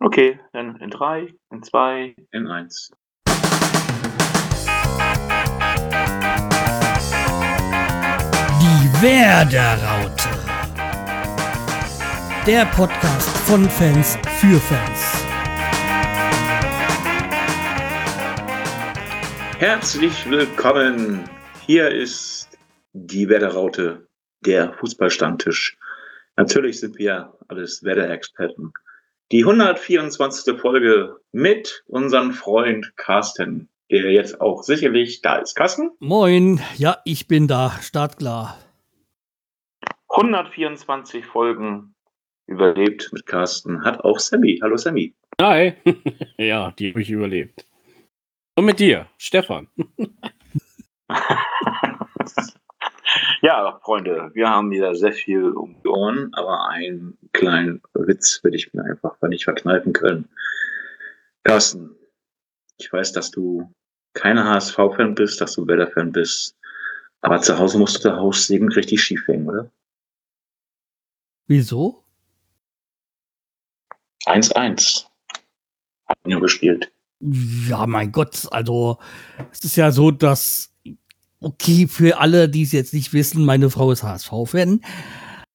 Okay, dann in drei, in zwei, in eins. Die Werderaute. Der Podcast von Fans für Fans. Herzlich willkommen. Hier ist die Werderaute, der Fußballstammtisch. Natürlich sind wir alles Werder-Experten. Die 124. Folge mit unserem Freund Carsten, der jetzt auch sicherlich da ist. Carsten? Moin, ja, ich bin da, startklar. 124 Folgen überlebt mit Carsten. Hat auch Sammy. Hallo Sammy. Hi. ja, die habe ich überlebt. Und mit dir, Stefan. Ja, Freunde, wir haben wieder sehr viel um die Ohren, aber einen kleinen Witz würde ich mir einfach nicht verkneifen können. Carsten, ich weiß, dass du keine HSV-Fan bist, dass du Werder-Fan bist, aber zu Hause musst du der Haussegen richtig schief hängen, oder? Wieso? 1-1. Hat nur gespielt. Ja, mein Gott, also es ist ja so, dass okay, für alle, die es jetzt nicht wissen, meine Frau ist HSV-Fan.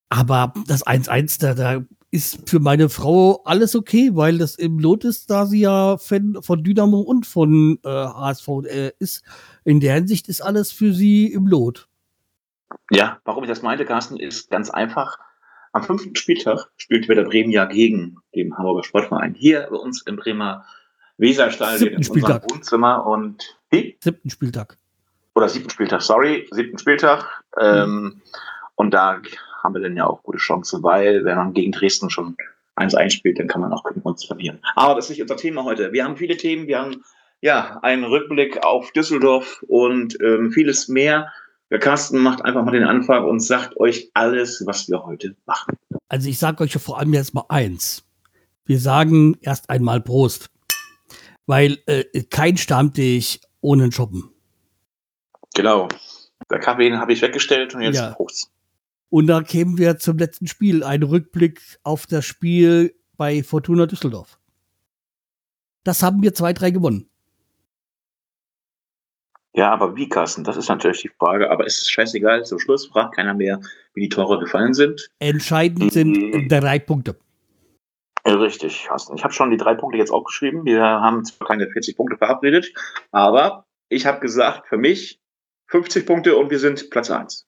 Aber das 1-1, da, da ist für meine Frau alles okay, weil das im Lot ist, da sie ja Fan von Dynamo und von äh, HSV äh, ist. In der Hinsicht ist alles für sie im Lot. Ja, warum ich das meinte, Carsten, ist ganz einfach. Am fünften Spieltag spielt Werder Bremen ja gegen den Hamburger Sportverein hier bei uns im Bremer Weserstadion in Spieltag. Wohnzimmer und wie? Siebten Spieltag oder siebten Spieltag, sorry, siebten Spieltag. Ähm, und da haben wir dann ja auch gute Chancen, weil wenn man gegen Dresden schon 1-1 spielt, dann kann man auch gegen uns verlieren. Aber das ist nicht unser Thema heute. Wir haben viele Themen, wir haben ja einen Rückblick auf Düsseldorf und ähm, vieles mehr. Der Carsten macht einfach mal den Anfang und sagt euch alles, was wir heute machen. Also ich sage euch vor allem jetzt mal eins. Wir sagen erst einmal Prost. Weil äh, kein Stammtisch ohne Shoppen. Genau. Der Kaffee habe ich weggestellt und jetzt Ja. Prost. Und da kämen wir zum letzten Spiel. Ein Rückblick auf das Spiel bei Fortuna Düsseldorf. Das haben wir 2-3 gewonnen. Ja, aber wie, Carsten? Das ist natürlich die Frage. Aber es ist scheißegal. Zum Schluss fragt keiner mehr, wie die Tore gefallen sind. Entscheidend sind drei Punkte. Richtig, Carsten. Ich habe schon die drei Punkte jetzt aufgeschrieben. Wir haben zwar keine 40 Punkte verabredet, aber ich habe gesagt, für mich 50 Punkte und wir sind Platz 1.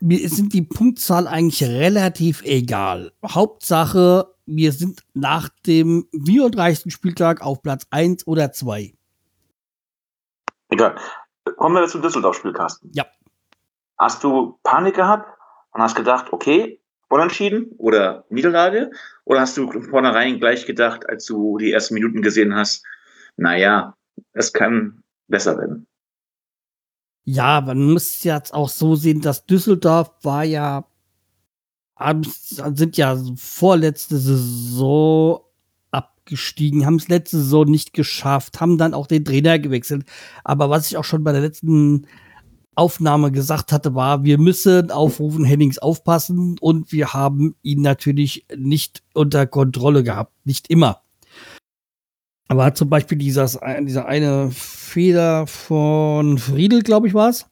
Mir sind die Punktzahl eigentlich relativ egal. Hauptsache, wir sind nach dem 34. Spieltag auf Platz 1 oder 2. Egal. Kommen wir zum Düsseldorf-Spiel, Carsten. Ja. Hast du Panik gehabt und hast gedacht, okay, unentschieden oder Niederlage? Oder hast du von vornherein gleich gedacht, als du die ersten Minuten gesehen hast, naja, es kann besser werden? Ja, man muss jetzt auch so sehen, dass Düsseldorf war ja, sind ja vorletzte Saison abgestiegen, haben es letzte Saison nicht geschafft, haben dann auch den Trainer gewechselt. Aber was ich auch schon bei der letzten Aufnahme gesagt hatte, war, wir müssen auf Rufen Hennings aufpassen und wir haben ihn natürlich nicht unter Kontrolle gehabt. Nicht immer. Aber zum Beispiel dieses, dieser eine Fehler von Friedel, glaube ich, war es.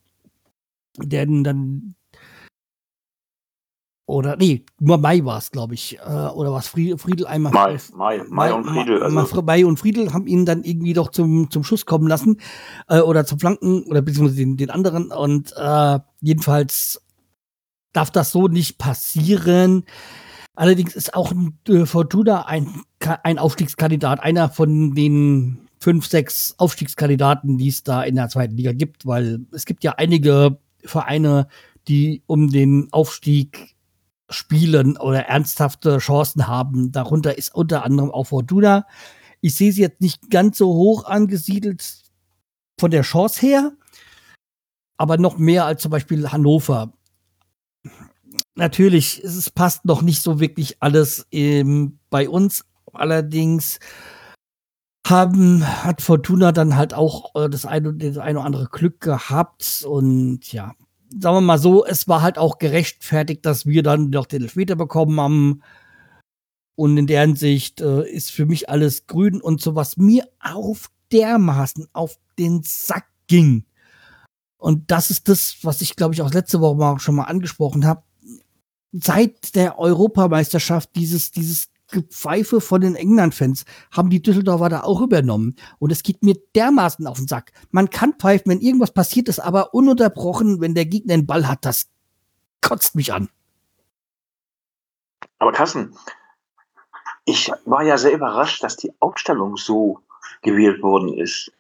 Der dann. Oder, nee, nur Mai war es, glaube ich. Äh, oder was Friedel, Friedel einmal. Mai, Mai, Mai und Friedel. Also, Ma- Mai und Friedel haben ihn dann irgendwie doch zum, zum Schuss kommen lassen. Äh, oder zum Flanken, oder beziehungsweise den, den anderen. Und äh, jedenfalls darf das so nicht passieren. Allerdings ist auch äh, Fortuna ein, ein Aufstiegskandidat, einer von den fünf, sechs Aufstiegskandidaten, die es da in der zweiten Liga gibt, weil es gibt ja einige Vereine, die um den Aufstieg spielen oder ernsthafte Chancen haben. Darunter ist unter anderem auch Fortuna. Ich sehe sie jetzt nicht ganz so hoch angesiedelt von der Chance her, aber noch mehr als zum Beispiel Hannover. Natürlich, es passt noch nicht so wirklich alles ähm, bei uns. Allerdings haben, hat Fortuna dann halt auch äh, das eine, das eine oder andere Glück gehabt und ja, sagen wir mal so, es war halt auch gerechtfertigt, dass wir dann noch den Elfmeter bekommen haben. Und in der Hinsicht äh, ist für mich alles grün und so, was mir auf dermaßen auf den Sack ging. Und das ist das, was ich, glaube ich, auch letzte Woche mal schon mal angesprochen habe. Seit der Europameisterschaft dieses, dieses Gepfeife von den England-Fans haben die Düsseldorfer da auch übernommen. Und es geht mir dermaßen auf den Sack. Man kann pfeifen, wenn irgendwas passiert ist, aber ununterbrochen, wenn der Gegner einen Ball hat, das kotzt mich an. Aber Kassen, ich war ja sehr überrascht, dass die Aufstellung so gewählt worden ist.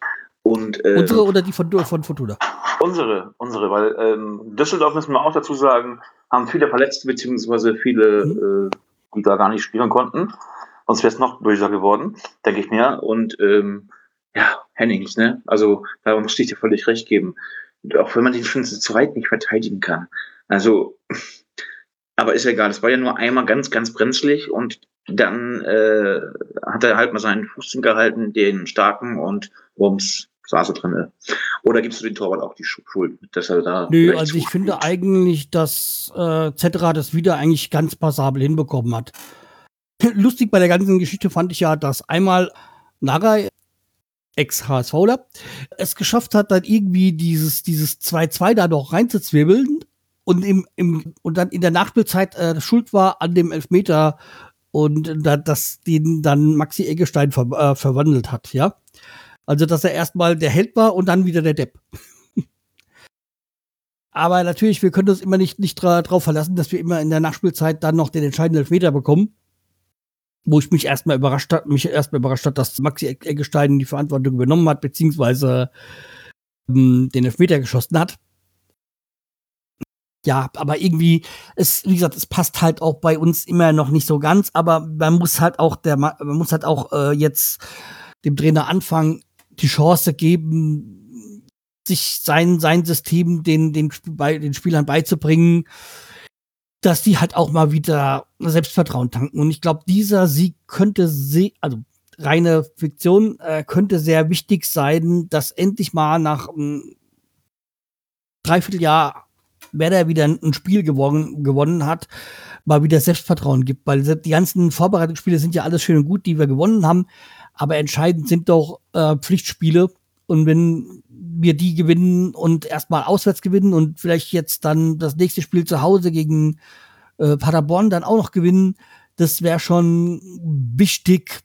Und, äh, unsere oder die von, von Fortuna? Unsere, unsere, weil ähm, Düsseldorf müssen wir auch dazu sagen, haben viele Verletzte beziehungsweise viele, mhm. äh, die da gar nicht spielen konnten. Sonst wäre es noch böser geworden, denke ich mir. Und ähm, ja, Hennings, ne? Also da muss ich dir völlig recht geben. Auch wenn man den schon zu weit nicht verteidigen kann. Also, aber ist ja egal. Es war ja nur einmal ganz, ganz brenzlig und dann äh, hat er halt mal seinen Fuß gehalten, den starken und Wurms saß drin. Oder gibst du den Torwart auch die Schuld, dass er da. Nö, also ich finde spielt? eigentlich, dass äh, Zetra das wieder eigentlich ganz passabel hinbekommen hat. Lustig bei der ganzen Geschichte fand ich ja, dass einmal Nagai Ex-HSVler, es geschafft hat, dann irgendwie dieses, dieses 2-2 da noch reinzuzwirbeln und im, im, und dann in der Nachspielzeit äh, schuld war an dem Elfmeter und da, das den dann Maxi Eggestein ver, äh, verwandelt hat, ja. Also, dass er erstmal der Held war und dann wieder der Depp. Aber natürlich, wir können uns immer nicht, nicht dra drauf verlassen, dass wir immer in der Nachspielzeit dann noch den entscheidenden Elfmeter bekommen. Wo ich mich erstmal überrascht hat, mich erstmal überrascht hat, dass Maxi Eggestein die Verantwortung übernommen hat, beziehungsweise ähm, den Elfmeter geschossen hat ja, aber irgendwie, es, wie gesagt, es passt halt auch bei uns immer noch nicht so ganz, aber man muss halt auch der, man muss halt auch äh, jetzt dem Trainer anfangen, die Chance geben, sich sein, sein System den, den, den Spielern beizubringen, dass die halt auch mal wieder Selbstvertrauen tanken. Und ich glaube, dieser Sieg könnte sie, also reine Fiktion, äh, könnte sehr wichtig sein, dass endlich mal nach einem ähm, Dreivierteljahr wer da wieder ein Spiel gewonnen, gewonnen hat, mal wieder Selbstvertrauen gibt. Weil die ganzen Vorbereitungsspiele sind ja alles schön und gut, die wir gewonnen haben. Aber entscheidend sind doch äh, Pflichtspiele. Und wenn wir die gewinnen und erstmal auswärts gewinnen und vielleicht jetzt dann das nächste Spiel zu Hause gegen äh, Paderborn dann auch noch gewinnen, das wäre schon wichtig,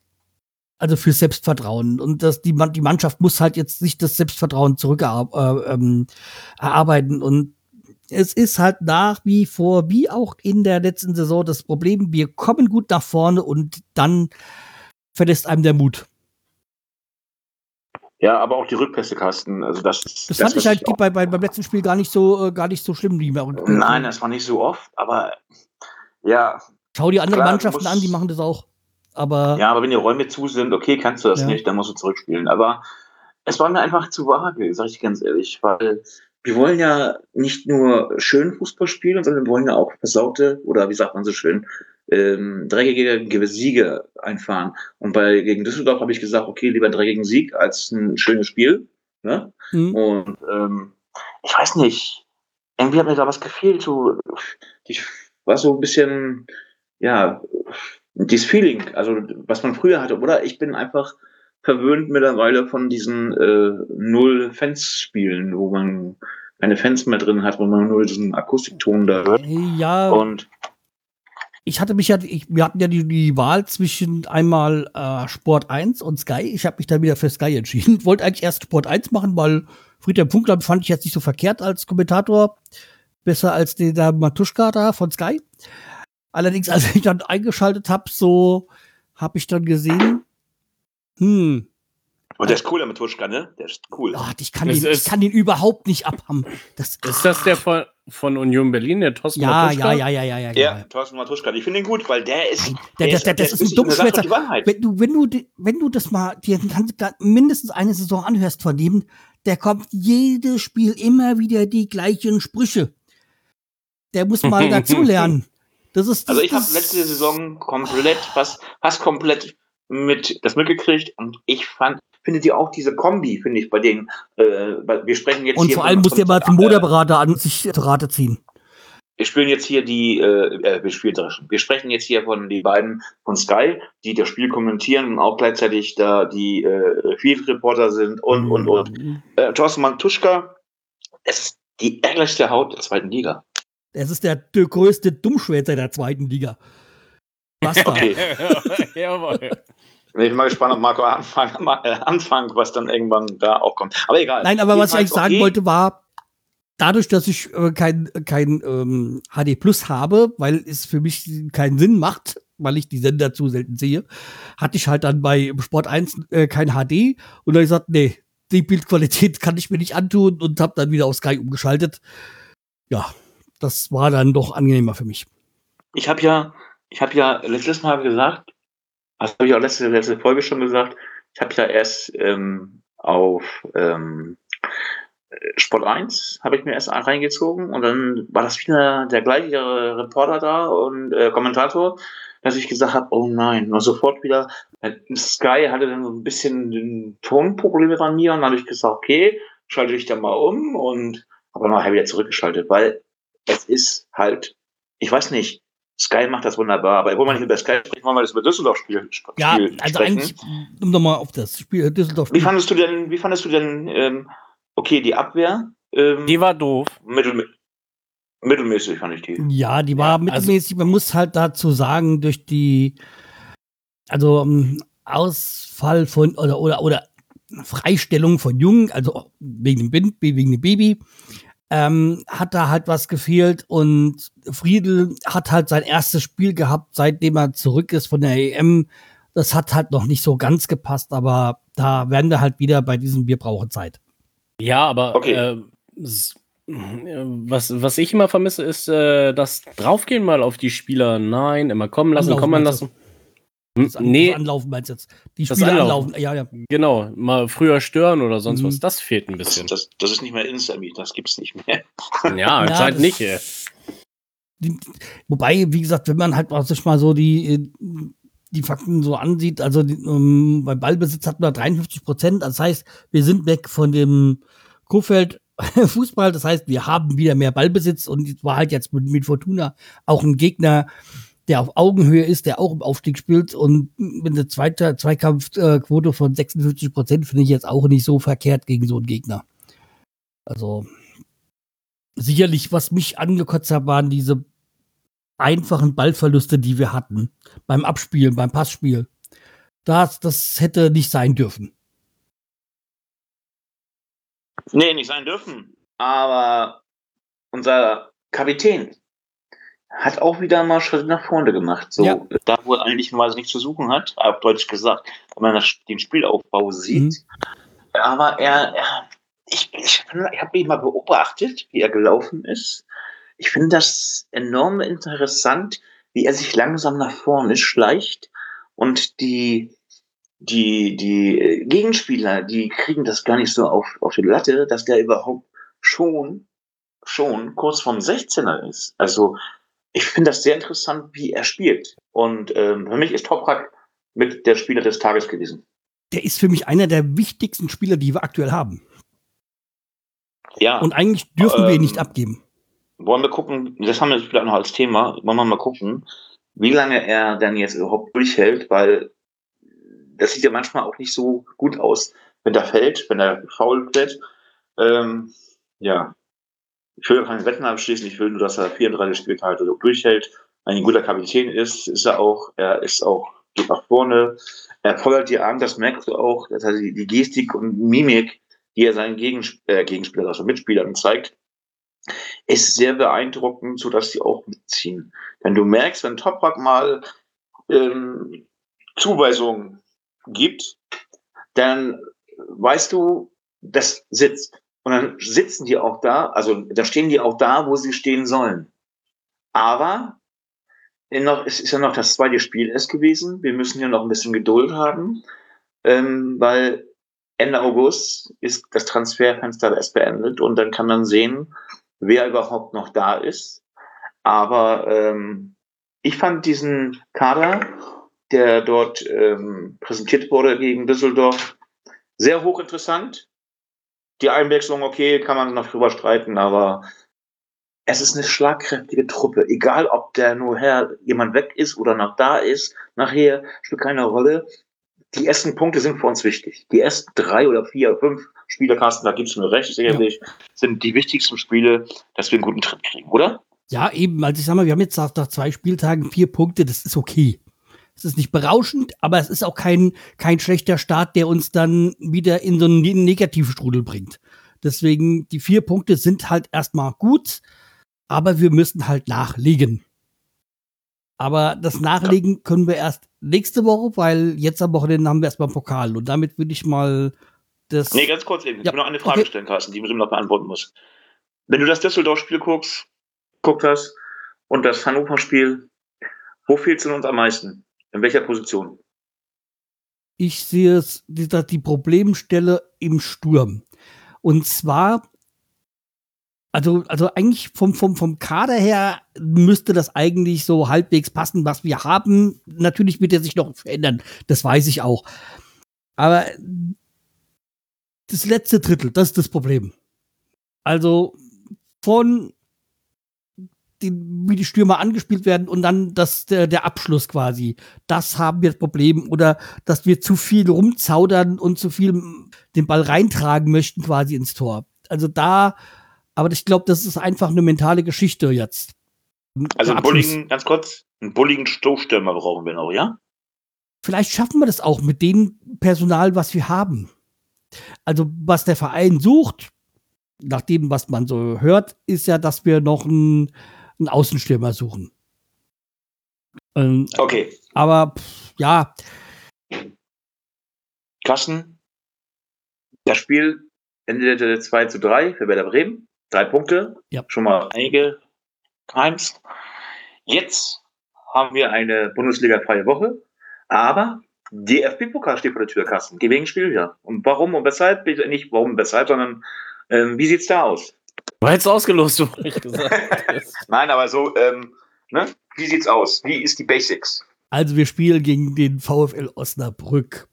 also für Selbstvertrauen. Und das, die, die Mannschaft muss halt jetzt sich das Selbstvertrauen zurückerarbeiten. Äh, ähm, und es ist halt nach wie vor, wie auch in der letzten Saison, das Problem, wir kommen gut nach vorne und dann verlässt einem der Mut. Ja, aber auch die Rückpässe, Carsten. Also das, das, das fand ich halt ich bei, bei, beim letzten Spiel gar nicht so, äh, gar nicht so schlimm. Die Nein, das war nicht so oft, aber ja. Schau die anderen klar, Mannschaften musst, an, die machen das auch. Aber ja, aber wenn die Räume zu sind, okay, kannst du das ja. nicht, dann musst du zurückspielen. Aber es war mir einfach zu vage, sag ich ganz ehrlich, weil wir wollen ja nicht nur schön Fußball spielen, sondern wir wollen ja auch versaute oder wie sagt man so schön, ähm, dreckige Siege einfahren. Und bei gegen Düsseldorf habe ich gesagt, okay, lieber dreckigen Sieg als ein schönes Spiel. Ne? Mhm. Und ähm, ich weiß nicht, irgendwie hat mir da was gefehlt. So, ich war so ein bisschen, ja, dieses Feeling, also was man früher hatte, oder? Ich bin einfach verwöhnt mittlerweile von diesen äh, Null-Fans-Spielen, wo man keine Fans mehr drin hat, wo man nur diesen Akustikton da hört. Ja. Und ich hatte mich ja, ich, wir hatten ja die, die Wahl zwischen einmal äh, Sport 1 und Sky. Ich habe mich dann wieder für Sky entschieden. Wollte eigentlich erst Sport 1 machen, weil Friedhelm Funkler fand ich jetzt nicht so verkehrt als Kommentator. Besser als der, der Matuschka da von Sky. Allerdings, als ich dann eingeschaltet habe, so habe ich dann gesehen, hm. Und der ist cool, der Matuschka, ne? Der ist cool. Oh, ich, kann den, ich kann den überhaupt nicht abhaben. Das, ist das der von, von Union Berlin, der Thorsten ja, Matuschka? Ja, ja, ja, ja, ja. Ja, Thorsten Matuschka. Ich finde ihn gut, weil der ist. Nein, der, der, der, das ist ein Dummschwätzer. Wenn du, wenn, du, wenn du das mal dir mindestens eine Saison anhörst von dem, der kommt jedes Spiel immer wieder die gleichen Sprüche. Der muss mal dazulernen. Das ist, das, also ich habe letzte Saison komplett, fast, fast komplett mit das mitgekriegt und ich fand, findet ihr auch diese Kombi, finde ich, bei denen, äh, wir sprechen jetzt Und vor allem muss der mal zum Moderberater an sich Rate ziehen. wir spielen jetzt hier die, äh, äh wir spielen, wir sprechen jetzt hier von den beiden von Sky, die das Spiel kommentieren und auch gleichzeitig da die äh, Field Reporter sind und und und. Mhm. Äh, Thorsten Mantuschka, es ist die ärgerlichste Haut der zweiten Liga. Es ist der, der größte Dummschwätzer der zweiten Liga. Basta. Okay. Jawohl. Ich bin mal gespannt, ob Marco anfangen, äh, anfangen, was dann irgendwann da auch kommt. Aber egal. Nein, aber was ich eigentlich sagen wollte, war, dadurch, dass ich äh, kein, kein ähm, HD Plus habe, weil es für mich keinen Sinn macht, weil ich die Sender zu selten sehe, hatte ich halt dann bei Sport 1 äh, kein HD und dann gesagt, nee, die Bildqualität kann ich mir nicht antun und habe dann wieder auf Sky umgeschaltet. Ja, das war dann doch angenehmer für mich. Ich habe ja, ich habe ja letztes Mal gesagt, das habe ich auch letzte, letzte Folge schon gesagt, ich habe ja erst ähm, auf ähm, Sport 1 habe ich mir erst reingezogen und dann war das wieder der gleiche Reporter da und äh, Kommentator, dass ich gesagt habe, oh nein, und sofort wieder, äh, Sky hatte dann so ein bisschen Tonprobleme bei mir und dann habe ich gesagt, okay, schalte ich da mal um und habe nachher wieder zurückgeschaltet, weil es ist halt, ich weiß nicht, Sky macht das wunderbar, aber wollen wir nicht über Sky sprechen, wollen wir das über Düsseldorf-Spiel ja, also sprechen. eigentlich, um nochmal auf das Spiel Düsseldorf. Wie fandest du denn, wie fandest du denn ähm, okay, die Abwehr. Ähm, die war doof. Mittel, mittelmäßig fand ich die. Ja, die war ja, mittelmäßig. Also, Man muss halt dazu sagen, durch die, also um, ähm, Ausfall von oder oder oder Freistellung von Jungen, also wegen dem Bind, wegen dem Baby, ähm, hat da halt was gefehlt und Friedel hat halt sein erstes Spiel gehabt, seitdem er zurück ist von der EM. Das hat halt noch nicht so ganz gepasst, aber da werden wir halt wieder bei diesem Wir brauchen Zeit. Ja, aber okay. äh, was, was ich immer vermisse, ist äh, das Draufgehen mal auf die Spieler. Nein, immer kommen lassen, kommen lassen. Das An nee. Anlaufen meinst du jetzt. Die Spieler anlaufen. anlaufen. Ja, ja. Genau, mal früher stören oder sonst mhm. was. Das fehlt ein bisschen. Das, das, das ist nicht mehr Instami, das gibt's nicht mehr. ja, anscheinend nicht. Ey. Die, wobei, wie gesagt, wenn man halt sich mal so die, die Fakten so ansieht, also die, um, beim Ballbesitz hatten wir 53 Prozent. Das heißt, wir sind weg von dem Kuhfeld Fußball. Das heißt, wir haben wieder mehr Ballbesitz und es war halt jetzt mit, mit Fortuna auch ein Gegner, der auf Augenhöhe ist, der auch im Aufstieg spielt und mit einer zweite Zweikampfquote von 56 Prozent finde ich jetzt auch nicht so verkehrt gegen so einen Gegner. Also sicherlich, was mich angekotzt hat, waren diese einfachen Ballverluste, die wir hatten. Beim Abspielen, beim Passspiel. Das, das hätte nicht sein dürfen. Nee, nicht sein dürfen. Aber unser Kapitän hat auch wieder mal Schritte nach vorne gemacht. So, ja. da wo er eigentlich normalerweise nichts zu suchen hat, auf Deutsch gesagt, wenn man das, den Spielaufbau sieht. Mhm. Aber er, er ich, ich, ich habe ihn mal beobachtet, wie er gelaufen ist ich finde das enorm interessant, wie er sich langsam nach vorne schleicht und die, die, die Gegenspieler, die kriegen das gar nicht so auf, auf die Latte, dass der überhaupt schon, schon kurz vorm 16er ist. Also, ich finde das sehr interessant, wie er spielt. Und ähm, für mich ist Toprak mit der Spieler des Tages gewesen. Der ist für mich einer der wichtigsten Spieler, die wir aktuell haben. Ja. Und eigentlich dürfen ähm, wir ihn nicht abgeben wollen wir gucken, das haben wir vielleicht noch als Thema, wollen wir mal gucken, wie lange er dann jetzt überhaupt durchhält, weil das sieht ja manchmal auch nicht so gut aus, wenn er fällt, wenn er faul wird. Ähm, ja, ich will keine Wetten abschließen, ich will nur, dass er 34 Spieltage durchhält, ein guter Kapitän ist, ist er auch, er ist auch, geht nach vorne, er feuert dir an, das merkst du auch, dass er die, Gestik und Mimik, die er seinen Gegensp äh, Gegenspieler, also Mitspielern zeigt, ist sehr beeindruckend, sodass sie auch mitziehen. Denn du merkst, wenn Toprak mal ähm, Zuweisungen gibt, dann weißt du, das sitzt. Und dann sitzen die auch da, also da stehen die auch da, wo sie stehen sollen. Aber noch, es ist ja noch das zweite Spiel erst gewesen. Wir müssen ja noch ein bisschen Geduld haben, ähm, weil Ende August ist das Transferfenster erst beendet und dann kann man sehen, wer überhaupt noch da ist. Aber ähm, ich fand diesen Kader, der dort ähm, präsentiert wurde gegen Düsseldorf, sehr hochinteressant. Die Einwechslung, okay, kann man noch drüber streiten, aber es ist eine schlagkräftige Truppe. Egal, ob der nur her jemand weg ist oder noch da ist, nachher spielt keine Rolle. Die ersten Punkte sind für uns wichtig. Die ersten drei oder vier fünf Spielerkasten, da gibt's mir recht, sicherlich, ja. sind die wichtigsten Spiele, dass wir einen guten Tritt kriegen, oder? Ja, eben. Also ich sag mal, wir haben jetzt nach, nach zwei Spieltagen vier Punkte, das ist okay. Es ist nicht berauschend, aber es ist auch kein, kein schlechter Start, der uns dann wieder in so einen negativen Strudel bringt. Deswegen, die vier Punkte sind halt erstmal gut aber wir müssen halt nachlegen. Aber das Nachlegen können wir erst nächste Woche, weil jetzt am Wochenende haben wir erstmal Pokal. Und damit würde ich mal das. Nee, ganz kurz eben. Ich ja. will noch eine Frage okay. stellen, Carsten, die man noch beantworten muss. Wenn du das Düsseldorf-Spiel guckst, guckt hast und das Hannover-Spiel, wo fehlt es uns am meisten? In welcher Position? Ich sehe es, die, die Problemstelle im Sturm. Und zwar also, also eigentlich vom, vom, vom Kader her müsste das eigentlich so halbwegs passen, was wir haben. Natürlich wird er sich noch verändern, das weiß ich auch. Aber das letzte Drittel, das ist das Problem. Also von die, wie die Stürmer angespielt werden und dann das, der, der Abschluss quasi. Das haben wir das Problem. Oder dass wir zu viel rumzaudern und zu viel den Ball reintragen möchten quasi ins Tor. Also da aber ich glaube, das ist einfach eine mentale Geschichte jetzt. Also einen bulligen, ganz kurz, einen bulligen Stoßstürmer brauchen wir noch, ja? Vielleicht schaffen wir das auch mit dem Personal, was wir haben. Also, was der Verein sucht, nach dem, was man so hört, ist ja, dass wir noch einen, einen Außenstürmer suchen. Ähm, okay. Aber pff, ja. Kassen. Das Spiel endete 2 zu 3 für Werder Bremen. Drei Punkte. Ja. Schon mal einige Times. Jetzt haben wir eine Bundesliga-freie Woche, aber DFB-Pokal steht vor der Tür, Carsten. Gegenspiel, ja. Und warum und weshalb? Nicht warum und weshalb, sondern ähm, wie sieht's da aus? War jetzt ausgelost, du Nein, aber so, ähm, ne? Wie sieht's aus? Wie ist die Basics? Also wir spielen gegen den VfL Osnabrück.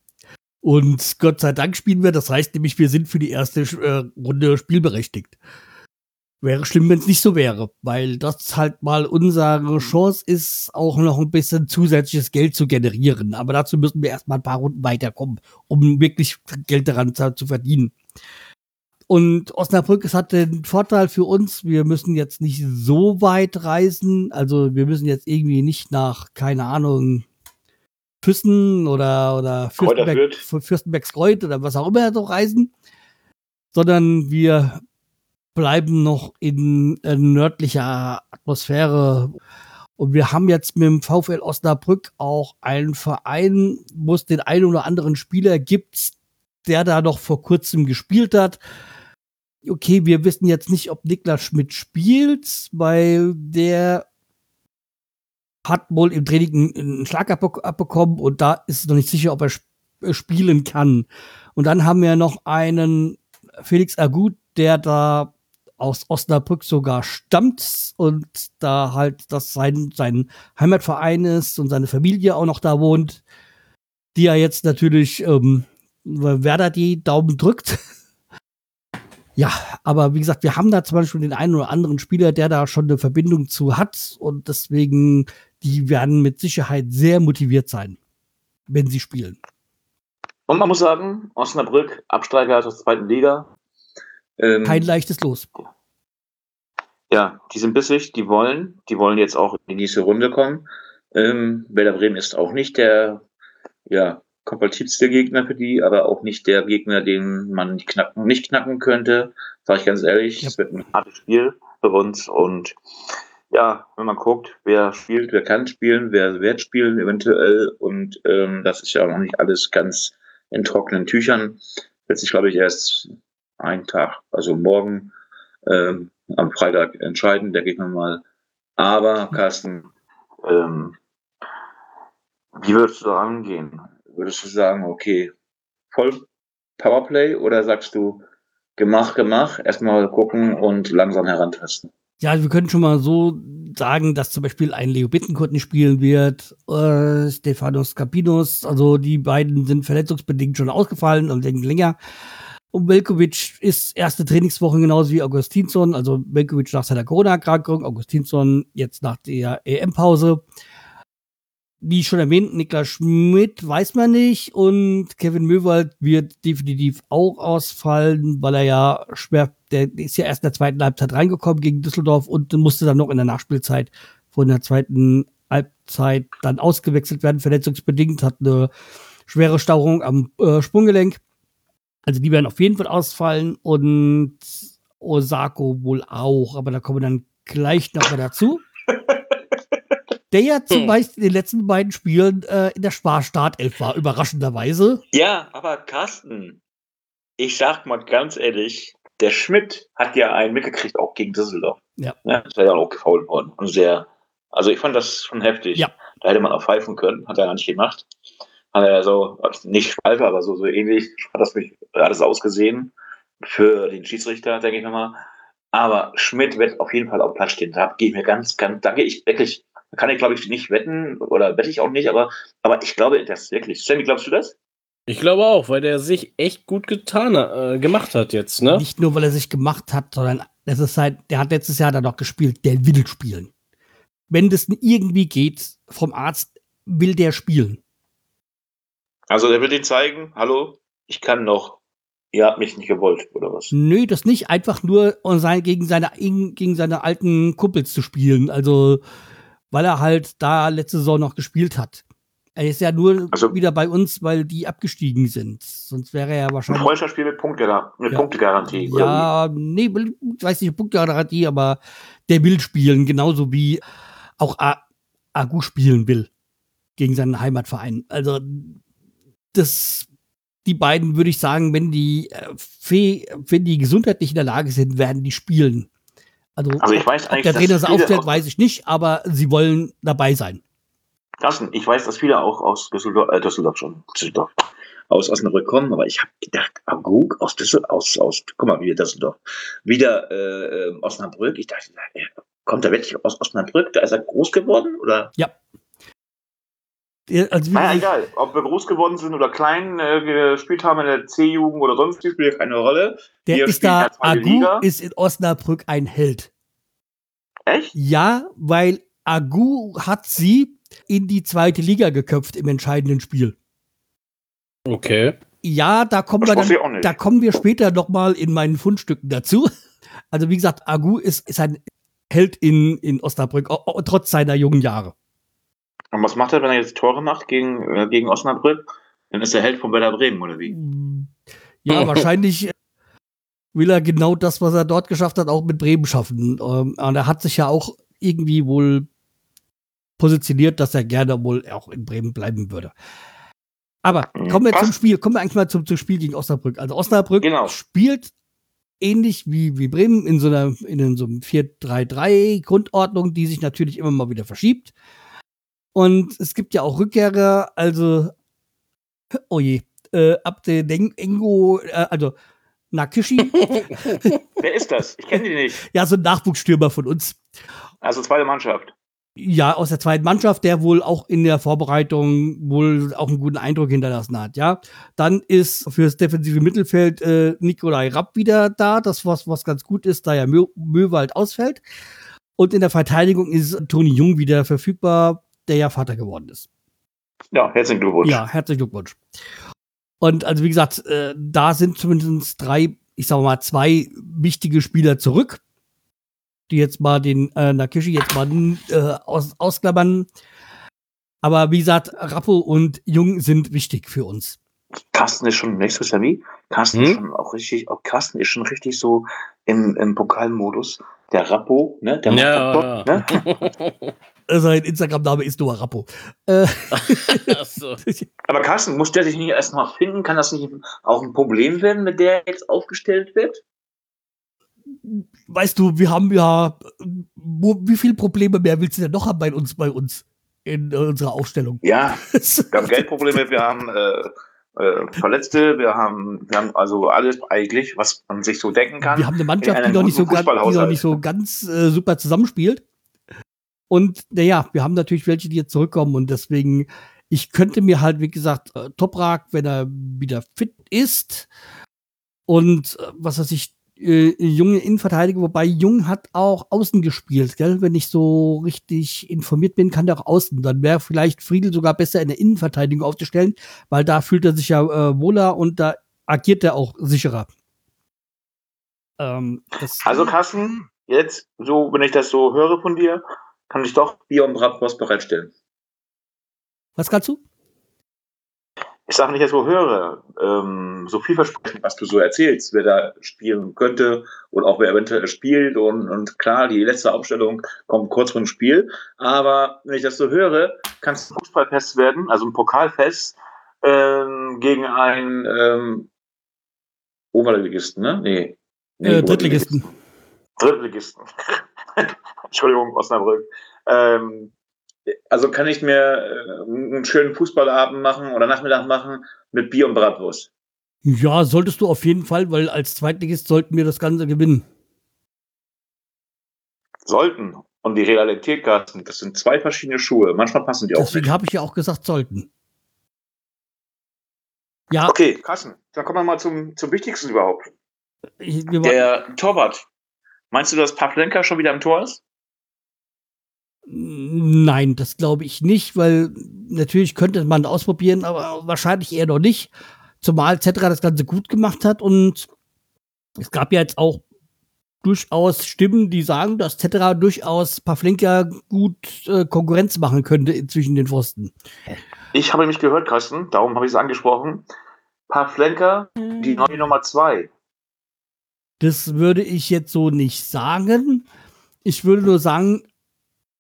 Und Gott sei Dank spielen wir, das heißt nämlich, wir sind für die erste äh, Runde spielberechtigt. Wäre schlimm, wenn es nicht so wäre, weil das halt mal unsere Chance ist, auch noch ein bisschen zusätzliches Geld zu generieren. Aber dazu müssen wir erstmal ein paar Runden weiterkommen, um wirklich Geld daran zu verdienen. Und Osnabrück, es hat den Vorteil für uns, wir müssen jetzt nicht so weit reisen. Also wir müssen jetzt irgendwie nicht nach, keine Ahnung, Füssen oder, oder Fürstenberg, Fürstenbergskreuth oder was auch immer so reisen, sondern wir bleiben noch in äh, nördlicher Atmosphäre. Und wir haben jetzt mit dem VfL Osnabrück auch einen Verein, wo es den einen oder anderen Spieler gibt, der da noch vor kurzem gespielt hat. Okay, wir wissen jetzt nicht, ob Niklas Schmidt spielt, weil der hat wohl im Training einen Schlag abbekommen und da ist es noch nicht sicher, ob er sp spielen kann. Und dann haben wir noch einen Felix Agut, der da aus Osnabrück sogar stammt und da halt das sein, sein Heimatverein ist und seine Familie auch noch da wohnt, die ja jetzt natürlich ähm, Werder die Daumen drückt. ja, aber wie gesagt, wir haben da zum Beispiel den einen oder anderen Spieler, der da schon eine Verbindung zu hat und deswegen, die werden mit Sicherheit sehr motiviert sein, wenn sie spielen. Und man muss sagen, Osnabrück, Absteiger aus der zweiten Liga. Ähm, Kein leichtes Los ja, die sind bissig, die wollen, die wollen jetzt auch in die nächste Runde kommen. Ähm, Werder Bremen ist auch nicht der, ja, kompatibelste Gegner für die, aber auch nicht der Gegner, den man nicht knacken, nicht knacken könnte. Sage ich ganz ehrlich, ja. es wird ein hartes Spiel für uns und ja, wenn man guckt, wer spielt, wer kann spielen, wer wird spielen eventuell und ähm, das ist ja noch nicht alles ganz in trockenen Tüchern. Wird sich, glaube ich, erst einen Tag, also morgen ähm, am Freitag entscheiden, denke ich mal. Aber, Carsten, ähm, wie würdest du da rangehen? Würdest du sagen, okay, voll Powerplay oder sagst du, gemach, gemach, erstmal gucken und langsam herantasten? Ja, wir können schon mal so sagen, dass zum Beispiel ein Leo Bittencourt nicht spielen wird, äh, Stefanos Capinos, also die beiden sind verletzungsbedingt schon ausgefallen und länger. Und Velkovic ist erste Trainingswoche genauso wie Augustinsson, also Velkovic nach seiner Corona-Erkrankung, Augustinsson jetzt nach der EM-Pause. Wie schon erwähnt, Niklas Schmidt weiß man nicht und Kevin Möwald wird definitiv auch ausfallen, weil er ja schwer, der ist ja erst in der zweiten Halbzeit reingekommen gegen Düsseldorf und musste dann noch in der Nachspielzeit von der zweiten Halbzeit dann ausgewechselt werden, verletzungsbedingt, hat eine schwere Stauung am äh, Sprunggelenk. Also die werden auf jeden Fall ausfallen und Osako wohl auch, aber da kommen wir dann gleich noch mal dazu. Der ja zum hm. Beispiel in den letzten beiden Spielen äh, in der Spar-Startelf war, überraschenderweise. Ja, aber Carsten, ich sag mal ganz ehrlich, der Schmidt hat ja einen mitgekriegt, auch gegen Düsseldorf. Ja. ja das war ja auch gefault worden. Und sehr, also ich fand das schon heftig. Ja. Da hätte man auch pfeifen können, hat er gar nicht gemacht hat er so, nicht Schwalbe, aber so, so ähnlich, hat das mich alles ausgesehen für den Schiedsrichter, denke ich nochmal. Aber Schmidt wird auf jeden Fall auf Platz stehen. Da gehe ich mir ganz, ganz, da gehe ich wirklich, kann ich glaube ich nicht wetten oder wette ich auch nicht, aber, aber ich glaube das wirklich. Sammy, glaubst du das? Ich glaube auch, weil der sich echt gut getan, äh, gemacht hat jetzt, ne? Nicht nur, weil er sich gemacht hat, sondern das ist halt, der hat letztes Jahr dann noch gespielt, der will spielen. Wenn das irgendwie geht, vom Arzt will der spielen. Also der wird ihnen zeigen, hallo, ich kann noch. Ihr habt mich nicht gewollt, oder was? Nö, das nicht. Einfach nur, um sein, gegen, seine, gegen seine alten Kumpels zu spielen. Also, weil er halt da letzte Saison noch gespielt hat. Er ist ja nur also, wieder bei uns, weil die abgestiegen sind. Sonst wäre er ja wahrscheinlich. Ein Freundschaftsspiel mit, Punkte, mit ja. Punktegarantie. Ja, nee, ich weiß nicht, Punktegarantie, aber der will spielen, genauso wie auch Agu spielen will. Gegen seinen Heimatverein. Also, das, die beiden würde ich sagen, wenn die, äh, wenn die gesundheitlich in der Lage sind, werden die spielen. Also, also ich weiß ob der Trainer sie aufstellt, weiß ich nicht, aber sie wollen dabei sein. Carsten, ich weiß, dass viele auch aus Düsseldorf, äh, Düsseldorf schon, Düsseldorf, aus Osnabrück kommen, aber ich habe gedacht, Agug aus Düsseldorf, aus, aus, guck mal, wieder Düsseldorf, wieder äh, Osnabrück. Ich dachte, kommt er wirklich aus Osnabrück? Da ist er groß geworden, oder? Ja, also naja, egal, ob wir groß geworden sind oder klein äh, gespielt haben in der C-Jugend oder sonst, spielt ja keine Rolle. Der wir ist da, Agu Liga. ist in Osnabrück ein Held. Echt? Ja, weil Agu hat sie in die zweite Liga geköpft im entscheidenden Spiel. Okay. Ja, da kommen das wir dann, da kommen wir später noch mal in meinen Fundstücken dazu. Also wie gesagt, Agu ist, ist ein Held in, in Osnabrück, trotz seiner jungen Jahre. Und was macht er, wenn er jetzt Tore macht gegen, äh, gegen Osnabrück? Dann ist er Held von Werder Bremen, oder wie? Ja, wahrscheinlich will er genau das, was er dort geschafft hat, auch mit Bremen schaffen. Ähm, und er hat sich ja auch irgendwie wohl positioniert, dass er gerne wohl auch in Bremen bleiben würde. Aber kommen wir zum Spiel, kommen wir eigentlich mal zum, zum Spiel gegen Osnabrück. Also Osnabrück genau. spielt ähnlich wie, wie Bremen in so einer in so einem 4-3-3 Grundordnung, die sich natürlich immer mal wieder verschiebt. Und es gibt ja auch Rückkehrer, also, oh je, äh, Abde Engo, äh, also Nakishi. Wer ist das? Ich kenne die nicht. Ja, so ein Nachwuchsstürmer von uns. Also zweite Mannschaft. Ja, aus der zweiten Mannschaft, der wohl auch in der Vorbereitung wohl auch einen guten Eindruck hinterlassen hat, ja. Dann ist fürs defensive Mittelfeld äh, Nikolai Rapp wieder da, das was, was ganz gut ist, da ja Mö Möwald ausfällt. Und in der Verteidigung ist Toni Jung wieder verfügbar, der ja Vater geworden ist. Ja, herzlichen Glückwunsch. Ja, herzlichen Glückwunsch. Und also wie gesagt, äh, da sind zumindest drei, ich sag mal, zwei wichtige Spieler zurück, die jetzt mal den äh, Nakishi jetzt mal äh, aus, ausklammern. Aber wie gesagt, Rappo und Jung sind wichtig für uns. Carsten ist schon nächstes Jahr wie? Carsten hm? ist schon auch richtig, auch Carsten ist schon richtig so im, im Pokalmodus. Der Rappo, ne? Der ja, Rappo, ja. Ne? Sein Instagram-Name ist Noah Rappo. Äh. so. Aber Carsten, muss der sich nicht erst mal finden? Kann das nicht auch ein Problem werden, mit der jetzt aufgestellt wird? Weißt du, wir haben ja, wo, wie viele Probleme mehr willst du denn noch haben bei uns, bei uns in äh, unserer Aufstellung? Ja, wir haben Geldprobleme, wir haben äh, äh, Verletzte, wir haben, wir haben also alles eigentlich, was man sich so denken kann. Wir haben eine Mannschaft, die noch nicht so, ganz, die noch nicht so ganz äh, super zusammenspielt. Und naja, wir haben natürlich welche, die jetzt zurückkommen und deswegen, ich könnte mir halt, wie gesagt, äh, Toprak, wenn er wieder fit ist, Und äh, was weiß ich, äh, junge Innenverteidiger, wobei Jung hat auch außen gespielt, gell? Wenn ich so richtig informiert bin, kann der auch außen. Dann wäre vielleicht Friedel sogar besser in der Innenverteidigung aufzustellen, weil da fühlt er sich ja äh, wohler und da agiert er auch sicherer. Ähm, also Carsten, jetzt, so, wenn ich das so höre von dir, kann ich doch Bier und Bratwurst bereitstellen. Was kannst du? ich sage nicht, dass ich so höre, ähm, so vielversprechend, was du so erzählst, wer da spielen könnte und auch wer eventuell spielt. Und, und klar, die letzte Aufstellung kommt kurz vor dem Spiel. Aber wenn ich das so höre, kann es ein Fußballfest werden, also ein Pokalfest ähm, gegen einen ähm, Oberligisten, ne? Nee. nee äh, Drittligisten. Drittligisten. Entschuldigung, Osnabrück. Ähm, also kann ich mir äh, einen schönen Fußballabend machen oder Nachmittag machen mit Bier und Bratwurst. Ja, solltest du auf jeden Fall, weil als Zweitligist sollten wir das Ganze gewinnen. Sollten. Und die Realität, Carsten, das sind zwei verschiedene Schuhe. Manchmal passen die auch Deswegen habe ich ja auch gesagt, sollten. Ja. Okay, Carsten, dann kommen wir mal zum, zum Wichtigsten überhaupt. Ich, Der Torwart. Meinst du, dass Pavlenka schon wieder im Tor ist? Nein, das glaube ich nicht, weil natürlich könnte man ausprobieren, aber wahrscheinlich eher noch nicht. Zumal Zetra das Ganze gut gemacht hat und es gab ja jetzt auch durchaus Stimmen, die sagen, dass Tetra durchaus Pavlenka gut äh, Konkurrenz machen könnte zwischen den Pfosten. Ich habe nämlich gehört, Carsten, darum habe ich es angesprochen. Pavlenka, die neue Nummer zwei. Das würde ich jetzt so nicht sagen. Ich würde nur sagen,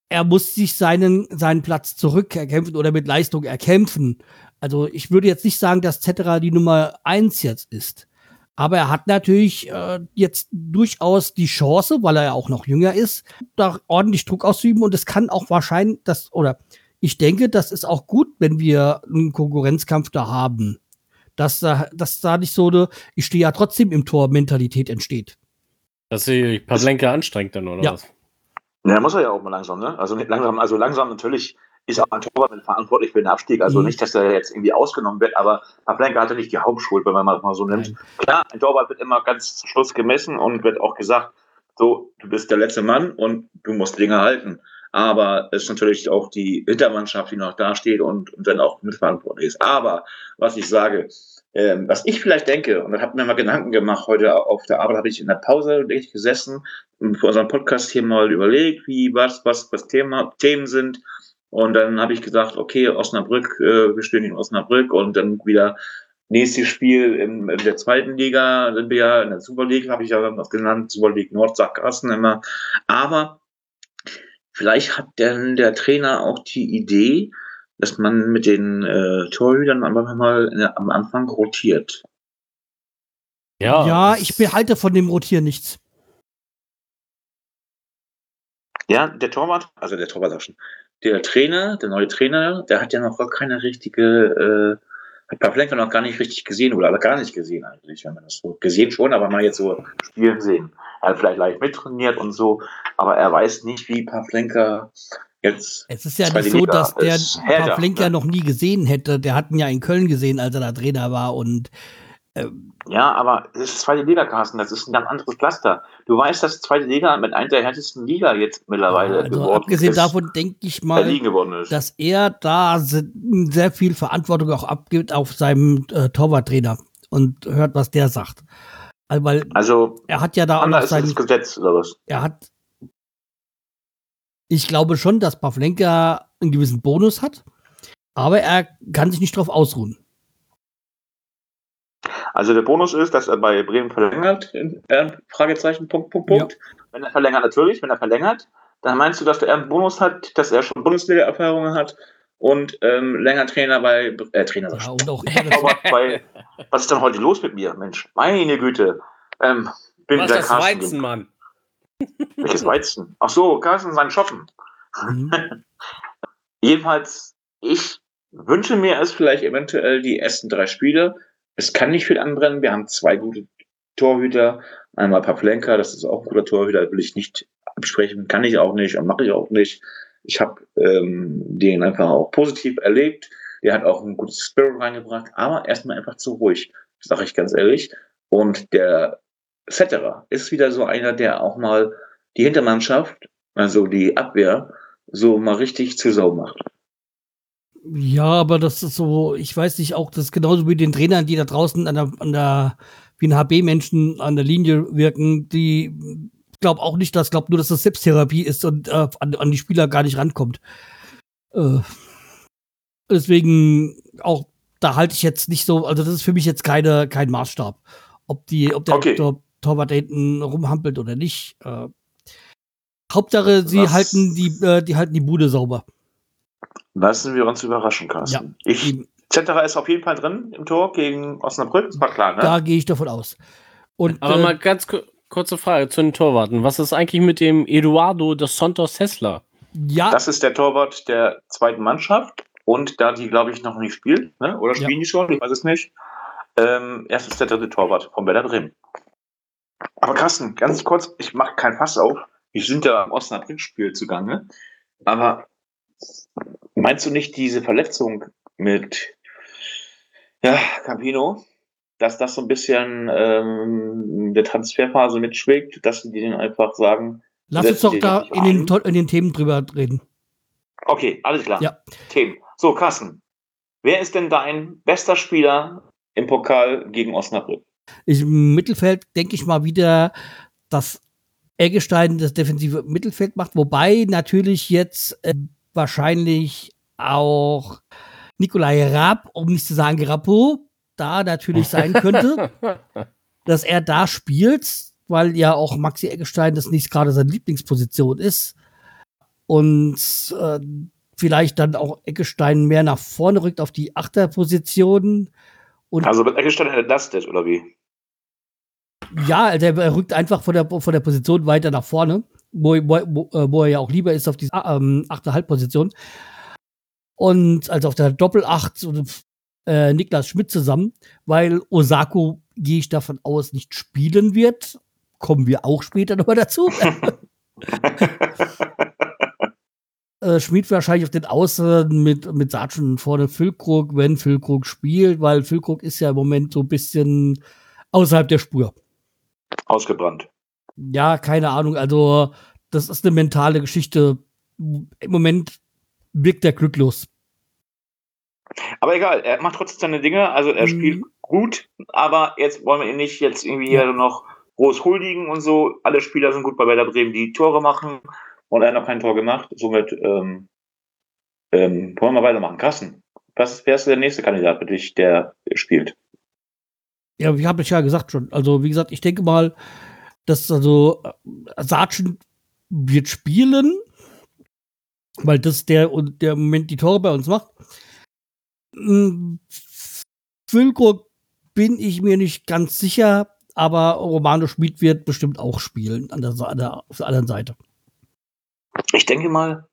er muss sich seinen, seinen Platz zurückerkämpfen oder mit Leistung erkämpfen. Also ich würde jetzt nicht sagen, dass Cetera die Nummer eins jetzt ist. Aber er hat natürlich äh, jetzt durchaus die Chance, weil er ja auch noch jünger ist, da ordentlich Druck auszuüben. Und es kann auch wahrscheinlich, das, oder ich denke, das ist auch gut, wenn wir einen Konkurrenzkampf da haben. Dass da, dass da nicht so eine, ich stehe ja trotzdem im Tor, Mentalität entsteht. Dass sie Pavlenka anstrengt dann, oder ja. was? Ja, muss er ja auch mal langsam, ne? Also nicht langsam, also langsam natürlich ist auch ein Torwart verantwortlich für den Abstieg. Also mhm. nicht, dass er jetzt irgendwie ausgenommen wird, aber Pavlenka hatte nicht die Hauptschuld, wenn man mal so nimmt. Nein. Klar, ein Torwart wird immer ganz zum Schluss gemessen und wird auch gesagt, so, du bist der letzte Mann und du musst Dinge halten. Aber es ist natürlich auch die Hintermannschaft, die noch da steht und, und dann auch mitverantwortlich ist. Aber was ich sage, ähm, was ich vielleicht denke, und da habe mir mal Gedanken gemacht, heute auf der Arbeit habe ich in der Pause ich gesessen und für unseren Podcast hier mal überlegt, wie was, was, was Thema, Themen sind. Und dann habe ich gesagt, okay, Osnabrück, äh, wir stehen in Osnabrück und dann wieder nächstes Spiel in, in der zweiten Liga, sind wir ja in der Super League, habe ich ja was genannt, Super League Nord, Sackgassen immer. Aber vielleicht hat denn der Trainer auch die Idee, dass man mit den äh, Torhütern einfach mal der, am Anfang rotiert. Ja. ja, ich behalte von dem Rotieren nichts. Ja, der Torwart, also der Torwart auch schon. Der Trainer, der neue Trainer, der hat ja noch gar keine richtige, äh, hat Pavlenka noch gar nicht richtig gesehen oder gar nicht gesehen eigentlich, wenn man das so gesehen schon, aber mal jetzt so spielen sehen. Er hat vielleicht leicht mittrainiert und so, aber er weiß nicht, wie Pavlenka Jetzt es ist ja nicht so, dass der Pavlenka ja. noch nie gesehen hätte. Der hat ihn ja in Köln gesehen, als er da Trainer war und ähm, ja, aber es ist zweite Liga, Carsten, das ist ein ganz anderes Pflaster. Du weißt, dass zweite Liga mit einer der härtesten Liga jetzt mittlerweile also geworden abgesehen ist. Abgesehen davon denke ich mal, dass er da sehr viel Verantwortung auch abgibt auf seinem äh, Torwarttrainer und hört, was der sagt. Also, weil also er hat ja da auch noch sein Gesetz oder was? Er hat ich glaube schon, dass Pavlenka einen gewissen Bonus hat, aber er kann sich nicht drauf ausruhen. Also der Bonus ist, dass er bei Bremen verlängert, äh, Fragezeichen, Punkt, Punkt, Punkt. Ja. Wenn er verlängert, natürlich, wenn er verlängert, dann meinst du, dass er einen Bonus hat, dass er schon Bundesliga-Erfahrungen hat und ähm, länger Trainer bei, äh, Trainer ja, und auch bei, was ist denn heute los mit mir, Mensch? Meine Güte. Ähm, bin was ist das Weizen, Mann? Welches Weizen? Ach so, Carsten, sein Shoppen. Mhm. Jedenfalls, ich wünsche mir es vielleicht eventuell die ersten drei Spiele. Es kann nicht viel anbrennen. Wir haben zwei gute Torhüter. Einmal Pavlenka, das ist auch ein guter Torhüter, will ich nicht absprechen, kann ich auch nicht und mache ich auch nicht. Ich habe ähm, den einfach auch positiv erlebt. Der hat auch ein gutes Spirit reingebracht, aber erstmal einfach zu ruhig, sage ich ganz ehrlich. Und der Cetterer ist wieder so einer, der auch mal die Hintermannschaft, also die Abwehr, so mal richtig zu Sau macht. Ja, aber das ist so, ich weiß nicht, auch das ist genauso wie den Trainern, die da draußen an der, an der wie ein HB-Menschen an der Linie wirken, die glaube auch nicht, dass glaube nur, dass das Selbsttherapie ist und äh, an, an, die Spieler gar nicht rankommt. Äh, deswegen auch da halte ich jetzt nicht so, also das ist für mich jetzt keine kein Maßstab, ob die, ob der okay. Tor, Torwart da hinten rumhampelt oder nicht. Äh, Hauptsache, sie Was? halten die, äh, die halten die Bude sauber. Lassen wir uns überraschen, Carsten. Ja, ich, Cetera ist auf jeden Fall drin im Tor gegen Osnabrück, ist mal klar, ne? Da gehe ich davon aus. Und, Aber äh, mal ganz kurze Frage zu den Torwarten. Was ist eigentlich mit dem Eduardo dos Santos Hessler? Ja. Das ist der Torwart der zweiten Mannschaft. Und da die, glaube ich, noch nicht spielt, ne? oder spielen ja. die schon? Ich weiß es nicht. Ähm, erst ist der dritte Torwart von Werder Bremen. Aber Carsten, ganz kurz, ich mache kein Fass auf. Wir sind ja am Osnabrück-Spiel zugange. Aber meinst du nicht diese Verletzung mit ja, Campino, dass das so ein bisschen ähm, der Transferphase mitschwingt, dass sie denen einfach sagen. Lass uns doch da in den, in den, Themen drüber reden. Okay, alles klar. Ja. Themen. So, Carsten, wer ist denn dein bester Spieler im Pokal gegen Osnabrück? Ich, Im Mittelfeld denke ich mal wieder, dass Eggestein das defensive Mittelfeld macht, wobei natürlich jetzt äh, wahrscheinlich auch Nikolai Raab, um nicht zu sagen Rappo, da natürlich sein könnte, dass er da spielt, weil ja auch Maxi Eggestein das nicht gerade seine Lieblingsposition ist. Und äh, vielleicht dann auch Eggestein mehr nach vorne rückt auf die Achterposition. Und also mit Eggestein entlastet, oder wie? Ja, also er rückt einfach von der, von der Position weiter nach vorne, wo, wo, wo er ja auch lieber ist auf die ähm, achte Halbposition und also auf der Doppelacht äh, Niklas Schmidt zusammen, weil Osako, gehe ich davon aus, nicht spielen wird. Kommen wir auch später nochmal dazu. äh, Schmidt wahrscheinlich auf den Außen mit, mit Sargent vorne Füllkrug, wenn Füllkrug spielt, weil Füllkrug ist ja im Moment so ein bisschen außerhalb der Spur. Ausgebrannt. Ja, keine Ahnung. Also, das ist eine mentale Geschichte. Im Moment wirkt er glücklos. Aber egal, er macht trotzdem seine Dinge, also er mhm. spielt gut, aber jetzt wollen wir ihn nicht jetzt irgendwie hier noch groß huldigen und so. Alle Spieler sind gut bei Werder Bremen, die Tore machen und er hat noch kein Tor gemacht. Somit ähm, ähm, wollen wir weitermachen. Carsten, was, wer ist der nächste Kandidat für dich, der spielt? Ja, wie habe ich ja gesagt schon. Also, wie gesagt, ich denke mal, dass also Sargent wird spielen, weil das der, der im Moment die Tore bei uns macht. Hm, Füllkrug bin ich mir nicht ganz sicher, aber Romano Schmid wird bestimmt auch spielen an der, an der, auf der anderen Seite. Ich denke mal,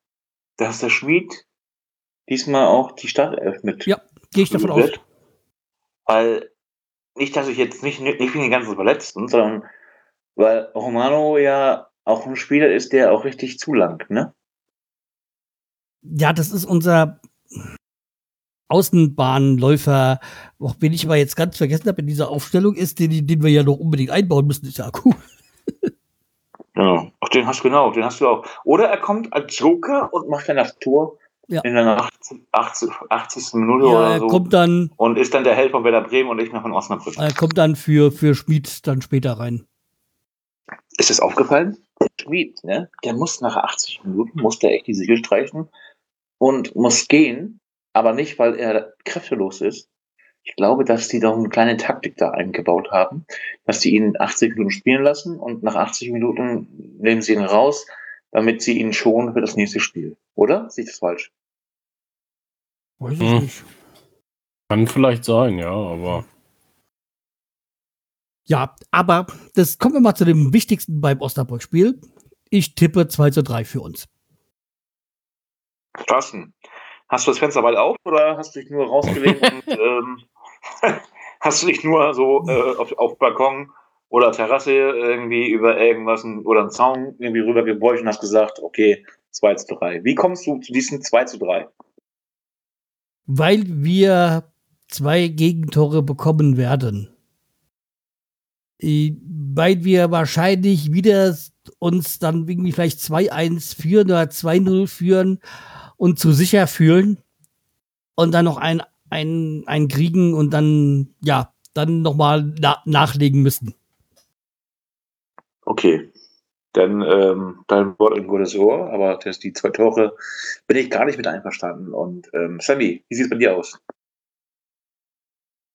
dass der Schmid diesmal auch die Startelf mit. Ja, gehe ich davon aus. Weil nicht, dass ich jetzt nicht, nicht wegen den ganzen Verletzten, sondern weil Romano ja auch ein Spieler ist, der auch richtig zulangt, ne? Ja, das ist unser Außenbahnläufer, auch wenn ich aber jetzt ganz vergessen habe, in dieser Aufstellung ist, den, den wir ja noch unbedingt einbauen müssen, ist ja cool. ja, ach, den hast du genau, den hast du auch. Oder er kommt als Joker und macht dann das Tor ja. in der 80, 80, 80. Minute ja, oder so. Er kommt dann, und ist dann der Held von Werder Bremen und ich noch von Osnabrück. Er kommt dann für, für Schmid dann später rein. Ist das aufgefallen? Schmid, ne? Der muss nach 80 Minuten, muss der echt die Siegel streichen und muss gehen, aber nicht, weil er kräftelos ist. Ich glaube, dass die doch eine kleine Taktik da eingebaut haben, dass die ihn 80 Minuten spielen lassen und nach 80 Minuten nehmen sie ihn raus, damit sie ihn schonen für das nächste Spiel. Oder? Sehe ich das falsch? Weiß ich hm. nicht. Kann vielleicht sein, ja, aber. Ja, aber das kommen wir mal zu dem wichtigsten beim Osnabrück-Spiel. Ich tippe 2 zu 3 für uns. Carsten, hast du das Fenster weit auf oder hast du dich nur rausgelegt und ähm, hast du dich nur so äh, auf, auf Balkon oder Terrasse irgendwie über irgendwas oder einen Zaun irgendwie rübergebeugt und hast gesagt, okay, 2 zu 3. Wie kommst du zu diesen 2 zu 3? Weil wir zwei Gegentore bekommen werden. Äh, weil wir wahrscheinlich wieder uns dann irgendwie vielleicht 2-1 führen oder 2-0 führen und zu sicher fühlen und dann noch ein, ein, ein kriegen und dann, ja, dann nochmal na nachlegen müssen. Okay. Dann ähm, dein Wort ein gutes Ohr, aber das die zwei Tore bin ich gar nicht mit einverstanden. Und ähm, Sammy, wie sieht es bei dir aus?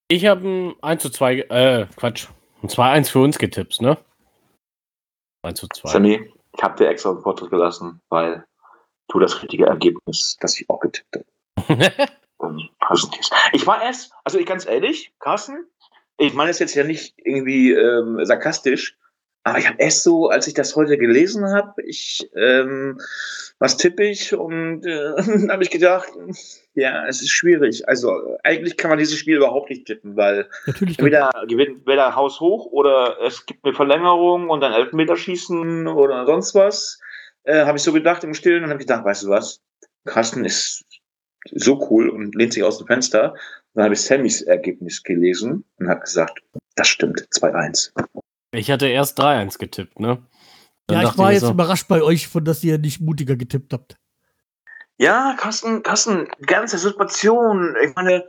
Ich habe ein 1 zu 2, äh, Quatsch, ein 2-1 für uns getippt, ne? 1 zu 2. Sammy, ich habe dir extra einen Vortritt gelassen, weil du das richtige Ergebnis, das ich auch getippt habe. ähm, ich war erst, also ich ganz ehrlich, Carsten, ich meine es jetzt ja nicht irgendwie ähm, sarkastisch, aber ich habe erst so, als ich das heute gelesen habe, ich, ähm, was tippe ich? Und äh, dann habe ich gedacht, ja, es ist schwierig. Also eigentlich kann man dieses Spiel überhaupt nicht tippen, weil Natürlich entweder gewinnt weder Haus hoch oder es gibt eine Verlängerung und dann Elfmeterschießen oder sonst was. Äh, habe ich so gedacht im Stillen und habe gedacht, weißt du was? Carsten ist so cool und lehnt sich aus dem Fenster. Dann habe ich Sammys Ergebnis gelesen und habe gesagt, das stimmt, 2-1. Ich hatte erst 3-1 getippt, ne? Dann ja, ich war ich jetzt so, überrascht bei euch, von dass ihr nicht mutiger getippt habt. Ja, Carsten, Carsten, ganze Situation. Ich meine,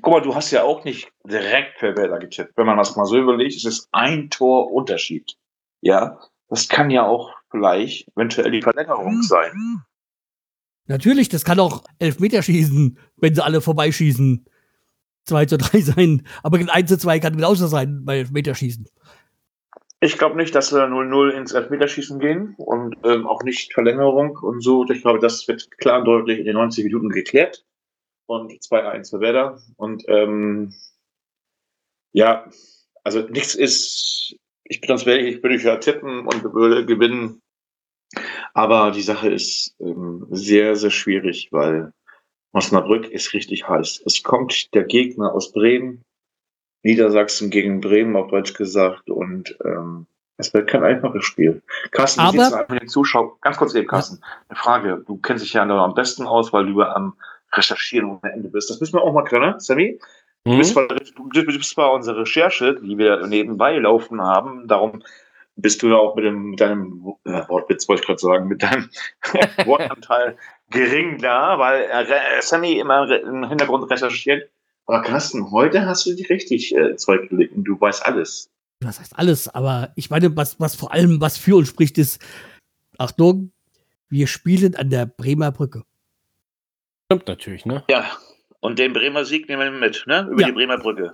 guck mal, du hast ja auch nicht direkt per Werder getippt. Wenn man das mal so überlegt, ist es ein Tor Unterschied. Ja, das kann ja auch vielleicht eventuell die Verlängerung sein. Natürlich, das kann auch Elfmeterschießen, wenn sie alle vorbeischießen. 2 zu 3 sein. Aber 1 zu 2 kann genauso sein bei Elfmeterschießen. Ich glaube nicht, dass wir 0-0 ins Elfmeterschießen gehen und ähm, auch nicht Verlängerung und so. Ich glaube, das wird klar und deutlich in den 90 Minuten geklärt. Und 2-1 für Werder. Und ähm, ja, also nichts ist, ich bin ganz ehrlich, ich würde ja tippen und würde gewinnen. Aber die Sache ist ähm, sehr, sehr schwierig, weil Osnabrück ist richtig heiß. Es kommt der Gegner aus Bremen, Niedersachsen gegen Bremen, auf Deutsch gesagt, und ähm, es wird kein einfaches Spiel. Carsten, wie sieht es mit den Zuschauern? Ganz kurz eben, Carsten, eine Frage. Du kennst dich ja am besten aus, weil du am Recherchieren ohne Ende bist. Das müssen wir auch mal können, Sammy. Mhm. Du, bist zwar, du bist zwar unsere Recherche, die wir nebenbei laufen haben, darum bist du ja auch mit, dem, mit deinem äh, Wortwitz, wollte ich gerade sagen, mit deinem Wortanteil gering da, weil äh, Sammy immer im Hintergrund recherchiert. Aber Carsten, heute hast du dich richtig äh, Zeug gelegt und du weißt alles. Was heißt alles? Aber ich meine, was, was vor allem was für uns spricht, ist, Achtung, wir spielen an der Bremer Brücke. Stimmt natürlich, ne? Ja. Und den Bremer Sieg nehmen wir mit, ne? Über ja. die Bremer Brücke.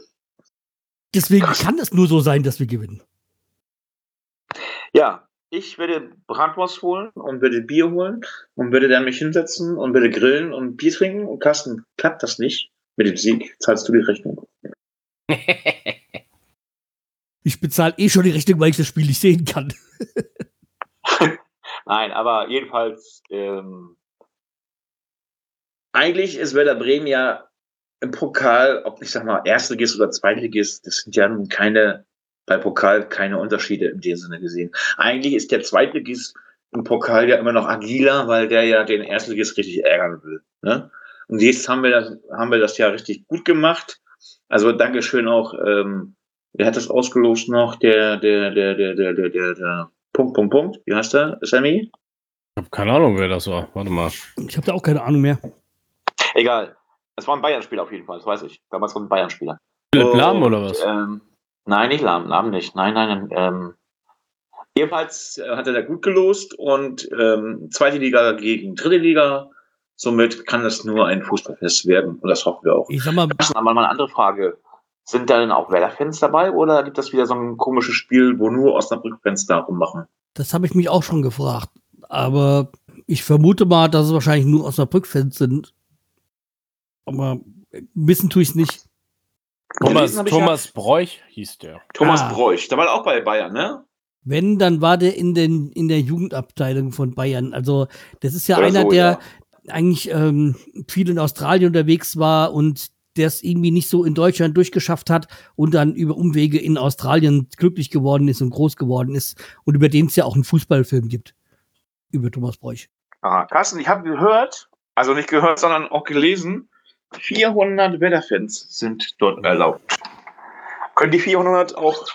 Deswegen kann es nur so sein, dass wir gewinnen. Ja, ich werde Bratwurst holen und würde Bier holen und würde dann mich hinsetzen und würde grillen und Bier trinken. Und Carsten, klappt das nicht mit dem Sieg, zahlst du die Rechnung. ich bezahle eh schon die Rechnung, weil ich das Spiel nicht sehen kann. Nein, aber jedenfalls, ähm, eigentlich ist Werder Bremen ja im Pokal, ob ich sag mal Erstligist oder Zweitligist, das sind ja nun keine bei Pokal keine Unterschiede in dem Sinne gesehen. Eigentlich ist der Zweitligist im Pokal ja immer noch agiler, weil der ja den Erstligist richtig ärgern will. Ne? Und jetzt haben wir das, haben wir das ja richtig gut gemacht. Also Dankeschön auch, ähm, wer hat das ausgelost noch? Der, der, der, der, der, der, der, der Punkt, Punkt, Punkt. Wie heißt der? Sammy? Ich habe keine Ahnung, wer das war. Warte mal. Ich habe da auch keine Ahnung mehr. Egal. Es war ein Bayern-Spieler auf jeden Fall, das weiß ich. Damals war ein Bayern-Spieler. Philipp Lahm oder was? Ähm, Nein, nicht Lahm, Lahm nicht. Nein, nein, ähm, jedenfalls äh, hat er da gut gelost und ähm, zweite Liga gegen dritte Liga. Somit kann das nur ein Fußballfest werden und das hoffen wir auch. Ich sag mal, aber mal eine andere Frage. Sind da denn auch Werder-Fans dabei oder gibt es wieder so ein komisches Spiel, wo nur Osnabrück-Fans da rummachen? Das habe ich mich auch schon gefragt. Aber ich vermute mal, dass es wahrscheinlich nur Osnabrück-Fans sind. Aber wissen tue ich es nicht. Thomas, Thomas ja, Bräuch hieß der. Thomas ah. Bräuch, der war auch bei Bayern, ne? Wenn, dann war der in, den, in der Jugendabteilung von Bayern. Also, das ist ja Oder einer, so, der ja. eigentlich ähm, viel in Australien unterwegs war und der es irgendwie nicht so in Deutschland durchgeschafft hat und dann über Umwege in Australien glücklich geworden ist und groß geworden ist und über den es ja auch einen Fußballfilm gibt. Über Thomas Bräuch. Ah, Carsten, ich habe gehört, also nicht gehört, sondern auch gelesen, 400 Werder-Fans sind dort erlaubt. Können die 400 auch,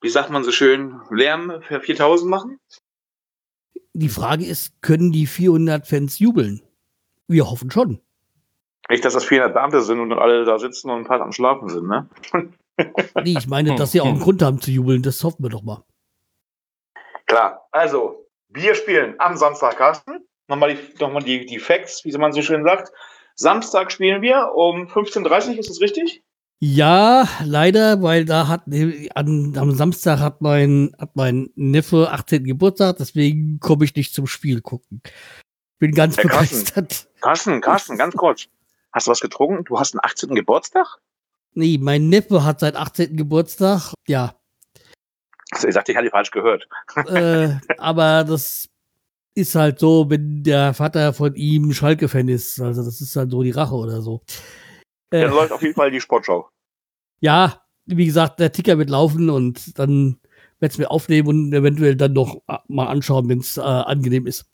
wie sagt man so schön, Lärm für 4000 machen? Die Frage ist, können die 400 Fans jubeln? Wir hoffen schon. Nicht, dass das 400 Beamte sind und alle da sitzen und ein paar am Schlafen sind, ne? Nee, ich meine, dass sie auch einen Grund haben zu jubeln. Das hoffen wir doch mal. Klar, also, wir spielen am Samstag, Carsten. Nochmal die, nochmal die, die Facts, wie man so schön sagt. Samstag spielen wir um 15.30 Uhr, ist das richtig? Ja, leider, weil da hat an, am Samstag hat mein, hat mein Neffe 18. Geburtstag, deswegen komme ich nicht zum Spiel gucken. Bin ganz Herr begeistert. Carsten, Carsten, ganz kurz. Hast du was getrunken? Du hast einen 18. Geburtstag? Nee, mein Neffe hat seit 18. Geburtstag, ja. Also, ich sagte, ich hatte falsch gehört. äh, aber das ist halt so, wenn der Vater von ihm Schalke-Fan ist. Also das ist halt so die Rache oder so. Äh, Dann läuft auf jeden Fall die Sportschau. ja, wie gesagt, der Ticker wird laufen und dann werde ich mir aufnehmen und eventuell dann noch äh, mal anschauen, wenn es äh, angenehm ist.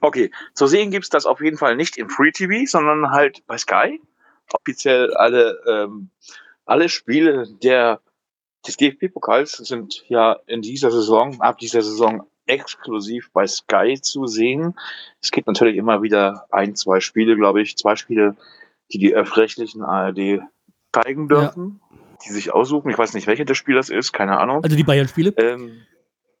Okay, zu sehen gibt's das auf jeden Fall nicht im Free TV, sondern halt bei Sky. Offiziell alle, ähm, alle Spiele der, des DFB-Pokals sind ja in dieser Saison, ab dieser Saison exklusiv bei Sky zu sehen. Es gibt natürlich immer wieder ein, zwei Spiele, glaube ich, zwei Spiele, die die öffentlich-rechtlichen ARD zeigen dürfen, die sich aussuchen. Ich weiß nicht, welche das Spiel das ist, keine Ahnung. Also die Bayern-Spiele. Ähm,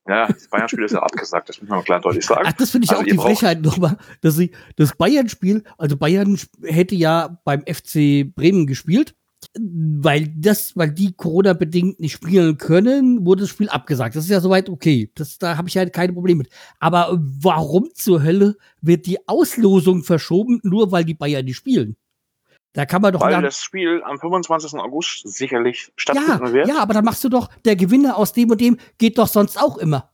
ja, das Bayern-Spiel ist ja abgesagt, das muss man klar und deutlich sagen. Ach, das finde ich Also auch die Frechheit nochmal, dass sie das Bayern-Spiel, also Bayern hätte ja beim FC Bremen gespielt, weil das, weil die Corona-bedingt nicht spielen können, wurde das Spiel abgesagt. Das ist ja soweit okay. Das, da habe ich halt keine Probleme mit. Aber warum zur Hölle wird die Auslosung verschoben, nur weil die Bayern nicht spielen? Da kann man doch Weil das Spiel am 25. August sicherlich ja, stattfinden wird. ja, aber dann machst du doch, der Gewinner aus dem und dem geht doch sonst auch immer.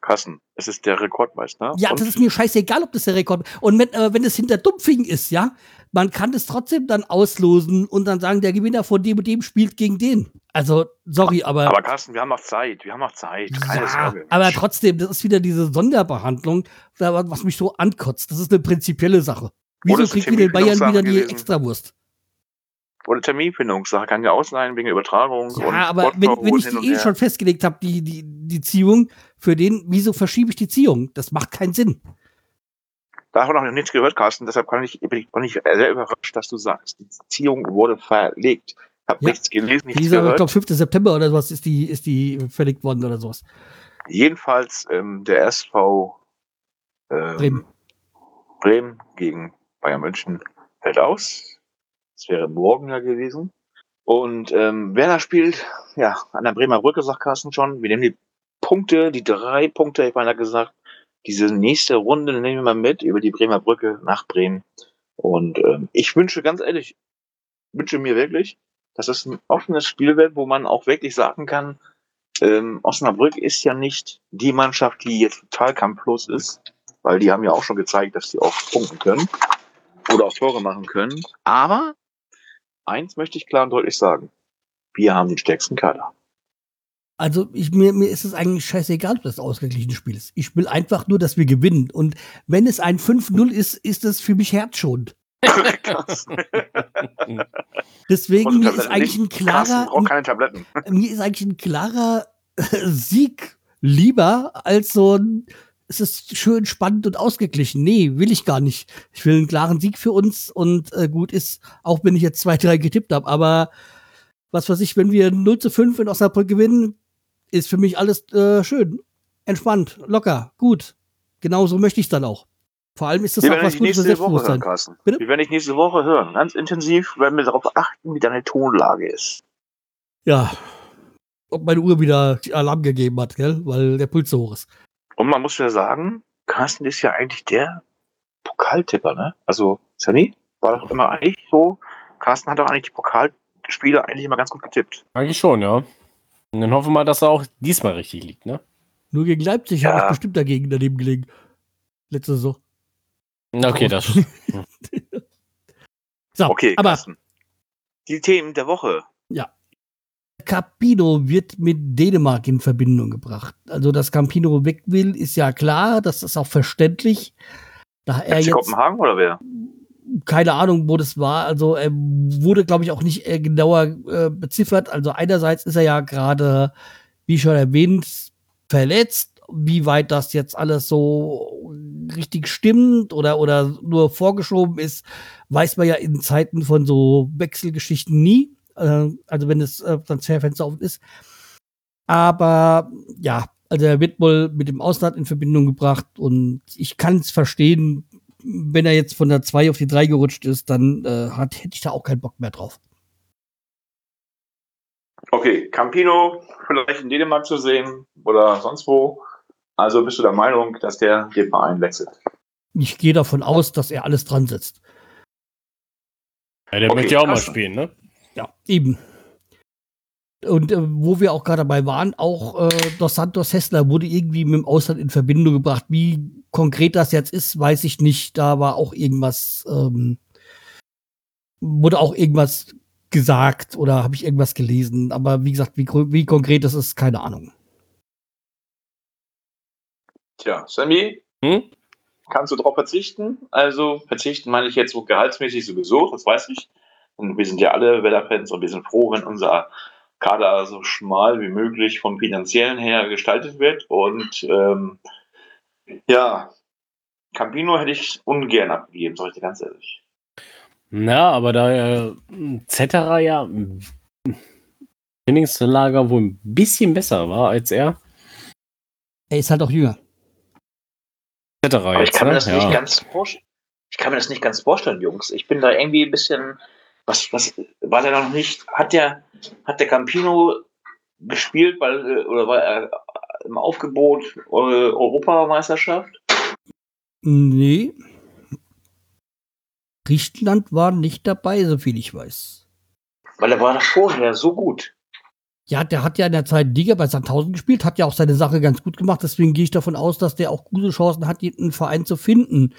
Kassen, es ist der Rekordmeister. Ja, Und das ist mir scheißegal, ob das der Rekord Und wenn, äh, wenn es hinter Dumpfing ist, ja, man kann es trotzdem dann auslosen und dann sagen, der Gewinner von dem und dem spielt gegen den. Also, sorry, aber. Aber Carsten, wir haben noch Zeit, wir haben noch Zeit. Keine ja, Sorge. aber trotzdem, das ist wieder diese Sonderbehandlung, was mich so ankotzt. Das ist eine prinzipielle Sache. Wieso das ist kriegt ihr den Bayern wieder die gewesen? Extrawurst? Oder Terminfindungssache kann ja auch sein, wegen Übertragung. und Ja, aber wenn, Sportschau wenn und ich und die eh her. schon festgelegt habe, die, die, die Ziehung für den, wieso verschiebe ich die Ziehung? Das macht keinen Sinn. Da haben wir noch nichts gehört, Carsten, deshalb kann ich, bin ich, bin ich sehr überrascht, dass du sagst, die Ziehung wurde verlegt. Hab Ja. nichts gelesen, nichts Dieser, ich gehört. glaube, 5. September oder sowas ist die, ist die verlegt worden oder sowas. Jedenfalls ähm, der SV ähm, Bremen. Bremen gegen Bayern München fällt aus. Das wäre morgen ja gewesen. Und ähm, Werner spielt, ja, an der Bremer Brücke, sagt Carsten schon. Wir nehmen die Punkte, die drei Punkte, ich meine gesagt, diese nächste Runde nehmen wir mal mit über die Bremer Brücke nach Bremen. Und ähm, ich wünsche ganz ehrlich, wünsche mir wirklich, dass es ein offenes Spiel wird, wo man auch wirklich sagen kann, ähm, Osnabrück ist ja nicht die Mannschaft, die jetzt total kampflos ist, weil die haben ja auch schon gezeigt, dass die auch punkten können oder auch Tore machen können. Aber eins möchte ich klar und deutlich sagen. Wir haben den stärksten Kader. Also ich, mir, mir ist es eigentlich scheißegal, ob das ausgeglichenes Spiel ist. Ich will einfach nur, dass wir gewinnen. Und wenn es ein 5-0 ist, ist es für mich herzschonend. Deswegen Und mir ist eigentlich ein klarer, braucht keine Tabletten. mir ist eigentlich ein klarer Sieg lieber als so ein, es ist schön spannend und ausgeglichen. Nee, will ich gar nicht. Ich will einen klaren Sieg für uns und äh, gut ist, auch wenn ich jetzt zwei, drei getippt habe, aber was weiß ich, wenn wir 0 zu 5 in Osnabrück gewinnen, ist für mich alles äh, schön, entspannt, locker, gut. Genauso möchte ich dann auch. Vor allem ist das Wir auch was Gutes für nächste Woche hören, Selbstbewusstsein. Bitte? Wir werden dich nächste Woche hören. Ganz intensiv werden wir darauf achten, wie deine Tonlage ist. Ja. Ob meine Uhr wieder Alarm gegeben hat, gell? Weil der Puls so hoch ist. Und man muss ja sagen, Carsten ist ja eigentlich der Pokaltipper, ne? Also, Sunny war doch immer eigentlich so, Carsten hat doch eigentlich die Pokalspiele eigentlich immer ganz gut getippt. Eigentlich schon, ja. Und dann hoffen wir mal, dass er auch diesmal richtig liegt, ne? Nur gegen Leipzig Ja. habe ich bestimmt dagegen daneben gelegen. Letzte Saison. Okay, das. So, Okay, aber Carsten. Die Themen der Woche. Campino wird mit Dänemark in Verbindung gebracht. Also, dass Campino weg will, ist ja klar, das ist auch verständlich. Da er jetzt, Kopenhagen oder wer? keine Ahnung, wo das war. Also er wurde, glaube ich, auch nicht äh, genauer äh, beziffert. Also einerseits ist er ja gerade, wie schon erwähnt, verletzt. Wie weit das jetzt alles so richtig stimmt oder, oder nur vorgeschoben ist, weiß man ja in Zeiten von so Wechselgeschichten nie. Äh, also wenn das äh, Transferfenster offen ist. Aber ja, also er wird wohl mit dem Ausland in Verbindung gebracht und ich kann es verstehen, wenn er jetzt von der 2 auf die 3 gerutscht ist, dann äh, hat, hätte ich da auch keinen Bock mehr drauf. Okay, Campino vielleicht in Dänemark zu sehen oder sonst wo. Also bist du der Meinung, dass der den Verein wechselt? Ich gehe davon aus, dass er alles dran setzt. Ja, der okay, möchte ja auch mal spielen, ne? Ja, eben. Und äh, wo wir auch gerade dabei waren, auch äh, Dos Santos Hessler wurde irgendwie mit dem Ausland in Verbindung gebracht. Wie konkret das jetzt ist, weiß ich nicht. Da war auch irgendwas, ähm, wurde auch irgendwas gesagt oder habe ich irgendwas gelesen. Aber wie gesagt, wie, wie konkret das ist, keine Ahnung. Tja, Sammy, hm? kannst du darauf verzichten? Also verzichten meine ich jetzt so gehaltsmäßig sowieso, das weiß ich. Und wir sind ja alle Weller-Fans und wir sind froh, wenn unser Kader so schmal wie möglich vom finanziellen her gestaltet wird. Und ähm, ja, Campino hätte ich ungern abgegeben, sag ich dir ganz ehrlich. Na, aber da äh, Zetterer ja im Trainingslager wohl ein bisschen besser war als er. Er ist halt auch jünger. Zetterer jetzt, ich kann mir das ja. nicht ganz vorstellen. Ich kann mir das nicht ganz vorstellen, Jungs. Ich bin da irgendwie ein bisschen was, was war der noch nicht? Hat der, hat der Campino gespielt, weil, oder war er im Aufgebot äh, Europameisterschaft? Nee. Griechenland war nicht dabei, soviel ich weiß. Weil er war da vorher so gut. Ja, der hat ja in der zweiten Liga bei Sandhausen gespielt, hat ja auch seine Sache ganz gut gemacht. Deswegen gehe ich davon aus, dass der auch gute Chancen hat, einen Verein zu finden.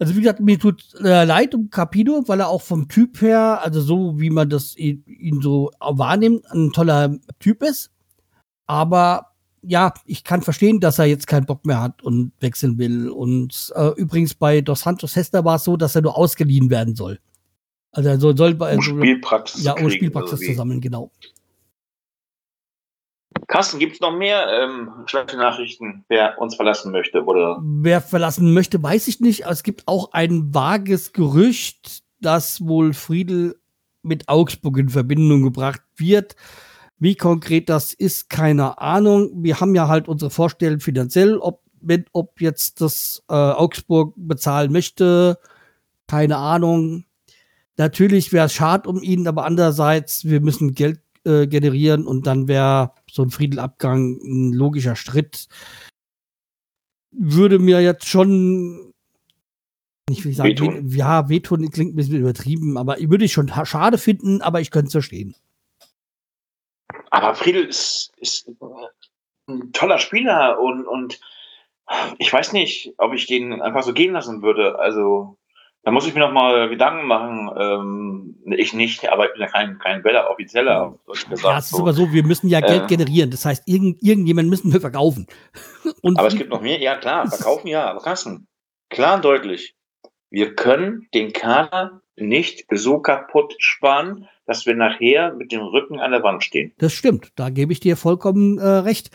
Also wie gesagt, mir tut äh, leid um Capino, weil er auch vom Typ her, also so wie man das ihn, ihn so wahrnimmt, ein toller Typ ist. Aber ja, ich kann verstehen, dass er jetzt keinen Bock mehr hat und wechseln will. Und äh, übrigens bei Dos Santos Hester war es so, dass er nur ausgeliehen werden soll. Also er soll, soll um Spielpraxis ja, um Spielpraxis zu sammeln, genau. Carsten, gibt es noch mehr ähm, schlechte Nachrichten, wer uns verlassen möchte? Oder? Wer verlassen möchte, weiß ich nicht. Es gibt auch ein vages Gerücht, dass wohl Friedel mit Augsburg in Verbindung gebracht wird. Wie konkret das ist, keine Ahnung. Wir haben ja halt unsere Vorstellung finanziell, ob, wenn, ob jetzt das äh, Augsburg bezahlen möchte, keine Ahnung. Natürlich wäre es schade um ihn, aber andererseits, wir müssen Geld äh, generieren und dann wäre so ein Friedelabgang ein logischer Schritt. Würde mir jetzt schon nicht wie ich sagen, wehtun. ja, wehtun klingt ein bisschen übertrieben, aber würde ich schon schade finden, aber ich könnte es verstehen. Aber Friedel ist, ist ein toller Spieler und, und ich weiß nicht, ob ich den einfach so gehen lassen würde. Also da muss ich mir noch mal Gedanken machen. Ähm, ich nicht, aber ich bin ja kein, kein Weller offizieller. Gesagt, ja, es ist aber so, wir müssen ja Geld äh, generieren. Das heißt, irgend, irgendjemand müssen wir verkaufen. Und aber es gibt noch mehr. Ja, klar, verkaufen ja. Aber Carsten, klar und deutlich. Wir können den Kader nicht so kaputt sparen, dass wir nachher mit dem Rücken an der Wand stehen. Das stimmt. Da gebe ich dir vollkommen äh, recht.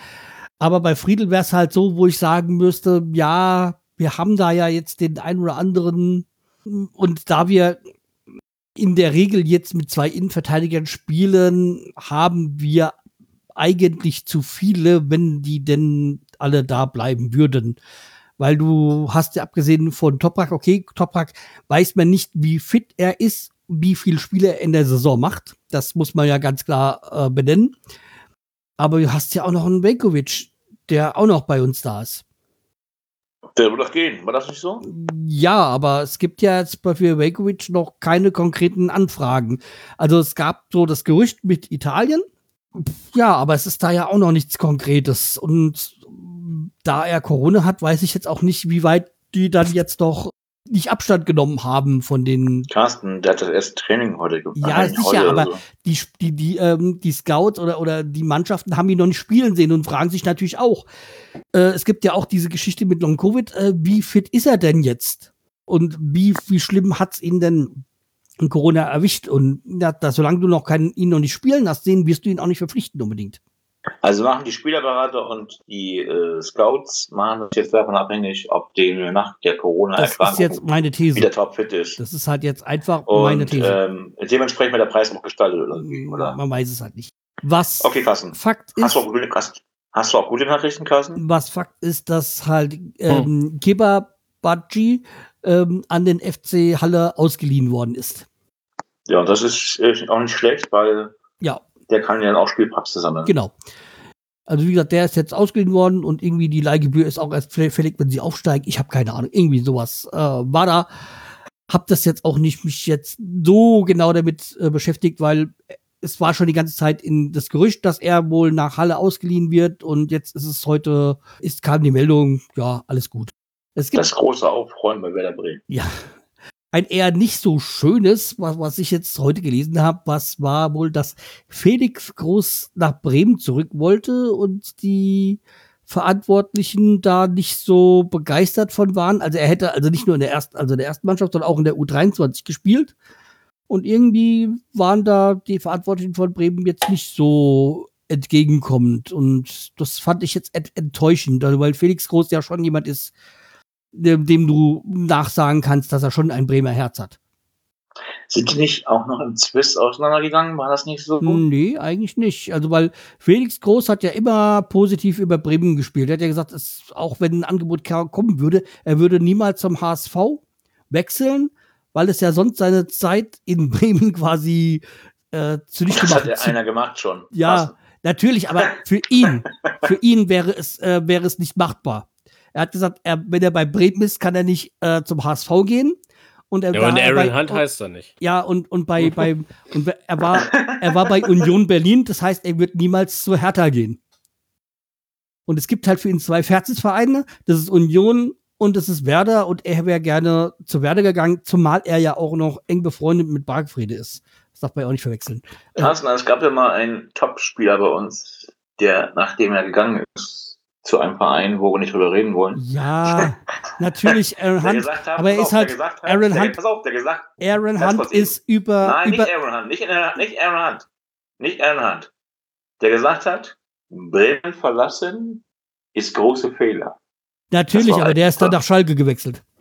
Aber bei Friedel wäre es halt so, wo ich sagen müsste, ja, wir haben da ja jetzt den ein oder anderen und da wir in der Regel jetzt mit zwei Innenverteidigern spielen, haben wir eigentlich zu viele, wenn die denn alle da bleiben würden. Weil du hast ja abgesehen von Toprak, okay, Toprak weiß man nicht, wie fit er ist, wie viele Spiele er in der Saison macht. Das muss man ja ganz klar äh, benennen. Aber du hast ja auch noch einen Velkovic, der auch noch bei uns da ist. Der wird doch gehen, war das nicht so? Ja, aber es gibt ja jetzt bei Velkovic noch keine konkreten Anfragen. Also es gab so das Gerücht mit Italien. Ja, aber es ist da ja auch noch nichts Konkretes. Und da er Corona hat, weiß ich jetzt auch nicht, wie weit die dann jetzt doch nicht Abstand genommen haben von den. Carsten, der hat das erste Training heute gemacht. Ja, sicher, aber so. die, die, die, ähm, die Scouts oder, oder die Mannschaften haben ihn noch nicht spielen sehen und fragen sich natürlich auch. Äh, es gibt ja auch diese Geschichte mit Long Covid. Äh, wie fit ist er denn jetzt? Und wie, wie schlimm hat's ihn denn in Corona erwischt? Und ja, da, solange du noch keinen, ihn noch nicht spielen hast sehen, wirst du ihn auch nicht verpflichten unbedingt. Also machen die Spielerberater und die äh, Scouts machen das jetzt davon abhängig, ob der nach der Das ist Corona-Erkrankung jetzt meine These. wieder topfit ist. Das ist halt jetzt einfach Und meine These. ähm, dementsprechend wird der Preis auch gestaltet oder, wie, oder? Man weiß es halt nicht. Was Okay, Carsten. Fakt Hast ist, du, auch gute, hast, hast du auch gute Nachrichten, Carsten? was Fakt ist, dass halt ähm, Kiba Badji ähm, an den FC Halle ausgeliehen worden ist. Ja, das ist äh, auch nicht schlecht, weil Ja, der kann ja dann auch Spielpraxis sammeln. genau. Also wie gesagt, der ist jetzt ausgeliehen worden und irgendwie die Leihgebühr ist auch erst fäll- fällig, wenn sie aufsteigt. Ich habe keine Ahnung, irgendwie sowas äh, war da. Hab das jetzt auch nicht mich jetzt so genau damit äh, beschäftigt, weil es war schon die ganze Zeit in das Gerücht, dass er wohl nach Halle ausgeliehen wird und jetzt ist es heute, ist kam die Meldung, ja, alles gut. Es gibt Das große Aufräumen bei Werder Bremen. ja, ein eher nicht so schönes, was, was ich jetzt heute gelesen habe, was war wohl, dass Felix Groß nach Bremen zurück wollte und die Verantwortlichen da nicht so begeistert von waren. Also er hätte also nicht nur in der ersten, also in der ersten Mannschaft, sondern auch in der U23 gespielt. Und irgendwie waren da die Verantwortlichen von Bremen jetzt nicht so entgegenkommend. Und das fand ich jetzt ent enttäuschend, weil Felix Groß ja schon jemand ist, dem, du nachsagen kannst, dass er schon ein Bremer Herz hat. Sind die nicht auch noch im Zwist auseinandergegangen? War das nicht so? Nee, eigentlich nicht. Also, weil Felix Groß hat ja immer positiv über Bremen gespielt. Er hat ja gesagt, es, auch wenn ein Angebot kommen würde, er würde niemals zum HSV wechseln, weil es ja sonst seine Zeit in Bremen quasi äh, zunichte Das hat ja einer gemacht schon. Ja, natürlich, aber für ihn, für ihn wäre es, äh, wäre es nicht machbar. Er hat gesagt, er, wenn er bei Bremen ist, kann er nicht äh, zum HSV gehen. Und er Ja, war und Aaron bei, Hunt heißt er nicht. Ja, und, und bei, bei und er war, er war bei Union Berlin, das heißt, er wird niemals zu Hertha gehen. Und es gibt halt für ihn zwei Verzeichnisvereine, das ist Union und das ist Werder und er wäre gerne zu Werder gegangen, zumal er ja auch noch eng befreundet mit Bargfrede ist. Das darf man ja auch nicht verwechseln. Carsten, es gab ja mal einen Top-Spieler bei uns, der, nachdem er gegangen ist, zu einem Verein, wo wir nicht drüber reden wollen. Ja, natürlich Aaron Hunt. hat, aber er ist auf, halt- hat, Aaron der, Hunt- Pass auf, der gesagt Aaron Hunt ist über, Nein, über nicht Aaron Hunt, nicht, Aaron- nicht Aaron Hunt. Nicht Aaron Hunt. Der gesagt hat, Bremen verlassen ist große Fehler. natürlich, aber der ist dann nach Schalke gewechselt.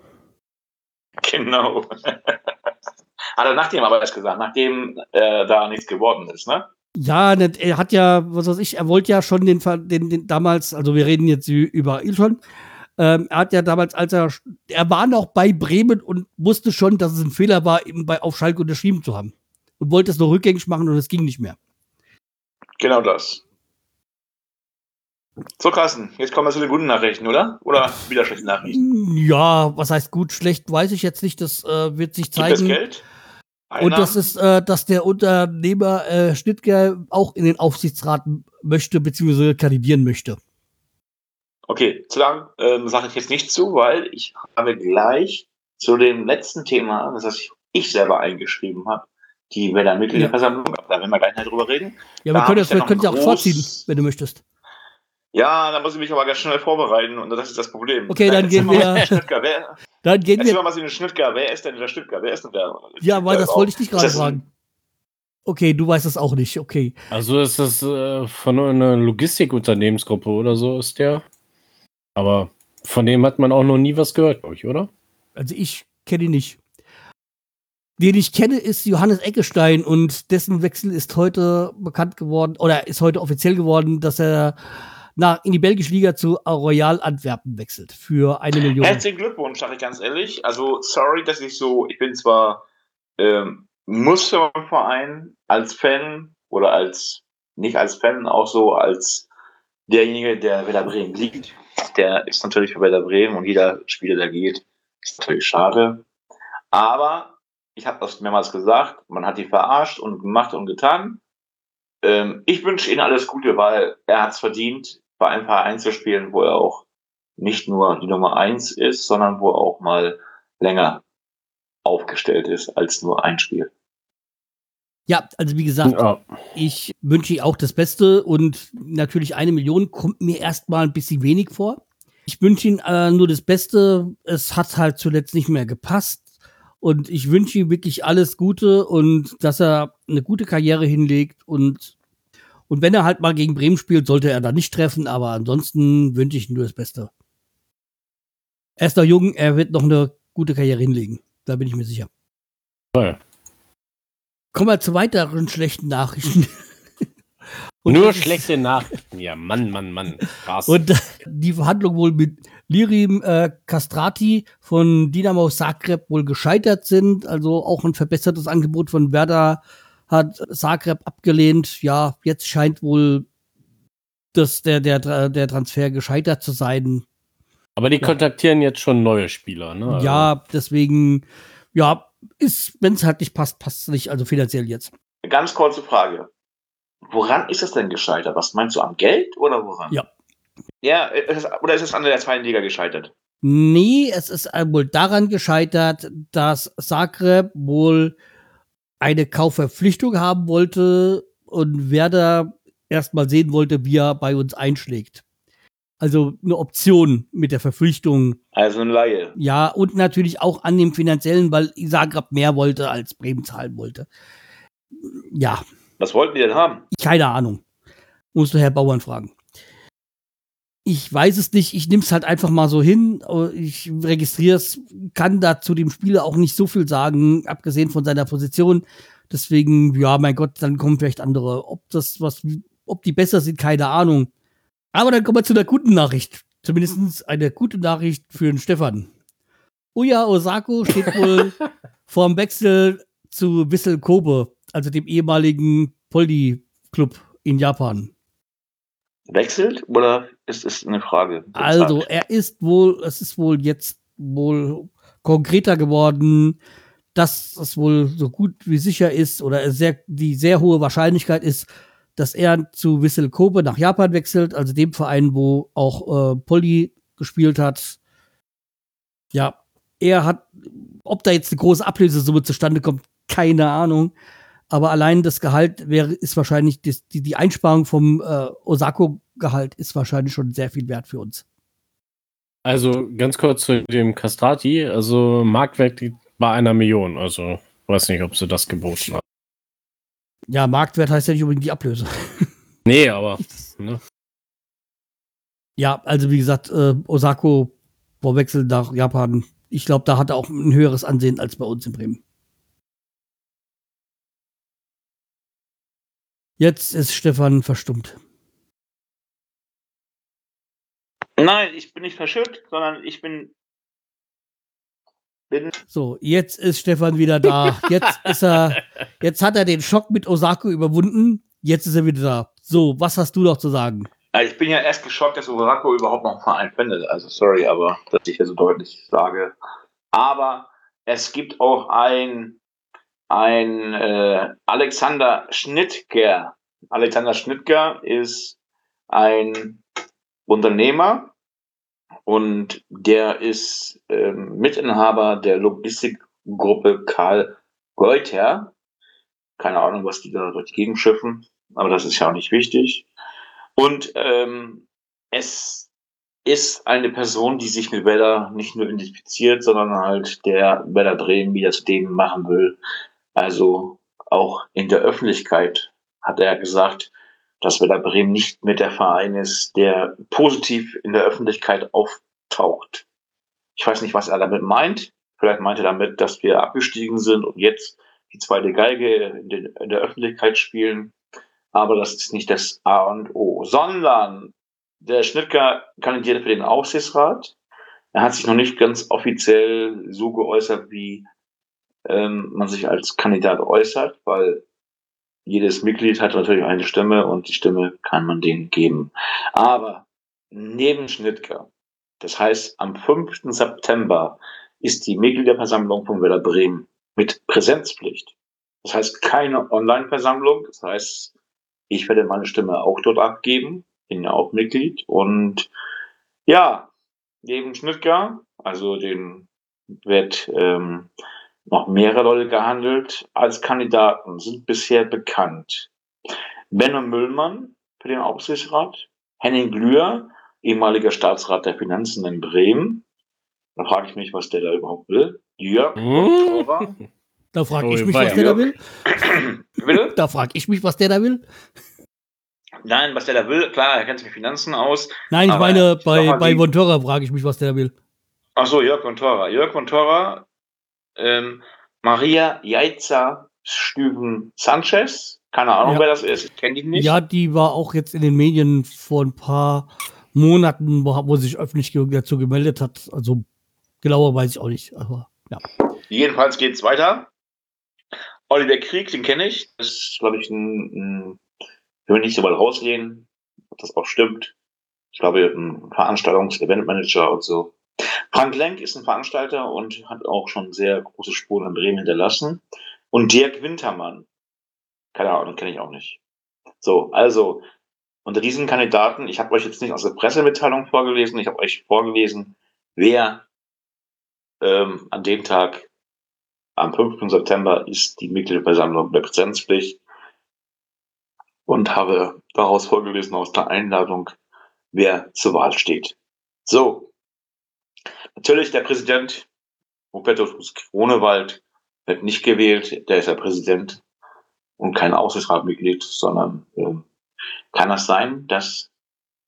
Genau. Hat er nachdem aber erst gesagt, nachdem äh, da nichts geworden ist, ne? Ja, ne, er hat ja, was weiß ich, er wollte ja schon den, den, den damals, also wir reden jetzt über ihn schon. Ähm, er hat ja damals, als er, er war noch bei Bremen und wusste schon, dass es ein Fehler war, eben bei, auf Schalke unterschrieben zu haben. Und wollte es noch rückgängig machen und es ging nicht mehr. Genau das. So, Carsten, jetzt kommen wir zu den guten Nachrichten, oder? Oder wieder schlechte Nachrichten? Ja, was heißt gut, schlecht, weiß ich jetzt nicht. Das äh, wird sich Gibt es zeigen. Und das ist, äh, dass der Unternehmer äh, Schnittger auch in den Aufsichtsrat möchte, beziehungsweise kandidieren möchte. Okay, zu lang ähm, sage ich jetzt nicht zu, weil ich habe gleich zu dem letzten Thema, das ich selber eingeschrieben habe, die Werder Mitgliederversammlung, da werden wir gleich nicht drüber reden. Ja, wir können das, ja wir können ja auch vorziehen, wenn du möchtest. Ja, da muss ich mich aber ganz schnell vorbereiten und das ist das Problem. Okay, dann gehen wir- wer, Dann gehen wir. mal was in Schnittger. Wer ist denn der Schnittger? Wer ist denn der? Ja, weil das wollte ich dich gerade das fragen. Okay, du weißt es auch nicht. Okay. Also ist das äh, von einer Logistikunternehmensgruppe oder so ist der. Aber von dem hat man auch noch nie was gehört, glaube ich, oder? Also ich kenne ihn nicht. Den ich kenne, ist Johannes Eckestein und dessen Wechsel ist heute bekannt geworden oder ist heute offiziell geworden, dass er nach, in die belgische Liga zu Royal Antwerpen wechselt für eine Million. Herzlichen Glückwunsch, sage ich ganz ehrlich. Also, sorry, dass ich so, ich bin zwar ähm, muss als Fan oder als, nicht als Fan, auch so als derjenige, der Werder Bremen liegt. Der ist natürlich für Werder Bremen und jeder Spieler, der geht, ist natürlich schade. Aber ich habe das mehrmals gesagt, man hat die verarscht und gemacht und getan. Ähm, ich wünsche Ihnen alles Gute, weil er hat es verdient, bei einem Verein zu spielen, wo er auch nicht nur die Nummer eins ist, sondern wo er auch mal länger aufgestellt ist als nur ein Spiel. Ja, also wie gesagt, Ja. ich wünsche ihm auch das Beste und natürlich eine Million kommt mir erstmal ein bisschen wenig vor. Ich wünsche ihm äh, nur das Beste. Es hat halt zuletzt nicht mehr gepasst. Und ich wünsche ihm wirklich alles Gute und dass er eine gute Karriere hinlegt. Und, und wenn er halt mal gegen Bremen spielt, sollte er da nicht treffen. Aber ansonsten wünsche ich ihm nur das Beste. Er ist noch jung, er wird noch eine gute Karriere hinlegen. Da bin ich mir sicher. Toll. Kommen wir zu weiteren schlechten Nachrichten. Nur schlechte Nachrichten. Ja, Mann, Mann, Mann. Krass. Und die Verhandlungen wohl mit Lirim äh, Castrati von Dinamo Zagreb wohl gescheitert sind. Also auch ein verbessertes Angebot von Werder hat Zagreb abgelehnt. Ja, jetzt scheint wohl dass der, der, der Transfer gescheitert zu sein. Aber die ja. kontaktieren jetzt schon neue Spieler, ne? Also ja, deswegen, ja, ist, wenn es halt nicht passt, passt es nicht, also finanziell jetzt. Ganz kurze Frage. Woran ist es denn gescheitert? Was meinst du, am Geld oder woran? Ja. Ja, ist, oder ist es an der zweiten Liga gescheitert? Nee, es ist wohl daran gescheitert, dass Zagreb wohl eine Kaufverpflichtung haben wollte und Werder erstmal sehen wollte, wie er bei uns einschlägt. Also eine Option mit der Verpflichtung. Also eine Laie. Ja, und natürlich auch an dem finanziellen, weil Zagreb mehr wollte, als Bremen zahlen wollte. Ja. Was wollten die denn haben? Keine Ahnung. Musst du Herr Bauern fragen. Ich weiß es nicht, ich nehme es halt einfach mal so hin. Ich registriere es, kann da zu dem Spieler auch nicht so viel sagen, abgesehen von seiner Position. Deswegen, ja, mein Gott, dann kommen vielleicht andere. Ob das was, ob die besser sind, keine Ahnung. Aber dann kommen wir zu der guten Nachricht. Zumindest eine gute Nachricht für den Stefan. Uya Osako steht wohl vorm Wechsel zu Wissel Kobe also dem ehemaligen Poldi-Club in Japan. Wechselt oder ist es eine Frage? Also er ist wohl, es ist wohl jetzt wohl konkreter geworden, dass es wohl so gut wie sicher ist oder sehr, die sehr hohe Wahrscheinlichkeit ist, dass er zu Wissel Kobe nach Japan wechselt, also dem Verein, wo auch äh, Polly gespielt hat. Ja, er hat, ob da jetzt eine große Ablösesumme zustande kommt, keine Ahnung. Aber allein das Gehalt wäre, ist wahrscheinlich, die, die Einsparung vom äh, Osako-Gehalt ist wahrscheinlich schon sehr viel wert für uns. Also ganz kurz zu dem Castrati. Also Marktwert bei einer Million. Also weiß nicht, ob sie das geboten hat. Ja, Marktwert heißt ja nicht unbedingt die Ablöse. Nee, aber. Ne? Ja, also wie gesagt, äh, Osako Vorwechsel nach Japan. Ich glaube, da hat er auch ein höheres Ansehen als bei uns in Bremen. Jetzt ist Stefan verstummt. Nein, ich bin nicht verschüttet, sondern ich bin. bin so, jetzt ist Stefan wieder da. Jetzt ist er. Jetzt hat er den Schock mit Osako überwunden. Jetzt ist er wieder da. So, was hast du noch zu sagen? Ich bin ja erst geschockt, dass Osako überhaupt noch einen Verein findet. Also sorry, aber dass ich hier so deutlich sage. Aber es gibt auch ein ein äh, Alexander Schnittger. Alexander Schnittger ist ein Unternehmer und der ist ähm, Mitinhaber der Logistikgruppe Karl Goether. Keine Ahnung, was die da durch die Gegend schiffen, aber das ist ja auch nicht wichtig. Und ähm, es ist eine Person, die sich mit Werder nicht nur identifiziert, sondern halt der Werder Bremen wieder zu dem machen will, also auch in der Öffentlichkeit hat er gesagt, dass Werder Bremen nicht mehr der Verein ist, der positiv in der Öffentlichkeit auftaucht. Ich weiß nicht, was er damit meint. Vielleicht meint er damit, dass wir abgestiegen sind und jetzt die zweite Geige in, den, in der Öffentlichkeit spielen. Aber das ist nicht das A und O, sondern der Schnittger kandidiert für den Aufsichtsrat. Er hat sich noch nicht ganz offiziell so geäußert, wie ähm, man sich als Kandidat äußert, weil jedes Mitglied hat natürlich eine Stimme und die Stimme kann man denen geben. Aber neben Schnittger, das heißt am 5. September ist die Mitgliederversammlung von Werder Bremen mit Präsenzpflicht. Das heißt keine Online-Versammlung. Das heißt, ich werde meine Stimme auch dort abgeben, bin ja auch Mitglied. Und ja, neben Schnittger, also den wird ähm, noch mehrere Leute gehandelt als Kandidaten, sind bisher bekannt. Benno Müllmann für den Aufsichtsrat, Henning Glühr, ehemaliger Staatsrat der Finanzen in Bremen. Da frage ich mich, was der da überhaupt will. Jörg Hm? Da frage Oh, ich mich, was der da will. Bitte? Da frage ich mich, was der da will. Nein, was der da will, klar, er kennt sich mit Finanzen aus. Nein, ich meine, bei, bei Vontora frage ich mich, was der da will. Ach so, Jörg von Tora. Jörg von Tora, ähm, Maria Jaiza Stüben Sanchez. Keine Ahnung, Ja. wer das ist. Ich kenne die nicht. Ja, die war auch jetzt in den Medien vor ein paar Monaten, wo, wo sie sich öffentlich dazu gemeldet hat. Also genauer weiß ich auch nicht. Aber ja. Jedenfalls geht's weiter. Oliver Krieg, den kenne ich. Das ist, glaube ich, ein, ein ich will nicht so weit rausgehen, ob das auch stimmt. Ich glaube, ein Veranstaltungs-Eventmanager und so. Frank Lenk ist ein Veranstalter und hat auch schon sehr große Spuren in Bremen hinterlassen. Und Dirk Wintermann. Keine Ahnung, kenne ich auch nicht. So, also, unter diesen Kandidaten, ich habe euch jetzt nicht aus der Pressemitteilung vorgelesen, ich habe euch vorgelesen, wer ähm, an dem Tag am 5. September ist die Mitgliederversammlung der Präsenzpflicht und habe daraus vorgelesen aus der Einladung, wer zur Wahl steht. So. Natürlich der Präsident, Hubertus Kronewald, wird nicht gewählt. Der ist ja Präsident und kein Aufsichtsratmitglied, sondern äh, kann es sein, dass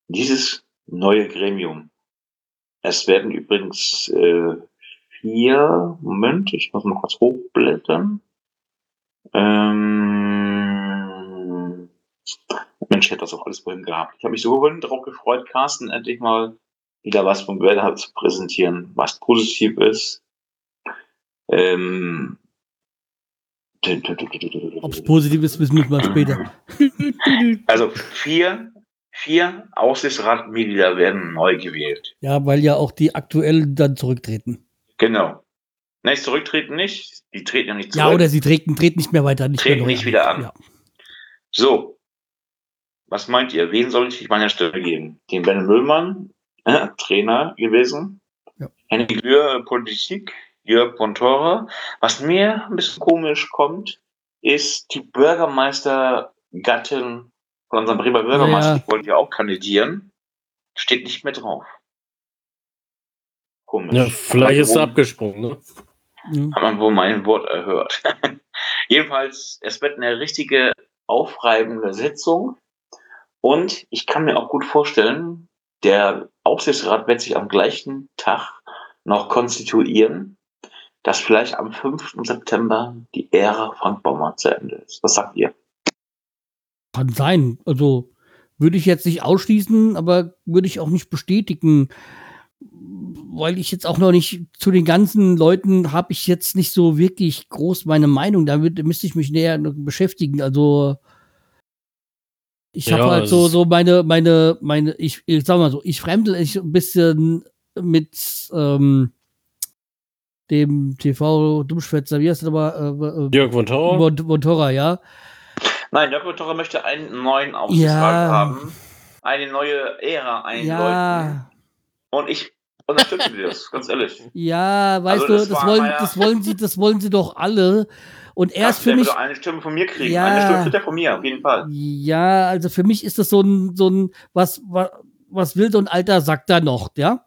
dieses neue Gremium, es werden übrigens äh, vier, Moment, ich muss mal kurz hochblättern. Ähm, Mensch, ich hätte das auch alles vorhin gehabt. Ich habe mich so vorhin darauf gefreut, Carsten endlich mal wieder was vom Werder zu präsentieren, was positiv ist. Ähm, Ob es positiv ist, wissen wir mal später. also vier, vier Aufsichtsratmitglieder werden neu gewählt. Ja, weil ja auch die aktuellen dann zurücktreten. Genau. Nein, zurücktreten nicht. Die treten ja nicht zurück. Ja, oder sie treten, treten nicht mehr weiter. Nicht, Treten mehr nicht wieder an. Ja. So. Was meint ihr? Wen soll ich meiner Stelle geben? Den Ben Müllmann, äh, Trainer gewesen. Ja. Henning Lühr, Politik, Jörg Pontora. Was mir ein bisschen komisch kommt, ist die Bürgermeistergattin von unserem Bremer Bürgermeister, Ja. die wollte ja auch kandidieren. Steht nicht mehr drauf. Komisch. Ja, vielleicht ist er abgesprungen, ne? Hat man wohl mein Wort erhört. Jedenfalls, es wird eine richtige aufreibende Sitzung. Und ich kann mir auch gut vorstellen, der Aufsichtsrat wird sich am gleichen Tag noch konstituieren, dass vielleicht am 5. September die Ära Frank Baumann zu Ende ist. Was sagt ihr? Kann sein. Also würde ich jetzt nicht ausschließen, aber würde ich auch nicht bestätigen, weil ich jetzt auch noch nicht zu den ganzen Leuten habe ich jetzt nicht so wirklich groß meine Meinung. Damit müsste ich mich näher beschäftigen. Also ich habe Ja, halt so so meine meine meine ich, ich sag mal so ich fremdel ich ein bisschen mit ähm, dem TV Dummschwätzer wie heißt der aber äh, Jörg von Tauer. äh, Montora ja Nein, Jörg Torre möchte einen neuen Aufsichtsrat Ja. haben, eine neue Ära einläuten. ja Und ich unterstütze das, ganz ehrlich. Ja, weißt Also du, das das, wollen, das wollen sie, das wollen sie doch alle. Und er ist Carsten, für mich, würde eine Stimme von mir kriegen. Ja. Eine Stimme kriegt er von mir, auf jeden Fall. ja, also für mich ist das so ein, so ein, was, was, was will so ein alter Sack da noch, ja?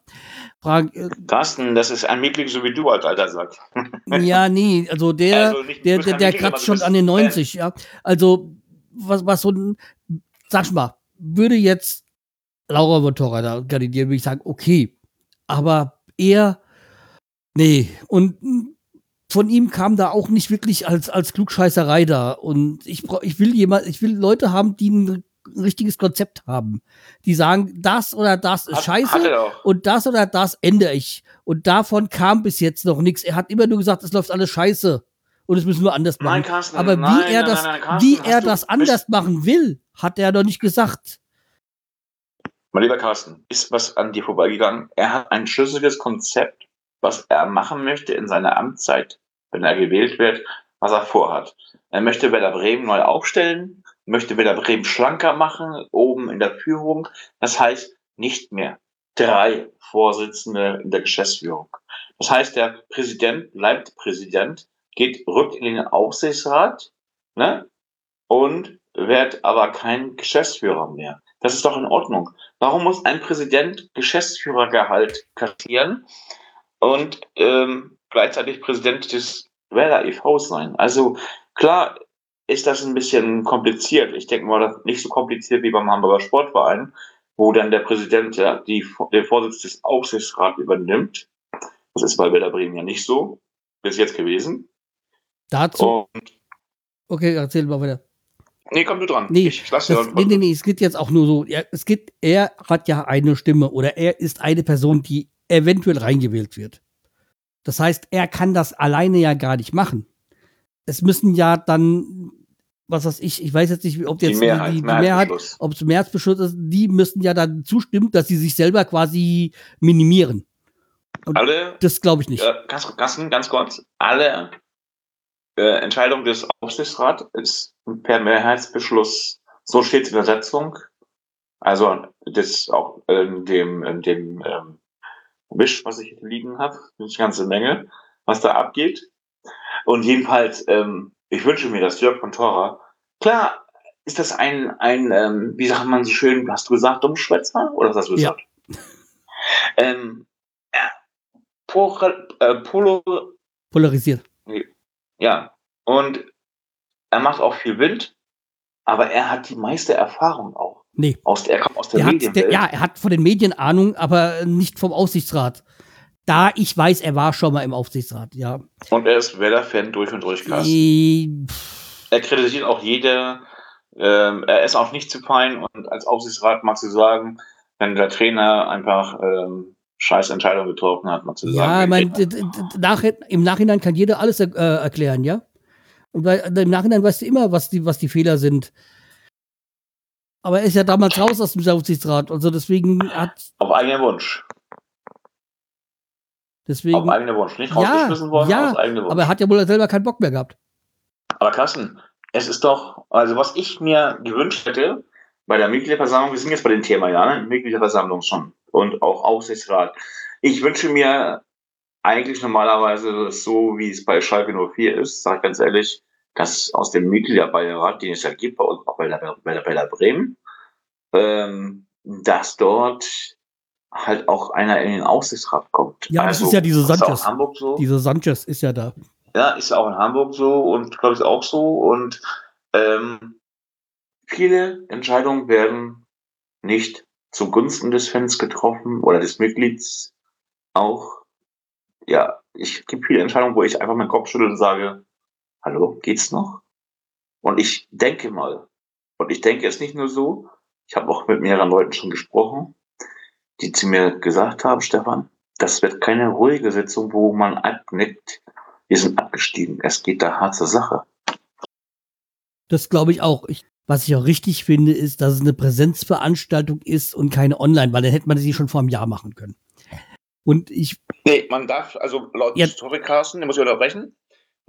Frag, äh, Carsten, das ist ein Mitglied, so wie du als Alter sagst. ja, nee, also der, Also nicht- der, der, der kratzt schon an den Fan. 90, ja. Also, was, was so ein, sag mal, würde jetzt Laura Motorrad da kandidieren, würde ich sagen, okay. Aber er, nee. Und mm, von ihm kam da auch nicht wirklich als, als Klugscheißerei da. Und ich, brauch- ich will jemand, ich will Leute haben, die ein richtiges Konzept haben. Die sagen, das oder das ist Hat- scheiße Hat und das oder das ändere ich. Und davon kam bis jetzt noch nichts. Er hat immer nur gesagt, es läuft alles scheiße. Und es müssen wir anders machen. Nein, Carsten. Aber wie nein, er das, nein, Carsten, wie er das anders machen will, hat er noch nicht gesagt. Mein lieber Carsten, ist was an dir vorbeigegangen? Er hat ein schlüssiges Konzept, was er machen möchte in seiner Amtszeit, wenn er gewählt wird, was er vorhat. Er möchte Werder Bremen neu aufstellen, möchte Werder Bremen schlanker machen, oben in der Führung. Das heißt, nicht mehr drei Vorsitzende in der Geschäftsführung. Das heißt, der Präsident bleibt Präsident, geht, rückt in den Aufsichtsrat, ne? Und wird aber kein Geschäftsführer mehr. Das ist doch in Ordnung. Warum muss ein Präsident Geschäftsführergehalt kassieren und ähm, gleichzeitig Präsident des Werder e.V. sein? Also klar ist das ein bisschen kompliziert. Ich denke mal, nicht so kompliziert wie beim Hamburger Sportverein, wo dann der Präsident ja die, den Vorsitz des Aufsichtsrats übernimmt. Das ist bei Werder Bremen ja nicht so. Bis jetzt gewesen. Dazu. Und okay, erzähl mal weiter. Nee, komm du dran. Nee, ich lasse das, nee, nee, nee, es geht jetzt auch nur so. Ja, es geht, er hat ja eine Stimme oder er ist eine Person, die eventuell reingewählt wird. Das heißt, er kann das alleine ja gar nicht machen. Es müssen ja dann, was weiß ich, ich weiß jetzt nicht, ob jetzt die Mehrheit, die, die Mehrheit ob es Mehrheitsbeschluss ist, die müssen ja dann zustimmen, dass sie sich selber quasi minimieren. Und alle, das glaube ich nicht. Äh, ganz, ganz, ganz kurz, alle äh, Entscheidung des Aufsichtsrats ist per Mehrheitsbeschluss, so steht es in der Setzung, also das auch in dem, in dem ähm, Wisch, was ich liegen habe, eine ganze Menge, was da abgeht. Und jedenfalls, ähm, ich wünsche mir, dass Jörg von Tora, klar, ist das ein, ein ähm, wie sagt man so schön, hast du gesagt, Dummschwätzer? Oder was hast du gesagt? Ja. ähm, ja, äh, polo, polarisiert. Ja, und er macht auch viel Wind, aber er hat die meiste Erfahrung auch. Nee. Aus, er kommt aus der Medienwelt. ja, er hat von den Medien Ahnung, aber nicht vom Aufsichtsrat. Da ich weiß, er war schon mal im Aufsichtsrat, ja. Und er ist Werder-Fan durch und durch, Carsten. Äh, er kritisiert auch jede, ähm, er ist auch nicht zu fein und als Aufsichtsrat magst du sagen, wenn der Trainer einfach ähm, scheiß Entscheidung getroffen hat, mal zu ja, sagen. Ja, im Nachhinein kann jeder alles äh, erklären, ja? Und weil, im Nachhinein weißt du immer, was die, was die Fehler sind. Aber er ist ja damals raus aus dem Aufsichtsrat. Also deswegen hat. Auf eigenen Wunsch. Deswegen, auf eigenen Wunsch. Nicht rausgeschmissen ja, worden, ja, aus eigenem Wunsch. Aber er hat ja wohl selber keinen Bock mehr gehabt. Aber Carsten, es ist doch, also was ich mir gewünscht hätte, bei der Mitgliederversammlung, wir sind jetzt bei dem Thema, ja, ne? Mitgliederversammlung schon und auch Aufsichtsrat. Ich wünsche mir eigentlich normalerweise so, wie es bei Schalke 04 ist, sage ich ganz ehrlich, dass aus dem Mitgliederbeirat, den es ja gibt, bei uns auch bei der, bei der, bei der Bremen, ähm, dass dort halt auch einer in den Aufsichtsrat kommt. Ja, also, das ist ja diese Sanchez. Hamburg so. Diese Sanchez ist ja da. Ja, ist auch in Hamburg so und glaube ich auch so. Und ähm, viele Entscheidungen werden nicht zugunsten des Fans getroffen oder des Mitglieds auch. Ja, ich gibt viele Entscheidungen, wo ich einfach meinen Kopf schüttel und sage, hallo, geht's noch? Und ich denke mal, und ich denke es nicht nur so, ich habe auch mit mehreren Leuten schon gesprochen, die zu mir gesagt haben, Stefan, das wird keine ruhige Sitzung, wo man abnickt. Wir sind abgestiegen. Es geht da hart zur Sache. Das glaube ich auch. Ich was ich auch richtig finde, ist, dass es eine Präsenzveranstaltung ist und keine Online, weil dann hätte man sie schon vor einem Jahr machen können. Und ich. Nee, man darf, also laut ja. Story Carsten, muss ich unterbrechen,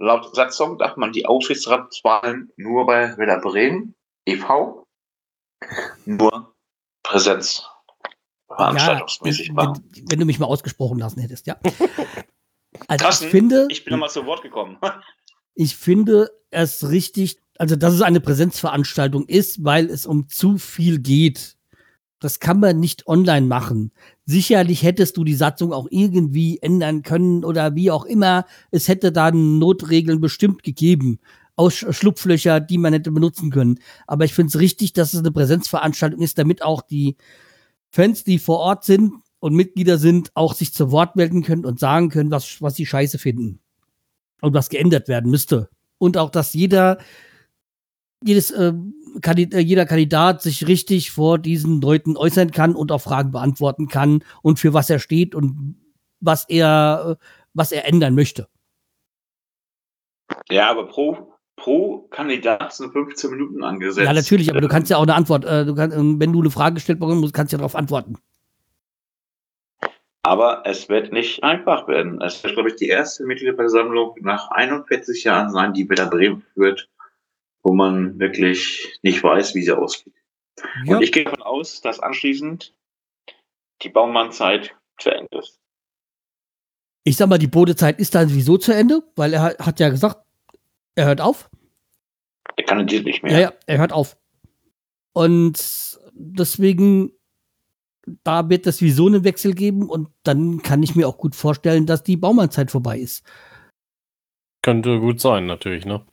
laut Satzung darf man die Aufsichtsratswahlen nur bei Werder Bremen e.V. nur Präsenz. Veranstaltungsmäßig ja, machen. Wenn, wenn, du mich mal ausgesprochen lassen hättest, ja. Also Carsten, ich finde, ich bin nochmal zu Wort gekommen. ich finde es richtig, also dass es eine Präsenzveranstaltung ist, weil es um zu viel geht. Das kann man nicht online machen. Sicherlich hättest du die Satzung auch irgendwie ändern können oder wie auch immer. Es hätte da Notregeln bestimmt gegeben. Aus Schlupflöcher, die man hätte benutzen können. Aber ich finde es richtig, dass es eine Präsenzveranstaltung ist, damit auch die Fans, die vor Ort sind und Mitglieder sind, auch sich zu Wort melden können und sagen können, was, was sie scheiße finden. Und was geändert werden müsste. Und auch, dass jeder jedes, äh, Kandid äh, jeder Kandidat sich richtig vor diesen Leuten äußern kann und auch Fragen beantworten kann und für was er steht und was er, äh, was er ändern möchte. Ja, aber pro, pro Kandidat sind 15 Minuten angesetzt. Ja, natürlich, aber du kannst ja auch eine Antwort, äh, du kannst, wenn du eine Frage gestellt bekommst, kannst du ja darauf antworten. Aber es wird nicht einfach werden. Es wird, glaube ich, die erste Mitgliederversammlung nach 41 Jahren sein, die wieder Bremen führt wo man wirklich nicht weiß, wie sie ausgeht. Ja. Und ich gehe davon aus, dass anschließend die Baumannzeit zu Ende ist. Ich sag mal, die Bodezeit ist dann sowieso zu Ende, weil er hat ja gesagt, er hört auf. Er kann kandidiert nicht mehr. Ja, ja, er hört auf. Und deswegen, da wird es sowieso einen Wechsel geben und dann kann ich mir auch gut vorstellen, dass die Baumannzeit vorbei ist. Könnte gut sein, natürlich, ne?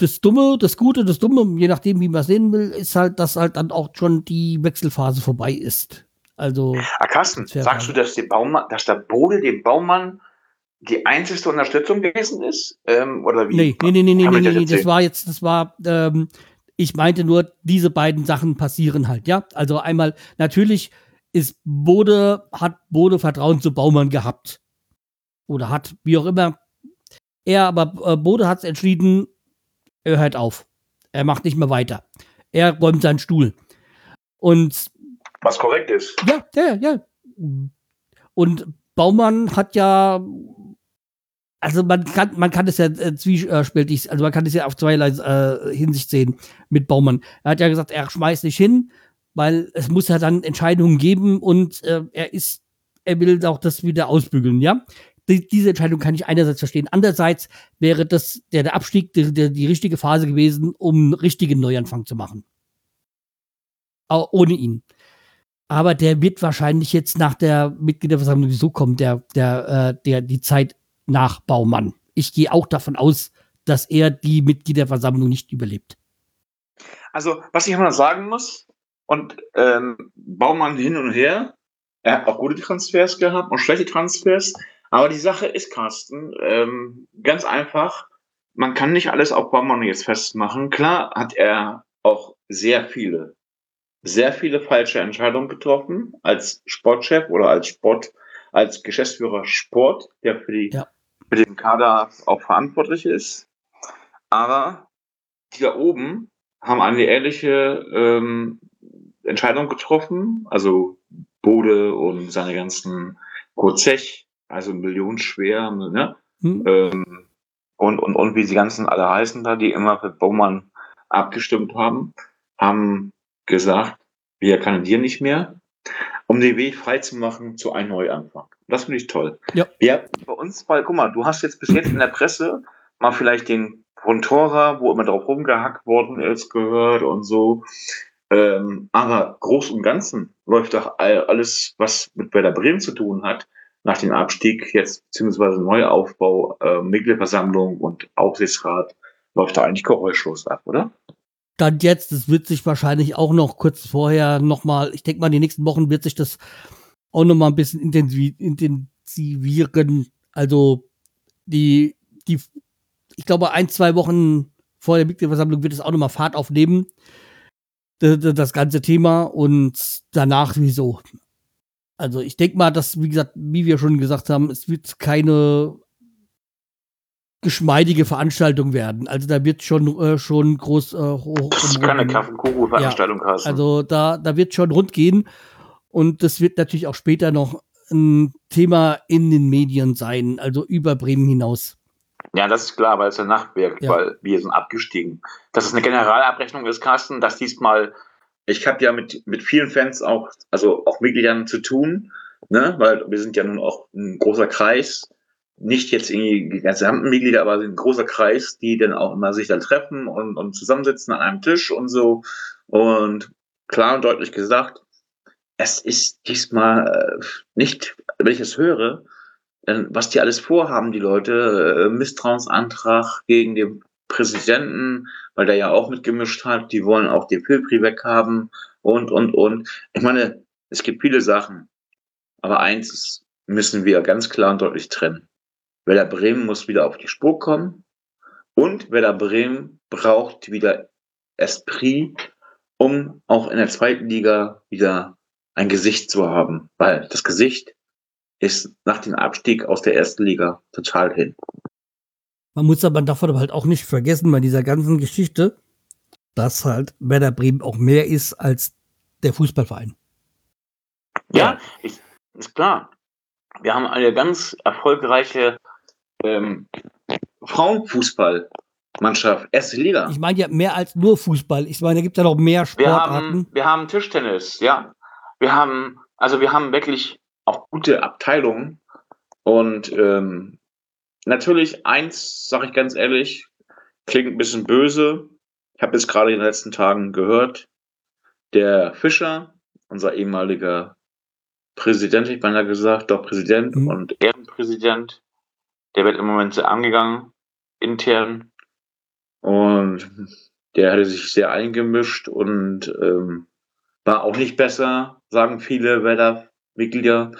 Das Dumme, das Gute, das Dumme, je nachdem, wie man sehen will, ist halt, dass halt dann auch schon die Wechselphase vorbei ist. Also. Ah, Carsten, sagst du, dass, der Baumann, dass der Bode dem Baumann die einzigste Unterstützung gewesen ist? Ähm, oder wie? Nee, nee, nee, nee, nee, nee, nee, das war jetzt, das war, ähm, ich meinte nur, diese beiden Sachen passieren halt, ja. Also einmal, natürlich ist Bode, hat Bode Vertrauen zu Baumann gehabt. Oder hat, wie auch immer. Er, aber äh, Bode hat es entschieden, er hört auf. Er macht nicht mehr weiter. Er räumt seinen Stuhl. Und. Was korrekt ist. Ja, ja, ja. Und Baumann hat ja also man kann, man kann es ja äh, zwiespältig, also man kann es ja auf zweierlei äh, Hinsicht sehen mit Baumann. Er hat ja gesagt, er schmeißt nicht hin, weil es muss ja dann Entscheidungen geben und äh, er ist, er will auch das wieder ausbügeln, ja. Die, diese Entscheidung kann ich einerseits verstehen. Andererseits wäre das der, der Abstieg die, die, die richtige Phase gewesen, um einen richtigen Neuanfang zu machen. Auch ohne ihn. Aber der wird wahrscheinlich jetzt nach der Mitgliederversammlung so kommen, der, der, äh, der die Zeit nach Baumann. Ich gehe auch davon aus, dass er die Mitgliederversammlung nicht überlebt. Also, was ich immer sagen muss, und ähm, Baumann hin und her, er hat auch gute Transfers gehabt und schlechte Transfers, aber die Sache ist, Carsten, ähm, ganz einfach, man kann nicht alles auf Baumann jetzt festmachen. Klar hat er auch sehr viele, sehr viele falsche Entscheidungen getroffen als Sportchef oder als Sport, als Geschäftsführer Sport, der für die ja für den Kader auch verantwortlich ist. Aber die da oben haben eine ehrliche ähm, Entscheidung getroffen. Also Bode und seine ganzen Kurzech, also millionenschwer, ne? Hm. Ähm, und, und, und wie die ganzen alle heißen da, die immer für Baumann abgestimmt haben, haben gesagt, wir kandidieren nicht mehr um den Weg frei zu machen zu einem Neuanfang. Das finde ich toll. Ja. ja. Bei uns, weil, guck mal, du hast jetzt bis jetzt in der Presse mal vielleicht den Frontora, wo immer drauf rumgehackt worden ist, gehört und so. Ähm, aber groß und ganzen läuft doch alles, was mit Werder Bremen zu tun hat, nach dem Abstieg jetzt, beziehungsweise Neuaufbau, äh, Mitgliederversammlung und Aufsichtsrat, läuft da eigentlich geräuschlos ab, oder? dann jetzt, das wird sich wahrscheinlich auch noch kurz vorher nochmal, ich denke mal, den nächsten Wochen wird sich das auch nochmal ein bisschen intensivieren. Also die, die, ich glaube, ein, zwei Wochen vor der Mitgliederversammlung wird es auch nochmal Fahrt aufnehmen. Das ganze Thema und danach wieso. Also ich denke mal, dass, wie gesagt, wie wir schon gesagt haben, es wird keine geschmeidige Veranstaltung werden. Also da wird schon äh, schon groß äh, hoch. Das ist keine Kaffee-Kuru-Veranstaltung ja, Also da da wird schon rund gehen und das wird natürlich auch später noch ein Thema in den Medien sein, also über Bremen hinaus. Ja, das ist klar, weil es ja nachwirkt, ja. weil wir sind abgestiegen. Dass es eine Generalabrechnung ist, Carsten, dass diesmal, ich habe ja mit, mit vielen Fans auch, also auch Mitgliedern zu tun, ne, weil wir sind ja nun auch ein großer Kreis nicht jetzt irgendwie die gesamten Mitglieder, aber ein großer Kreis, die dann auch immer sich dann treffen und, und zusammensitzen an einem Tisch und so. Und klar und deutlich gesagt, es ist diesmal äh, nicht, wenn ich es höre, äh, was die alles vorhaben, die Leute, äh, Misstrauensantrag gegen den Präsidenten, weil der ja auch mitgemischt hat, die wollen auch den Pilpri weghaben und, und, und. Ich meine, es gibt viele Sachen, aber eins müssen wir ganz klar und deutlich trennen. Werder Bremen muss wieder auf die Spur kommen und Werder Bremen braucht wieder Esprit, um auch in der zweiten Liga wieder ein Gesicht zu haben, weil das Gesicht ist nach dem Abstieg aus der ersten Liga total hin. Man muss aber davon aber halt auch nicht vergessen bei dieser ganzen Geschichte, dass halt Werder Bremen auch mehr ist als der Fußballverein. Ja, ich, ist klar. Wir haben eine ganz erfolgreiche ähm, Frauenfußballmannschaft, erste Liga. Ich meine ja mehr als nur Fußball. Ich meine, da gibt es ja noch mehr Sportarten. Wir haben, wir haben Tischtennis, ja. Wir haben, also wir haben wirklich auch gute Abteilungen. Und ähm, natürlich, eins, sage ich ganz ehrlich, klingt ein bisschen böse. Ich habe es gerade in den letzten Tagen gehört. Der Fischer, unser ehemaliger Präsident, ich meine gesagt, doch Präsident mhm. und Ehrenpräsident, der wird im Moment sehr angegangen, intern. Und der hatte sich sehr eingemischt und ähm, war auch nicht besser, sagen viele Werder-Mitglieder,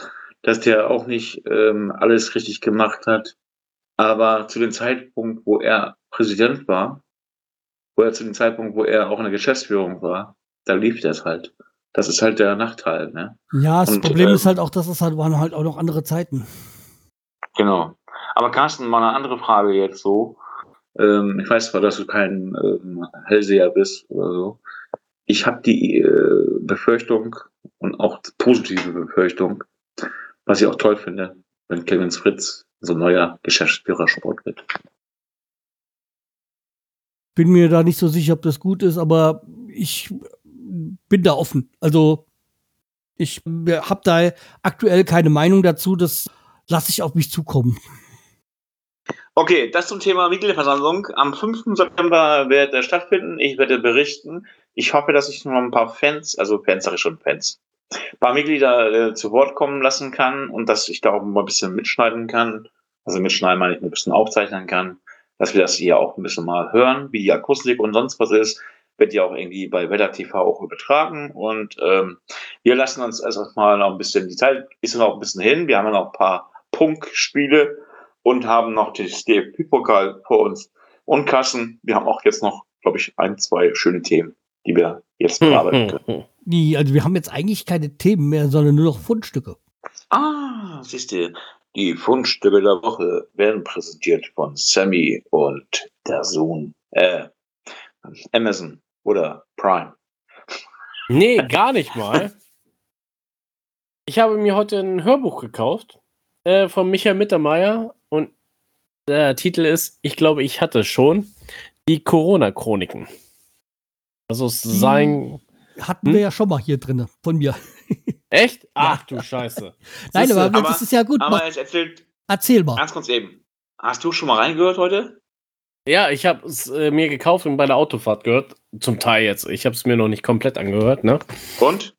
dass der auch nicht ähm, alles richtig gemacht hat. Aber zu dem Zeitpunkt, wo er Präsident war, wo er zu dem Zeitpunkt, wo er auch in der Geschäftsführung war, da lief das halt. Das ist halt der Nachteil. Ne? Ja, das Und, Problem äh, ist halt auch, dass es halt waren halt auch noch andere Zeiten. Genau. Aber Carsten, mal eine andere Frage jetzt so. Ähm, ich weiß zwar, dass du kein ähm, Hellseher bist oder so. Ich habe die äh, Befürchtung und auch positive Befürchtung, was ich auch toll finde, wenn Clemens Fritz so neuer Geschäftsführer Sport wird. Bin mir da nicht so sicher, ob das gut ist, aber ich bin da offen. Also ich habe da aktuell keine Meinung dazu. Das lasse ich auf mich zukommen. Okay, das zum Thema Mitgliederversammlung. Am 5. September wird er stattfinden. Ich werde berichten. Ich hoffe, dass ich noch ein paar Fans, also Fans sage ich schon Fans, paar Mitglieder äh, zu Wort kommen lassen kann und dass ich da auch mal ein bisschen mitschneiden kann. Also mitschneiden meine ich ein bisschen aufzeichnen kann, dass wir das hier auch ein bisschen mal hören, wie die Akustik und sonst was ist. Wird ja auch irgendwie bei Wetter TV auch übertragen. Und ähm, wir lassen uns erstmal noch ein bisschen, die Zeit ist noch ein bisschen hin. Wir haben ja noch ein paar Punktspiele und haben noch das DFB-Pokal vor uns. Und Kassen, wir haben auch jetzt noch, glaube ich, ein, zwei schöne Themen, die wir jetzt bearbeiten können. Die, also wir haben jetzt eigentlich keine Themen mehr, sondern nur noch Fundstücke. Ah, siehst du, die Fundstücke der Woche werden präsentiert von Sammy und der Sohn, äh, Amazon oder Prime. Nee, gar nicht mal. Ich habe mir heute ein Hörbuch gekauft äh, von Michael Mittermeier und der Titel ist, ich glaube, ich hatte schon, die Corona-Chroniken. Also sein. Hatten hm? wir ja schon mal hier drin, von mir. Echt? Ach du Scheiße. Nein, aber, aber, das ist ja gut. Aber erzählt, Erzähl mal. Ganz kurz eben. Hast du schon mal reingehört heute? Ja, ich habe es äh, mir gekauft und bei der Autofahrt gehört. Zum Teil jetzt. Ich habe es mir noch nicht komplett angehört, ne? Und?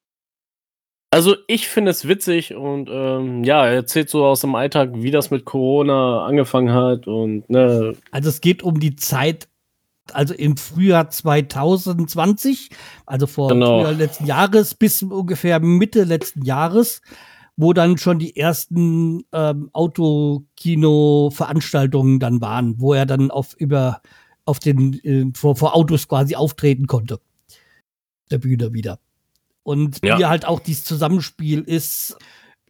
Also ich finde es witzig und ähm, ja, er erzählt so aus dem Alltag, wie das mit Corona angefangen hat und ne. Also es geht um die Zeit, also im Frühjahr 2020, also vor genau. Letzten Jahres bis ungefähr Mitte letzten Jahres, wo dann schon die ersten ähm, Autokino-Veranstaltungen dann waren, wo er dann auf über auf den äh, vor, vor Autos quasi auftreten konnte. Der Bühne wieder. Und ja. wie halt auch dieses Zusammenspiel ist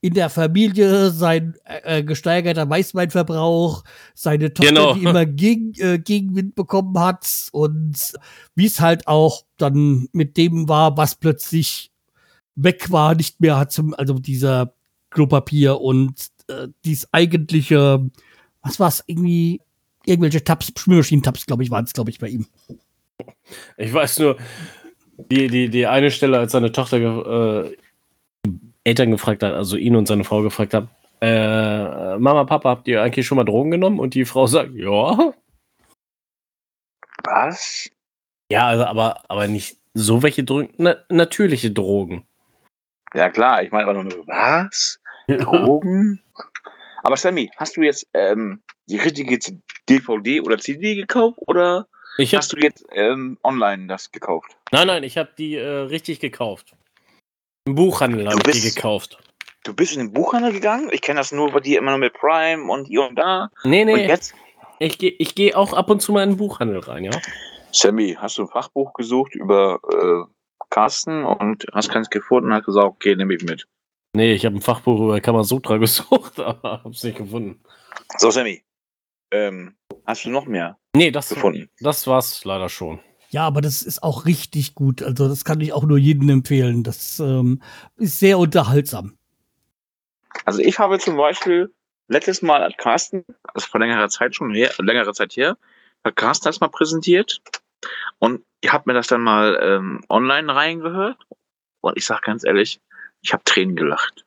in der Familie, sein äh, äh, gesteigerter Weißweinverbrauch, seine Tochter, genau. die immer gegen, äh, Gegenwind bekommen hat und wie es halt auch dann mit dem war, was plötzlich weg war, nicht mehr hat zum, also dieser Klopapier und äh, dies eigentliche, was war es, irgendwie, irgendwelche Tabs, Spülmaschinen-Tabs, glaube ich, waren es, glaube ich, bei ihm. Ich weiß nur, die, die, die eine Stelle, als seine Tochter äh, Eltern gefragt hat, also ihn und seine Frau gefragt hat, äh, Mama, Papa, habt ihr eigentlich schon mal Drogen genommen? Und die Frau sagt, ja. Was? Ja, also, aber, aber nicht so welche Drogen, na, natürliche Drogen. Ja, klar, ich meine aber nur, was? Drogen? aber Sammy, hast du jetzt ähm, die richtige DVD oder CD gekauft oder ich Hast du jetzt ähm, online das gekauft? Nein, nein, ich habe die äh, richtig gekauft. Im Buchhandel habe ich die gekauft. Du bist in den Buchhandel gegangen? Ich kenne das nur bei dir immer nur mit Prime und hier und da. Nee, nee. Und jetzt? Ich gehe ich geh auch ab und zu mal in den Buchhandel rein, ja. Sammy, hast du ein Fachbuch gesucht über äh, Carsten und hast keins gefunden und hast gesagt, okay, nehme ich mit. Nee, ich habe ein Fachbuch über Kamasutra gesucht, aber hab's nicht gefunden. So, Sammy, ähm, hast du noch mehr nee, das, gefunden? Das war's leider schon. Ja, aber das ist auch richtig gut. Also das kann ich auch nur jedem empfehlen. Das ähm, ist sehr unterhaltsam. Also ich habe zum Beispiel letztes Mal hat Carsten, also vor längerer Zeit schon her, längere Zeit her, hat Carsten das mal präsentiert und ich habe mir das dann mal ähm, online reingehört und ich sag ganz ehrlich, ich habe Tränen gelacht.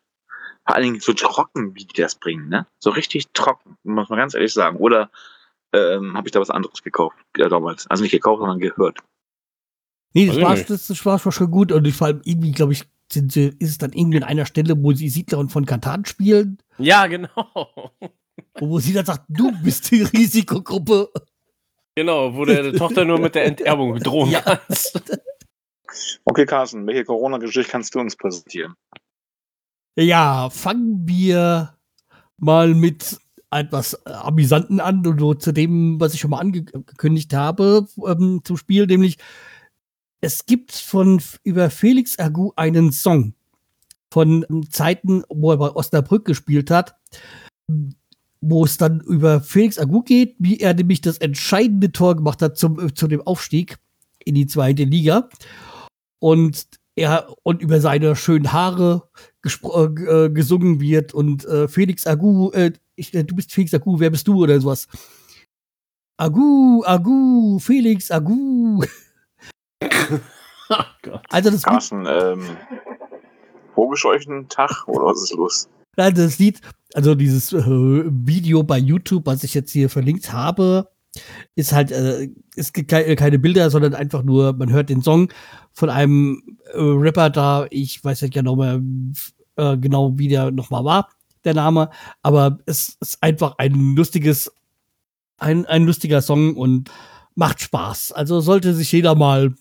Vor allen Dingen so trocken, wie die das bringen, ne? So richtig trocken, muss man ganz ehrlich sagen. Oder ähm, habe ich da was anderes gekauft ja, damals? Also nicht gekauft, sondern gehört. Nee, das ich war, das, das war schon gut. Und vor allem irgendwie, glaube ich, sind sie, ist es dann irgendwie an einer Stelle, wo sie Siedlerin von Katan spielen, Ja, genau. wo sie dann sagt, du bist die Risikogruppe. Genau, wo der Tochter nur mit der Enterbung drohen Ja. kannst. Okay, Carsten, welche Corona-Geschichte kannst du uns präsentieren? Ja, fangen wir mal mit etwas äh, Amüsanten an, so zu dem, was ich schon mal angekündigt habe ähm, zum Spiel, nämlich es gibt von über Felix Agu einen Song von ähm, Zeiten, wo er bei Osnabrück gespielt hat, wo es dann über Felix Agu geht, wie er nämlich das entscheidende Tor gemacht hat zum, äh, zu dem Aufstieg in die zweite Liga. Und er und über seine schönen Haare äh, äh, gesungen wird und äh, Felix Agu, äh, ich, äh, du bist Felix Agu, wer bist du oder sowas. Agu, Agu, Felix Agu. Oh Gott. Also das, Carsten, ähm, vogelscheuchen Tag oder was ist los? Nein, das Lied, also dieses äh, Video bei YouTube, was ich jetzt hier verlinkt habe, ist halt, äh, es gibt kei- keine Bilder, sondern einfach nur, man hört den Song von einem äh, Rapper da, ich weiß nicht genau mehr, äh, genau wie der nochmal war, der Name, aber es ist einfach ein lustiges, ein, ein lustiger Song und macht Spaß. Also sollte sich jeder mal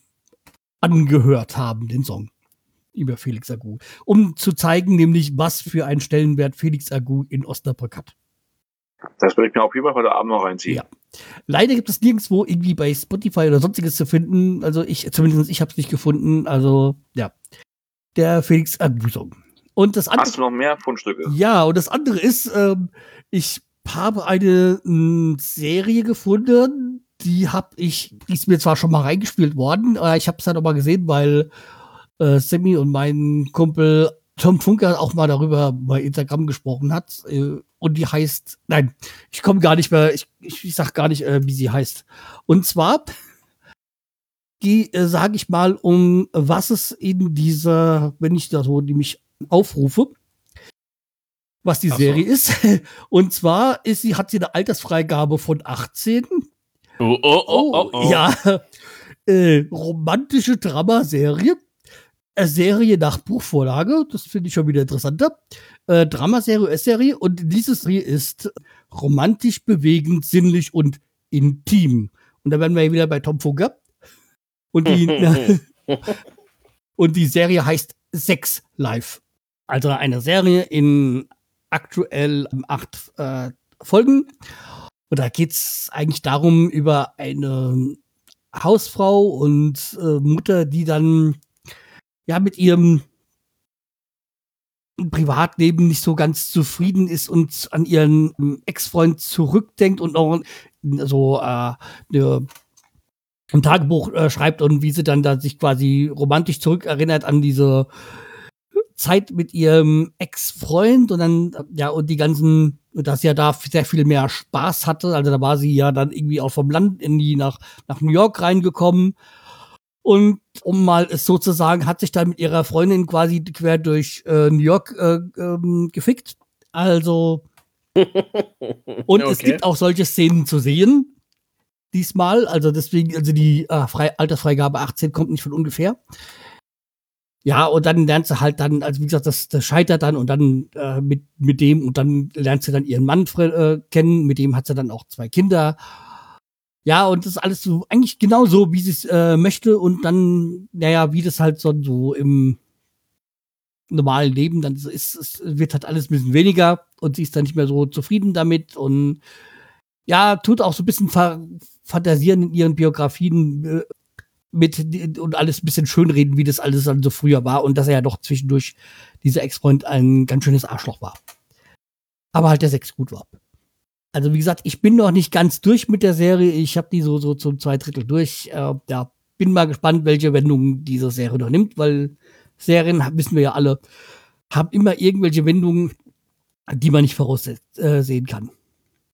angehört haben, den Song über Felix Agu um zu zeigen, nämlich was für einen Stellenwert Felix Agu in Osnabrück hat. Das will ich mir auf jeden Fall heute Abend noch reinziehen. Ja. Leider gibt es nirgendwo irgendwie bei Spotify oder sonstiges zu finden. Also ich, zumindest ich habe es nicht gefunden. Also ja, der Felix Agu Song. Und das andere, Hast du noch mehr Fundstücke? ja, und das andere ist, ähm, ich habe eine m, Serie gefunden, die habe ich, die ist mir zwar schon mal reingespielt worden, aber ich habe es dann auch mal gesehen, weil äh, Sammy und mein Kumpel Tom Funker auch mal darüber bei Instagram gesprochen hat. Äh, und die heißt, nein, ich komme gar nicht mehr, ich, ich, ich sag gar nicht, äh, wie sie heißt. Und zwar die, äh, sage ich mal, um was es in dieser, wenn ich da so nämlich aufrufe, was die Ach so. Serie ist. Und zwar ist sie, hat sie eine Altersfreigabe von 18 Oh, oh, oh, oh, oh. ja. Äh, romantische Dramaserie. Äh, Serie nach Buchvorlage. Das finde ich schon wieder interessanter. Äh, Dramaserie, US-Serie. Und diese Serie ist romantisch, bewegend, sinnlich und intim. Und da werden wir wieder bei Tom Fugger. Und die, und die Serie heißt Sex Life. Also eine Serie in aktuell acht äh, Folgen. Und da geht's eigentlich darum, über eine Hausfrau und äh, Mutter, die dann ja mit ihrem Privatleben nicht so ganz zufrieden ist und an ihren ähm, Ex-Freund zurückdenkt und auch so äh, eine, ein Tagebuch äh, schreibt und wie sie dann da sich quasi romantisch zurückerinnert an diese Zeit mit ihrem Ex-Freund und dann, ja, und die ganzen, dass sie ja da sehr viel mehr Spaß hatte. Also da war sie ja dann irgendwie auch vom Land in die nach, nach New York reingekommen. Und um mal es so zu sagen, hat sich dann mit ihrer Freundin quasi quer durch äh, New York äh, ähm, gefickt. Also, und es Okay. gibt auch solche Szenen zu sehen. Diesmal, also deswegen, also die äh, Frei Altersfreigabe 18 kommt nicht von ungefähr. Ja, und dann lernst du halt dann, also wie gesagt, das, das scheitert dann und dann äh, mit, mit dem und dann lernst du dann ihren Mann äh, kennen, mit dem hat sie dann auch zwei Kinder. Ja, und das ist alles so, eigentlich genau so, wie sie es äh, möchte und dann, naja, wie das halt so, so im normalen Leben dann ist, es wird halt alles ein bisschen weniger und sie ist dann nicht mehr so zufrieden damit und ja, tut auch so ein bisschen fa fantasieren in ihren Biografien äh, mit und alles ein bisschen schönreden, wie das alles dann so früher war und dass er ja doch zwischendurch dieser Ex-Freund ein ganz schönes Arschloch war. Aber halt der Sex gut war. Also wie gesagt, ich bin noch nicht ganz durch mit der Serie. Ich habe die so so zum zwei Drittel durch. Äh, ja, bin mal gespannt, welche Wendungen diese Serie noch nimmt, weil Serien wissen wir ja alle haben immer irgendwelche Wendungen, die man nicht voraussehen äh, sehen kann.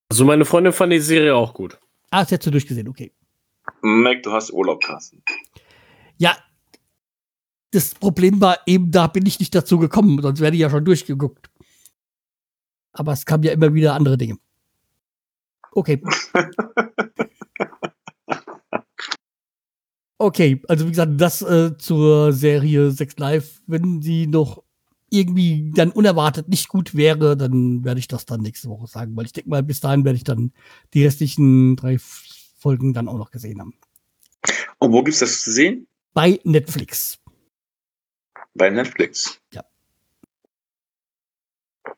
Also meine Freundin fand die Serie auch gut. Ah, das hättest du durchgesehen, okay. Mac, du hast Urlaub, Carsten. Ja, das Problem war eben, da bin ich nicht dazu gekommen, sonst wäre ich ja schon durchgeguckt. Aber es kamen ja immer wieder andere Dinge. Okay. Okay, also wie gesagt, das äh, zur Serie Sex Live, wenn sie noch irgendwie dann unerwartet nicht gut wäre, dann werde ich das dann nächste Woche sagen, weil ich denke mal, bis dahin werde ich dann die restlichen drei Folgen dann auch noch gesehen haben. Und wo gibt's das zu sehen? Bei Netflix. Bei Netflix. Ja.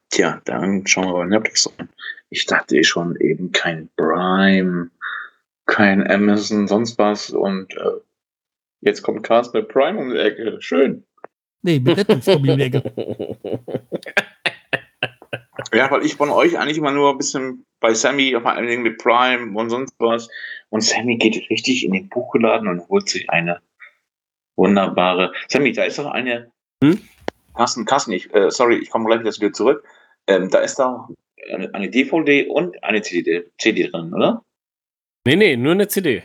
Tja, dann schauen wir bei Netflix an. Ich dachte eh schon eben kein Prime, kein Amazon, sonst was und äh, jetzt kommt Cast mit Prime um die Ecke. Schön. Nee, mit Netflix um die Ecke. Ja, weil ich von euch eigentlich immer nur ein bisschen bei Sammy, vor allen Dingen mit Prime und sonst was. Und Sammy geht richtig in den Buchladen und holt sich eine wunderbare. Sammy, da ist doch eine. Hm? Carsten, Carsten, ich, äh, sorry, ich komme gleich wieder zurück. Ähm, da ist doch eine, eine DVD und eine CD, CD drin, oder? nee, nee, nur eine CD.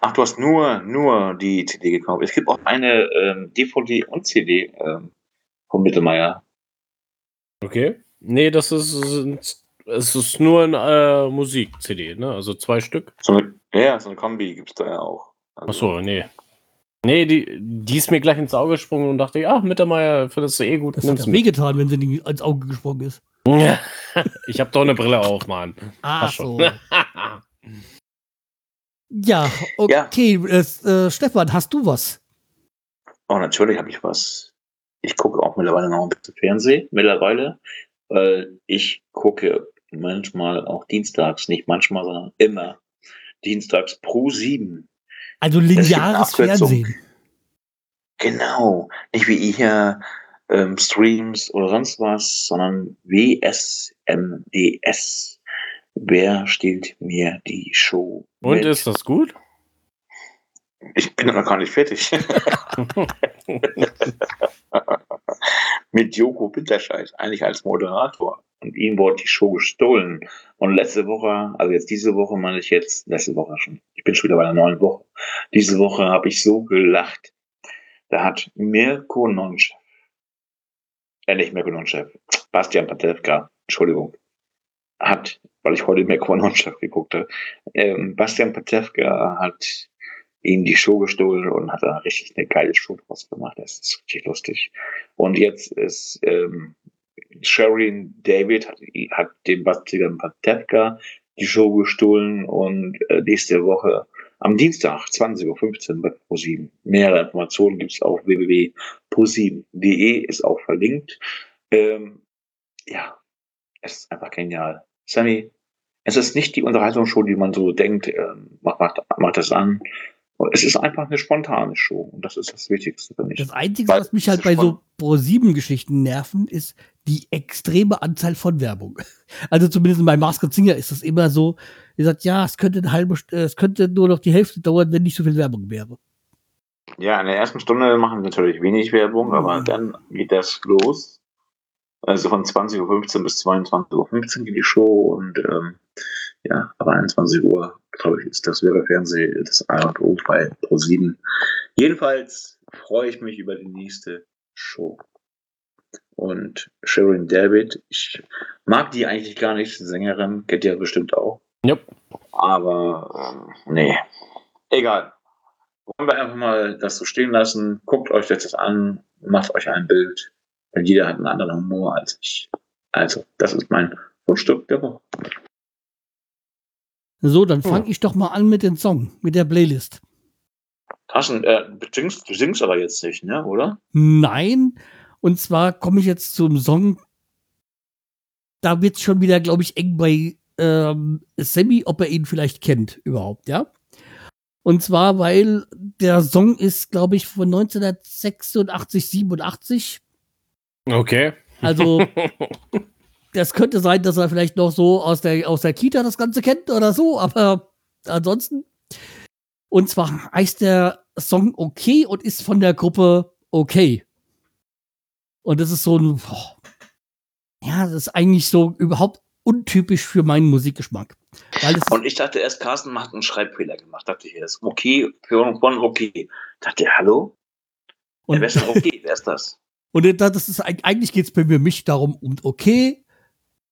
Ach, du hast nur, nur die CD gekauft. Es gibt auch eine ähm, DVD und CD ähm, von Mittelmeier. Okay. Nee, das ist, es ist nur eine äh, Musik-CD, ne? Also zwei Stück. So eine, ja, so eine Kombi gibt es da ja auch. Also, Ach so, nee. Nee, die, die ist mir gleich ins Auge gesprungen und dachte, ach, Mittermeier, findest du eh gut, Das hat ja wehgetan, wenn sie nicht ins Auge gesprungen ist. ich hab doch eine Brille auf, Mann. Ah, so. Ja, okay. Es, äh, Stefan, hast du was? Oh, natürlich habe ich was. Ich gucke auch mittlerweile noch ein bisschen Fernsehen, mittlerweile. Weil ich gucke manchmal auch dienstags, nicht manchmal, sondern immer dienstags pro sieben. Also lineares. Fernsehen. Genau. Nicht wie ihr ähm, Streams oder sonst was, sondern WSMDS. Wer stiehlt mir die Show? Und mit? ist das gut? Ich bin noch gar nicht fertig. Mit Joko Winterscheid, eigentlich als Moderator. Und ihm wurde die Show gestohlen. Und letzte Woche, also jetzt diese Woche meine ich jetzt, letzte Woche schon, ich bin schon wieder bei der neuen Woche. Diese Woche habe ich so gelacht. Da hat Mirko Nonchef, äh nicht Mirko Nonchef, Bastian Patelka, Entschuldigung, hat, weil ich heute Mirko Nonchef geguckt habe, ähm, Bastian Patelka hat ihm die Show gestohlen und hat da richtig eine geile Show draus gemacht. Das ist richtig lustig. Und jetzt ist ähm, Sharon David hat, hat dem Bastian Patevka die Show gestohlen und äh, nächste Woche am Dienstag 20.15 Uhr bei ProSieben. Mehrere Informationen gibt es auf www.pro7.de, ist auch verlinkt. Ähm, ja, es ist einfach genial. Sammy, es ist nicht die Unterhaltungsshow, die man so denkt, ähm, macht, macht, macht das an. Es ist einfach eine spontane Show und das ist das Wichtigste für mich. Das Einzige, Weil was mich halt bei so spannend. Pro-7-Geschichten nerven, ist die extreme Anzahl von Werbung. Also zumindest bei Masked Singer ist das immer so, ihr sagt, ja, es könnte eine halbe, äh, es könnte nur noch die Hälfte dauern, wenn nicht so viel Werbung wäre. Ja, in der ersten Stunde machen wir natürlich wenig Werbung, aber Mhm. dann geht das los. Also von 20.15 Uhr bis 22.15 Uhr geht die Show und ähm, ja, aber 21 Uhr, glaube ich, ist das Werbefernsehen das A und O bei Pro7. Jedenfalls freue ich mich über die nächste Show. Und Sharon David, ich mag die eigentlich gar nicht, Sängerin, kennt ihr bestimmt auch. Jupp. Aber ähm, nee, egal. Wollen wir einfach mal das so stehen lassen. Guckt euch jetzt das an, macht euch ein Bild. Denn jeder hat einen anderen Humor als ich. Also, das ist mein Fundstück der Woche. So, dann fange ich doch mal an mit dem Song, mit der Playlist. Taschen, äh, du singst, du singst aber jetzt nicht, ne, oder? Nein, und zwar komme ich jetzt zum Song. Da wird es schon wieder, glaube ich, eng bei ähm, Sammy, ob er ihn vielleicht kennt überhaupt, ja. Und zwar, weil der Song ist, glaube ich, von 1986, 87. Okay. Also, das könnte sein, dass er vielleicht noch so aus der, aus der Kita das Ganze kennt oder so, aber ansonsten. Und zwar heißt der Song Okay und ist von der Gruppe Okay. Und das ist so ein, boah, ja, das ist eigentlich so überhaupt untypisch für meinen Musikgeschmack. Und ich dachte erst, Carsten hat einen Schreibfehler gemacht. Dachte ich erst, okay, für von okay. Dachte, hallo? Ja, und, wer ist denn okay? wer ist das? und das ist eigentlich geht es bei mir nicht darum, um Okay,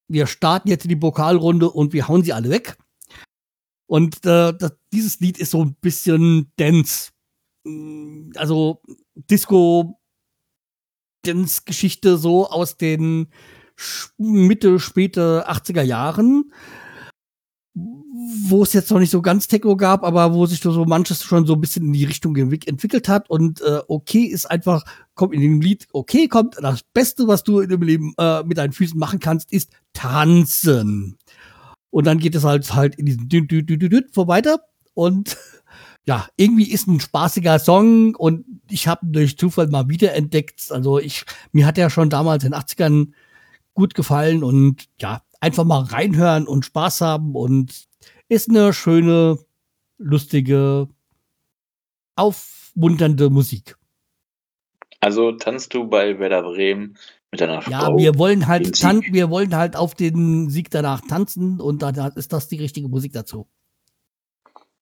wir starten jetzt die Pokalrunde und wir hauen sie alle weg. Und äh, das, dieses Lied ist so ein bisschen Dance. Mm, Also Disco Dance-Geschichte so aus den Mitte, späte 80er Jahren, wo es jetzt noch nicht so ganz Techno gab, aber wo sich so manches schon so ein bisschen in die Richtung entwick- entwickelt hat. Und äh, okay ist einfach, kommt in dem Lied, okay kommt, das Beste, was du in dem Leben äh, mit deinen Füßen machen kannst, ist tanzen. Und dann geht es halt halt in diesen Dü -Dü -Dü -Dü -Dü vor weiter. Und ja, irgendwie ist ein spaßiger Song und ich habe durch Zufall mal wiederentdeckt. Also ich, mir hat er schon damals in den 80ern gut gefallen und ja, einfach mal reinhören und Spaß haben und ist eine schöne, lustige, aufmunternde Musik. Also tanzt du bei Werder Bremen mit deiner Ja, Frau. wir wollen halt tan wir wollen halt auf den Sieg danach tanzen und dann ist das die richtige Musik dazu.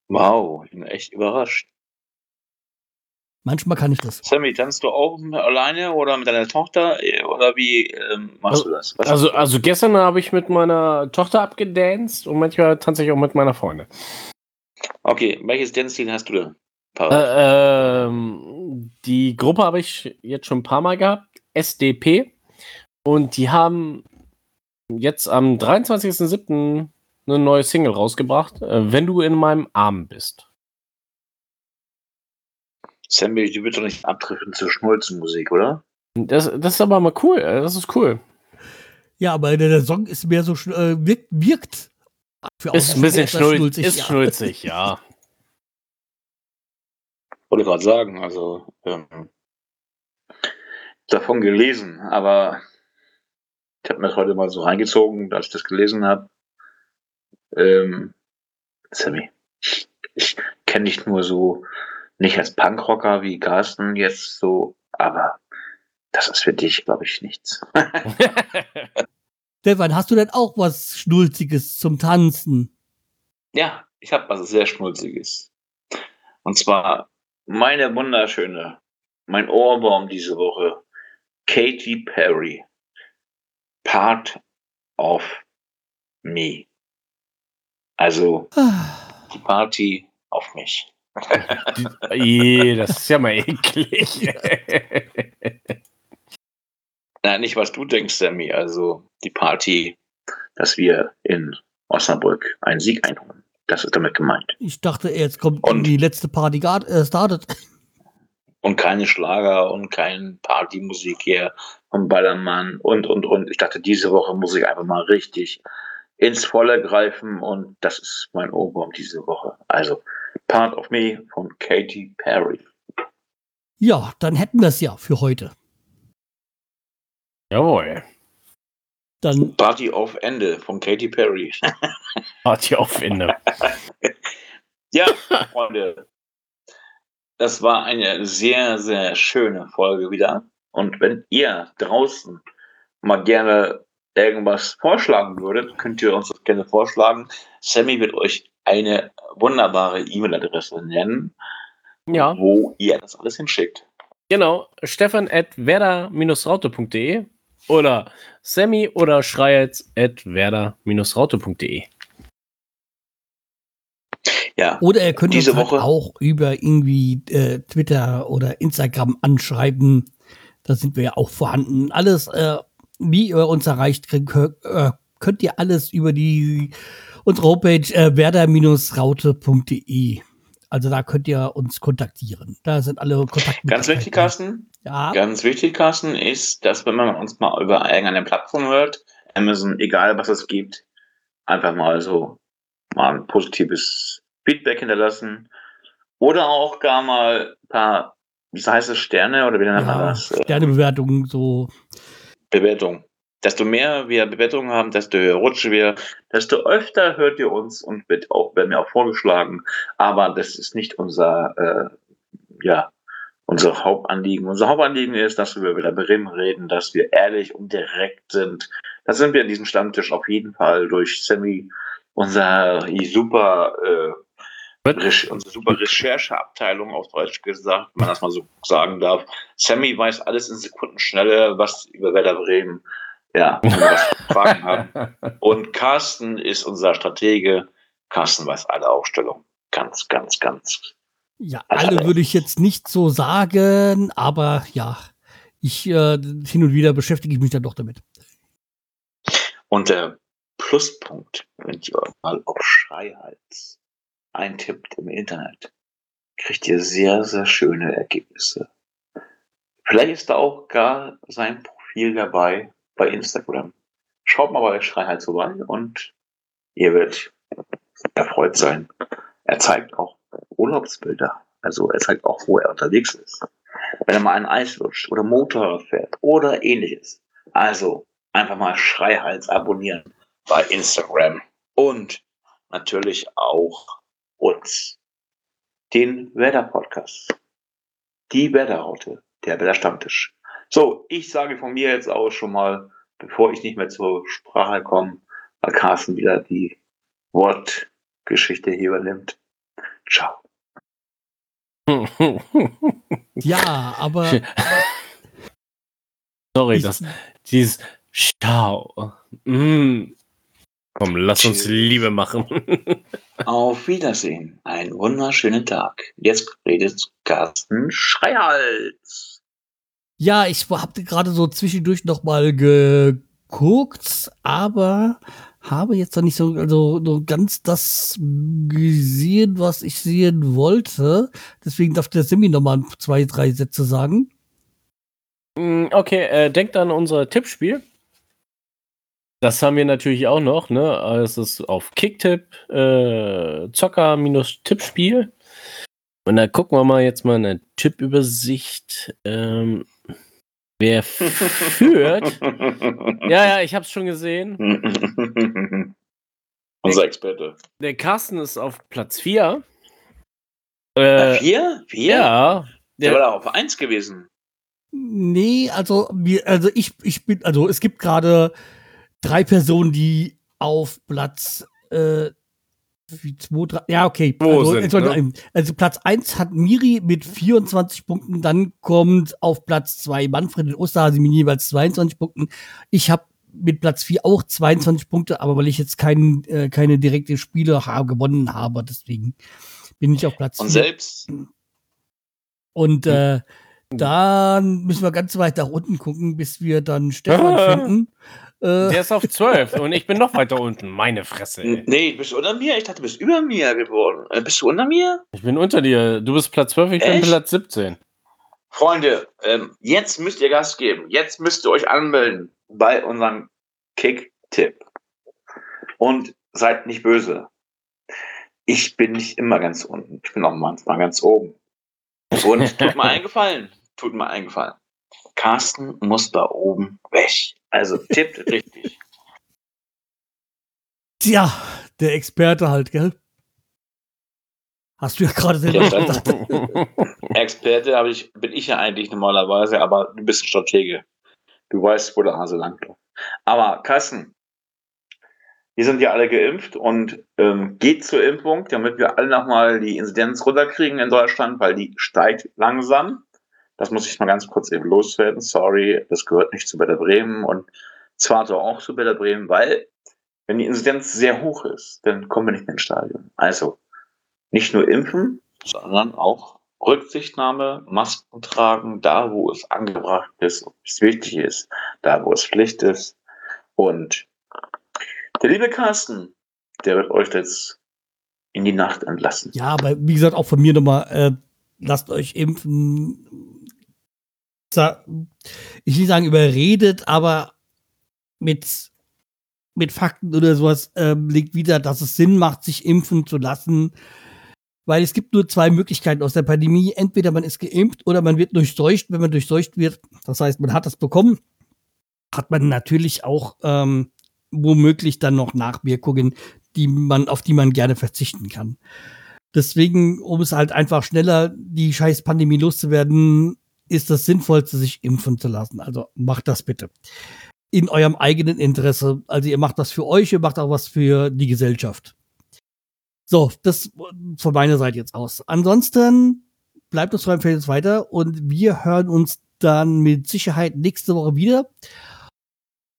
Wow, ich bin echt überrascht. Manchmal kann ich das. Sammy, tanzt du auch alleine oder mit deiner Tochter oder wie ähm, machst du das? Was Also, also gestern habe ich mit meiner Tochter abgedanced und manchmal tanze ich auch mit meiner Freundin. okay, welches Dance-Stil hast du denn? Äh, ähm, die Gruppe habe ich jetzt schon ein paar Mal gehabt, SDP. Und die haben jetzt am 23.07. eine neue Single rausgebracht, äh, Wenn du in meinem Arm bist. Sammy, du willst doch nicht abdriften zur Schnulzenmusik, oder? Das, das ist aber mal cool, äh, das ist cool. Ja, aber der, der Song ist mehr so äh, wirkt, wirkt für Ist ein bisschen etwas schnulzig, ist ja. schnulzig, ja. Wollte gerade sagen, also ähm, davon gelesen, aber ich habe mir das heute mal so reingezogen, als ich das gelesen habe. Ähm, Sammy, ich, ich kenne dich nur so, nicht als Punkrocker wie Carsten jetzt so, aber das ist für dich, glaube ich, nichts. Stefan, hast du denn auch was Schnulziges zum Tanzen? Ja, ich habe was sehr Schnulziges. Und zwar meine wunderschöne, mein Ohrwurm diese Woche, Katy Perry, Part of Me. Also Ah, die Party auf mich. Das ist ja mal eklig. Nein, nicht was du denkst, Sammy. Also die Party, dass wir in Osnabrück einen Sieg einholen. Das ist damit gemeint. Ich dachte, jetzt kommt Und? die letzte Party gar- äh, startet. und keine Schlager und kein Partymusik hier vom Ballermann und, und, und. Ich dachte, diese Woche muss ich einfach mal richtig ins Volle greifen und das ist mein Ohrwurm diese Woche. Also, Part of Me von Katy Perry. Ja, dann hätten wir es ja für heute. Jawohl. Dann Party auf Ende von Katy Perry. Party auf Ende. ja, Freunde. Das war eine sehr, sehr schöne Folge wieder. Und wenn ihr draußen mal gerne irgendwas vorschlagen würdet, könnt ihr uns das gerne vorschlagen. Sammy wird euch eine wunderbare E-Mail-Adresse nennen, Ja, wo ihr das alles hinschickt. genau. Stefan at werder-raute.de oder Sammy oder Schreitz at werder-raute.de. Ja, Oder ihr könnt Diese uns halt Woche- auch über irgendwie äh, Twitter oder Instagram anschreiben. Da sind wir ja auch vorhanden. Alles, äh, wie ihr uns erreicht, könnt, äh, könnt ihr alles über die unsere Homepage äh, werder-raute.de. Also da könnt ihr uns kontaktieren. Da sind alle Kontakte. ganz wichtig, Carsten. Ja, Ganz wichtig, Carsten, ist, dass wenn man uns mal über irgendeine Plattform hört, Amazon, egal was es gibt, einfach mal so mal ein positives Feedback hinterlassen. Oder auch gar mal ein paar, wie heißt es, Sterne oder wie nennt man ja das? Sternebewertungen so. Bewertung. Desto mehr wir Bewertungen haben, desto höher rutschen wir, desto öfter hört ihr uns und wird auch, werden wir auch vorgeschlagen. Aber das ist nicht unser, äh, ja, unser Hauptanliegen. Unser Hauptanliegen ist, dass wir über Bremen reden, dass wir ehrlich und direkt sind. Da sind wir in diesem Stammtisch auf jeden Fall durch Sammy, unser super, äh, unsere super Rechercheabteilung auf Deutsch gesagt, wenn man das mal so sagen darf. Sammy weiß alles in Sekundenschnelle, was über Werder Bremen, ja, wenn wir fragen haben. Und Carsten ist unser Stratege. Carsten weiß alle Aufstellungen. Ganz, ganz, ganz. Ja, alle würde ich jetzt nicht so sagen, aber ja, ich äh, hin und wieder beschäftige ich mich dann doch damit. Und der Pluspunkt, wenn ihr mal auf Schreihals eintippt im Internet, kriegt ihr sehr, sehr schöne Ergebnisse. Vielleicht ist da auch gar sein Profil dabei bei Instagram. Schaut mal bei Schreihals vorbei und ihr werdet erfreut sein. Er zeigt auch Urlaubsbilder. Also er zeigt auch, wo er unterwegs ist. Wenn er mal ein Eis lutscht oder Motorrad fährt oder ähnliches. Also einfach mal Schreihals abonnieren bei Instagram und natürlich auch uns, den Wetter-Podcast, die Wetterraute, der Wetterstammtisch. So, ich sage von mir jetzt auch schon mal, bevor ich nicht mehr zur Sprache komme, weil Carsten wieder die Wortgeschichte hier übernimmt. Ciao. ja, aber. Sorry, das, dieses Ciao. Mm. Komm, lass uns Liebe machen. Auf Wiedersehen. Einen wunderschönen Tag. Jetzt redet Carsten Schreihals. Ja, ich habe gerade so zwischendurch noch mal geguckt, aber habe jetzt noch nicht so, also, so ganz das gesehen, was ich sehen wollte. Deswegen darf der Semi noch mal zwei, drei Sätze sagen. Mm, okay, äh, denkt an unser Tippspiel. Das haben wir natürlich auch noch, ne? Es ist auf Kicktip, äh, Zocker-Tippspiel. Und da gucken wir mal jetzt mal eine Tippübersicht. Ähm, wer führt? ja, ja, ich hab's schon gesehen. Unser Experte. Der Carsten ist auf Platz 4. Äh, 4? 4? Ja. Der, der war da auf 1 gewesen. Nee, also, wir, also ich, ich bin, also es gibt gerade drei Personen, die auf Platz äh, zwei, drei, ja, okay. Also, sind, ne? also, Platz 1 hat Miri mit 24 Punkten, dann kommt auf Platz 2 Manfred und Osterhase mit jeweils 22 Punkten. Ich habe mit Platz 4 auch 22 Punkte, aber weil ich jetzt kein, äh, keine direkte Spiele habe, gewonnen habe, deswegen bin ich auf Platz 4. Und selbst. Und äh, dann müssen wir ganz weit nach unten gucken, bis wir dann Stefan finden. Äh. Der ist auf 12 und ich bin noch weiter unten. Meine Fresse. Ey. Nee, du bist unter mir. Ich dachte, du bist über mir geworden. Äh, bist du unter mir? Ich bin unter dir. Du bist Platz 12, ich Echt? bin Platz 17. Freunde, ähm, jetzt müsst ihr Gas geben. Jetzt müsst ihr euch anmelden bei unserem Kick-Tipp. Und seid nicht böse. Ich bin nicht immer ganz unten. Ich bin auch manchmal ganz oben. Und tut mir eingefallen. Tut mir eingefallen. Carsten muss da oben weg. Also tippt richtig. Tja, der Experte halt, gell? Hast du ja gerade selber gesagt. Experte hab ich, bin ich ja eigentlich normalerweise, aber du bist ein Stratege. Du weißt, wo der Hase langläuft. Aber Carsten, wir sind ja alle geimpft und ähm, geht zur Impfung, damit wir alle nochmal die Inzidenz runterkriegen in Deutschland, weil die steigt langsam. Das muss ich mal ganz kurz eben loswerden. Sorry, das gehört nicht zu Werder Bremen und zwar so auch zu Werder Bremen, weil wenn die Inzidenz sehr hoch ist, dann kommen wir nicht mehr ins Stadion. Also nicht nur impfen, sondern auch Rücksichtnahme, Masken tragen, da wo es angebracht ist, wo es wichtig ist, da wo es Pflicht ist. Und der liebe Carsten, der wird euch jetzt in die Nacht entlassen. Ja, aber wie gesagt, auch von mir nochmal, äh, lasst euch impfen, ich will sagen überredet, aber mit, mit Fakten oder sowas ähm, liegt wieder, dass es Sinn macht, sich impfen zu lassen. Weil es gibt nur zwei Möglichkeiten aus der Pandemie. Entweder man ist geimpft oder man wird durchseucht. Wenn man durchseucht wird, das heißt, man hat das bekommen, hat man natürlich auch ähm, womöglich dann noch Nachwirkungen, die man, auf die man gerne verzichten kann. Deswegen, um es halt einfach schneller die scheiß Pandemie loszuwerden, ist das Sinnvollste, sich impfen zu lassen. Also macht das bitte. In eurem eigenen Interesse. Also ihr macht das für euch, ihr macht auch was für die Gesellschaft. So, das von meiner Seite jetzt aus. Ansonsten bleibt uns Feld jetzt weiter und wir hören uns dann mit Sicherheit nächste Woche wieder.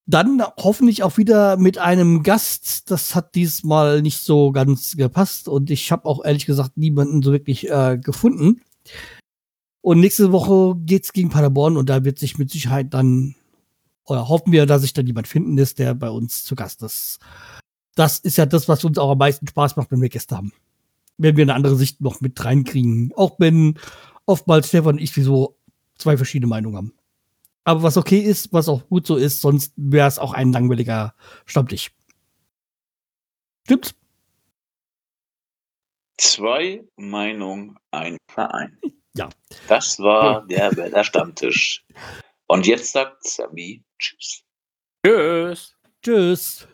Dann hoffentlich auch wieder mit einem Gast. Das hat diesmal nicht so ganz gepasst und ich habe auch ehrlich gesagt niemanden so wirklich äh, gefunden. Und nächste Woche geht's gegen Paderborn und da wird sich mit Sicherheit dann oder hoffen wir, dass sich dann jemand finden ist, der bei uns zu Gast ist. Das ist ja das, was uns auch am meisten Spaß macht, wenn wir Gäste haben. Wenn wir eine andere Sicht noch mit reinkriegen. Auch wenn oftmals Stefan und ich so zwei verschiedene Meinungen haben. Aber was okay ist, was auch gut so ist, sonst wäre es auch ein langweiliger Stammtisch. Stimmt's? Zwei Meinungen, ein Verein. Ja. Das war der Weller Stammtisch. Und jetzt sagt Sammy Tschüss. Tschüss. Tschüss.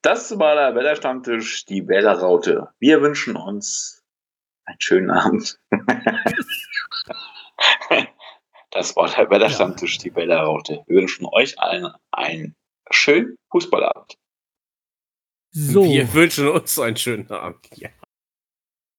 Das war der Weller Stammtisch, die Weller Raute. Wir wünschen uns einen schönen Abend. das war der Weller Stammtisch, die Weller Raute. Wir wünschen euch allen einen schönen Fußballabend. So. Wir wünschen uns einen schönen Abend. Ja.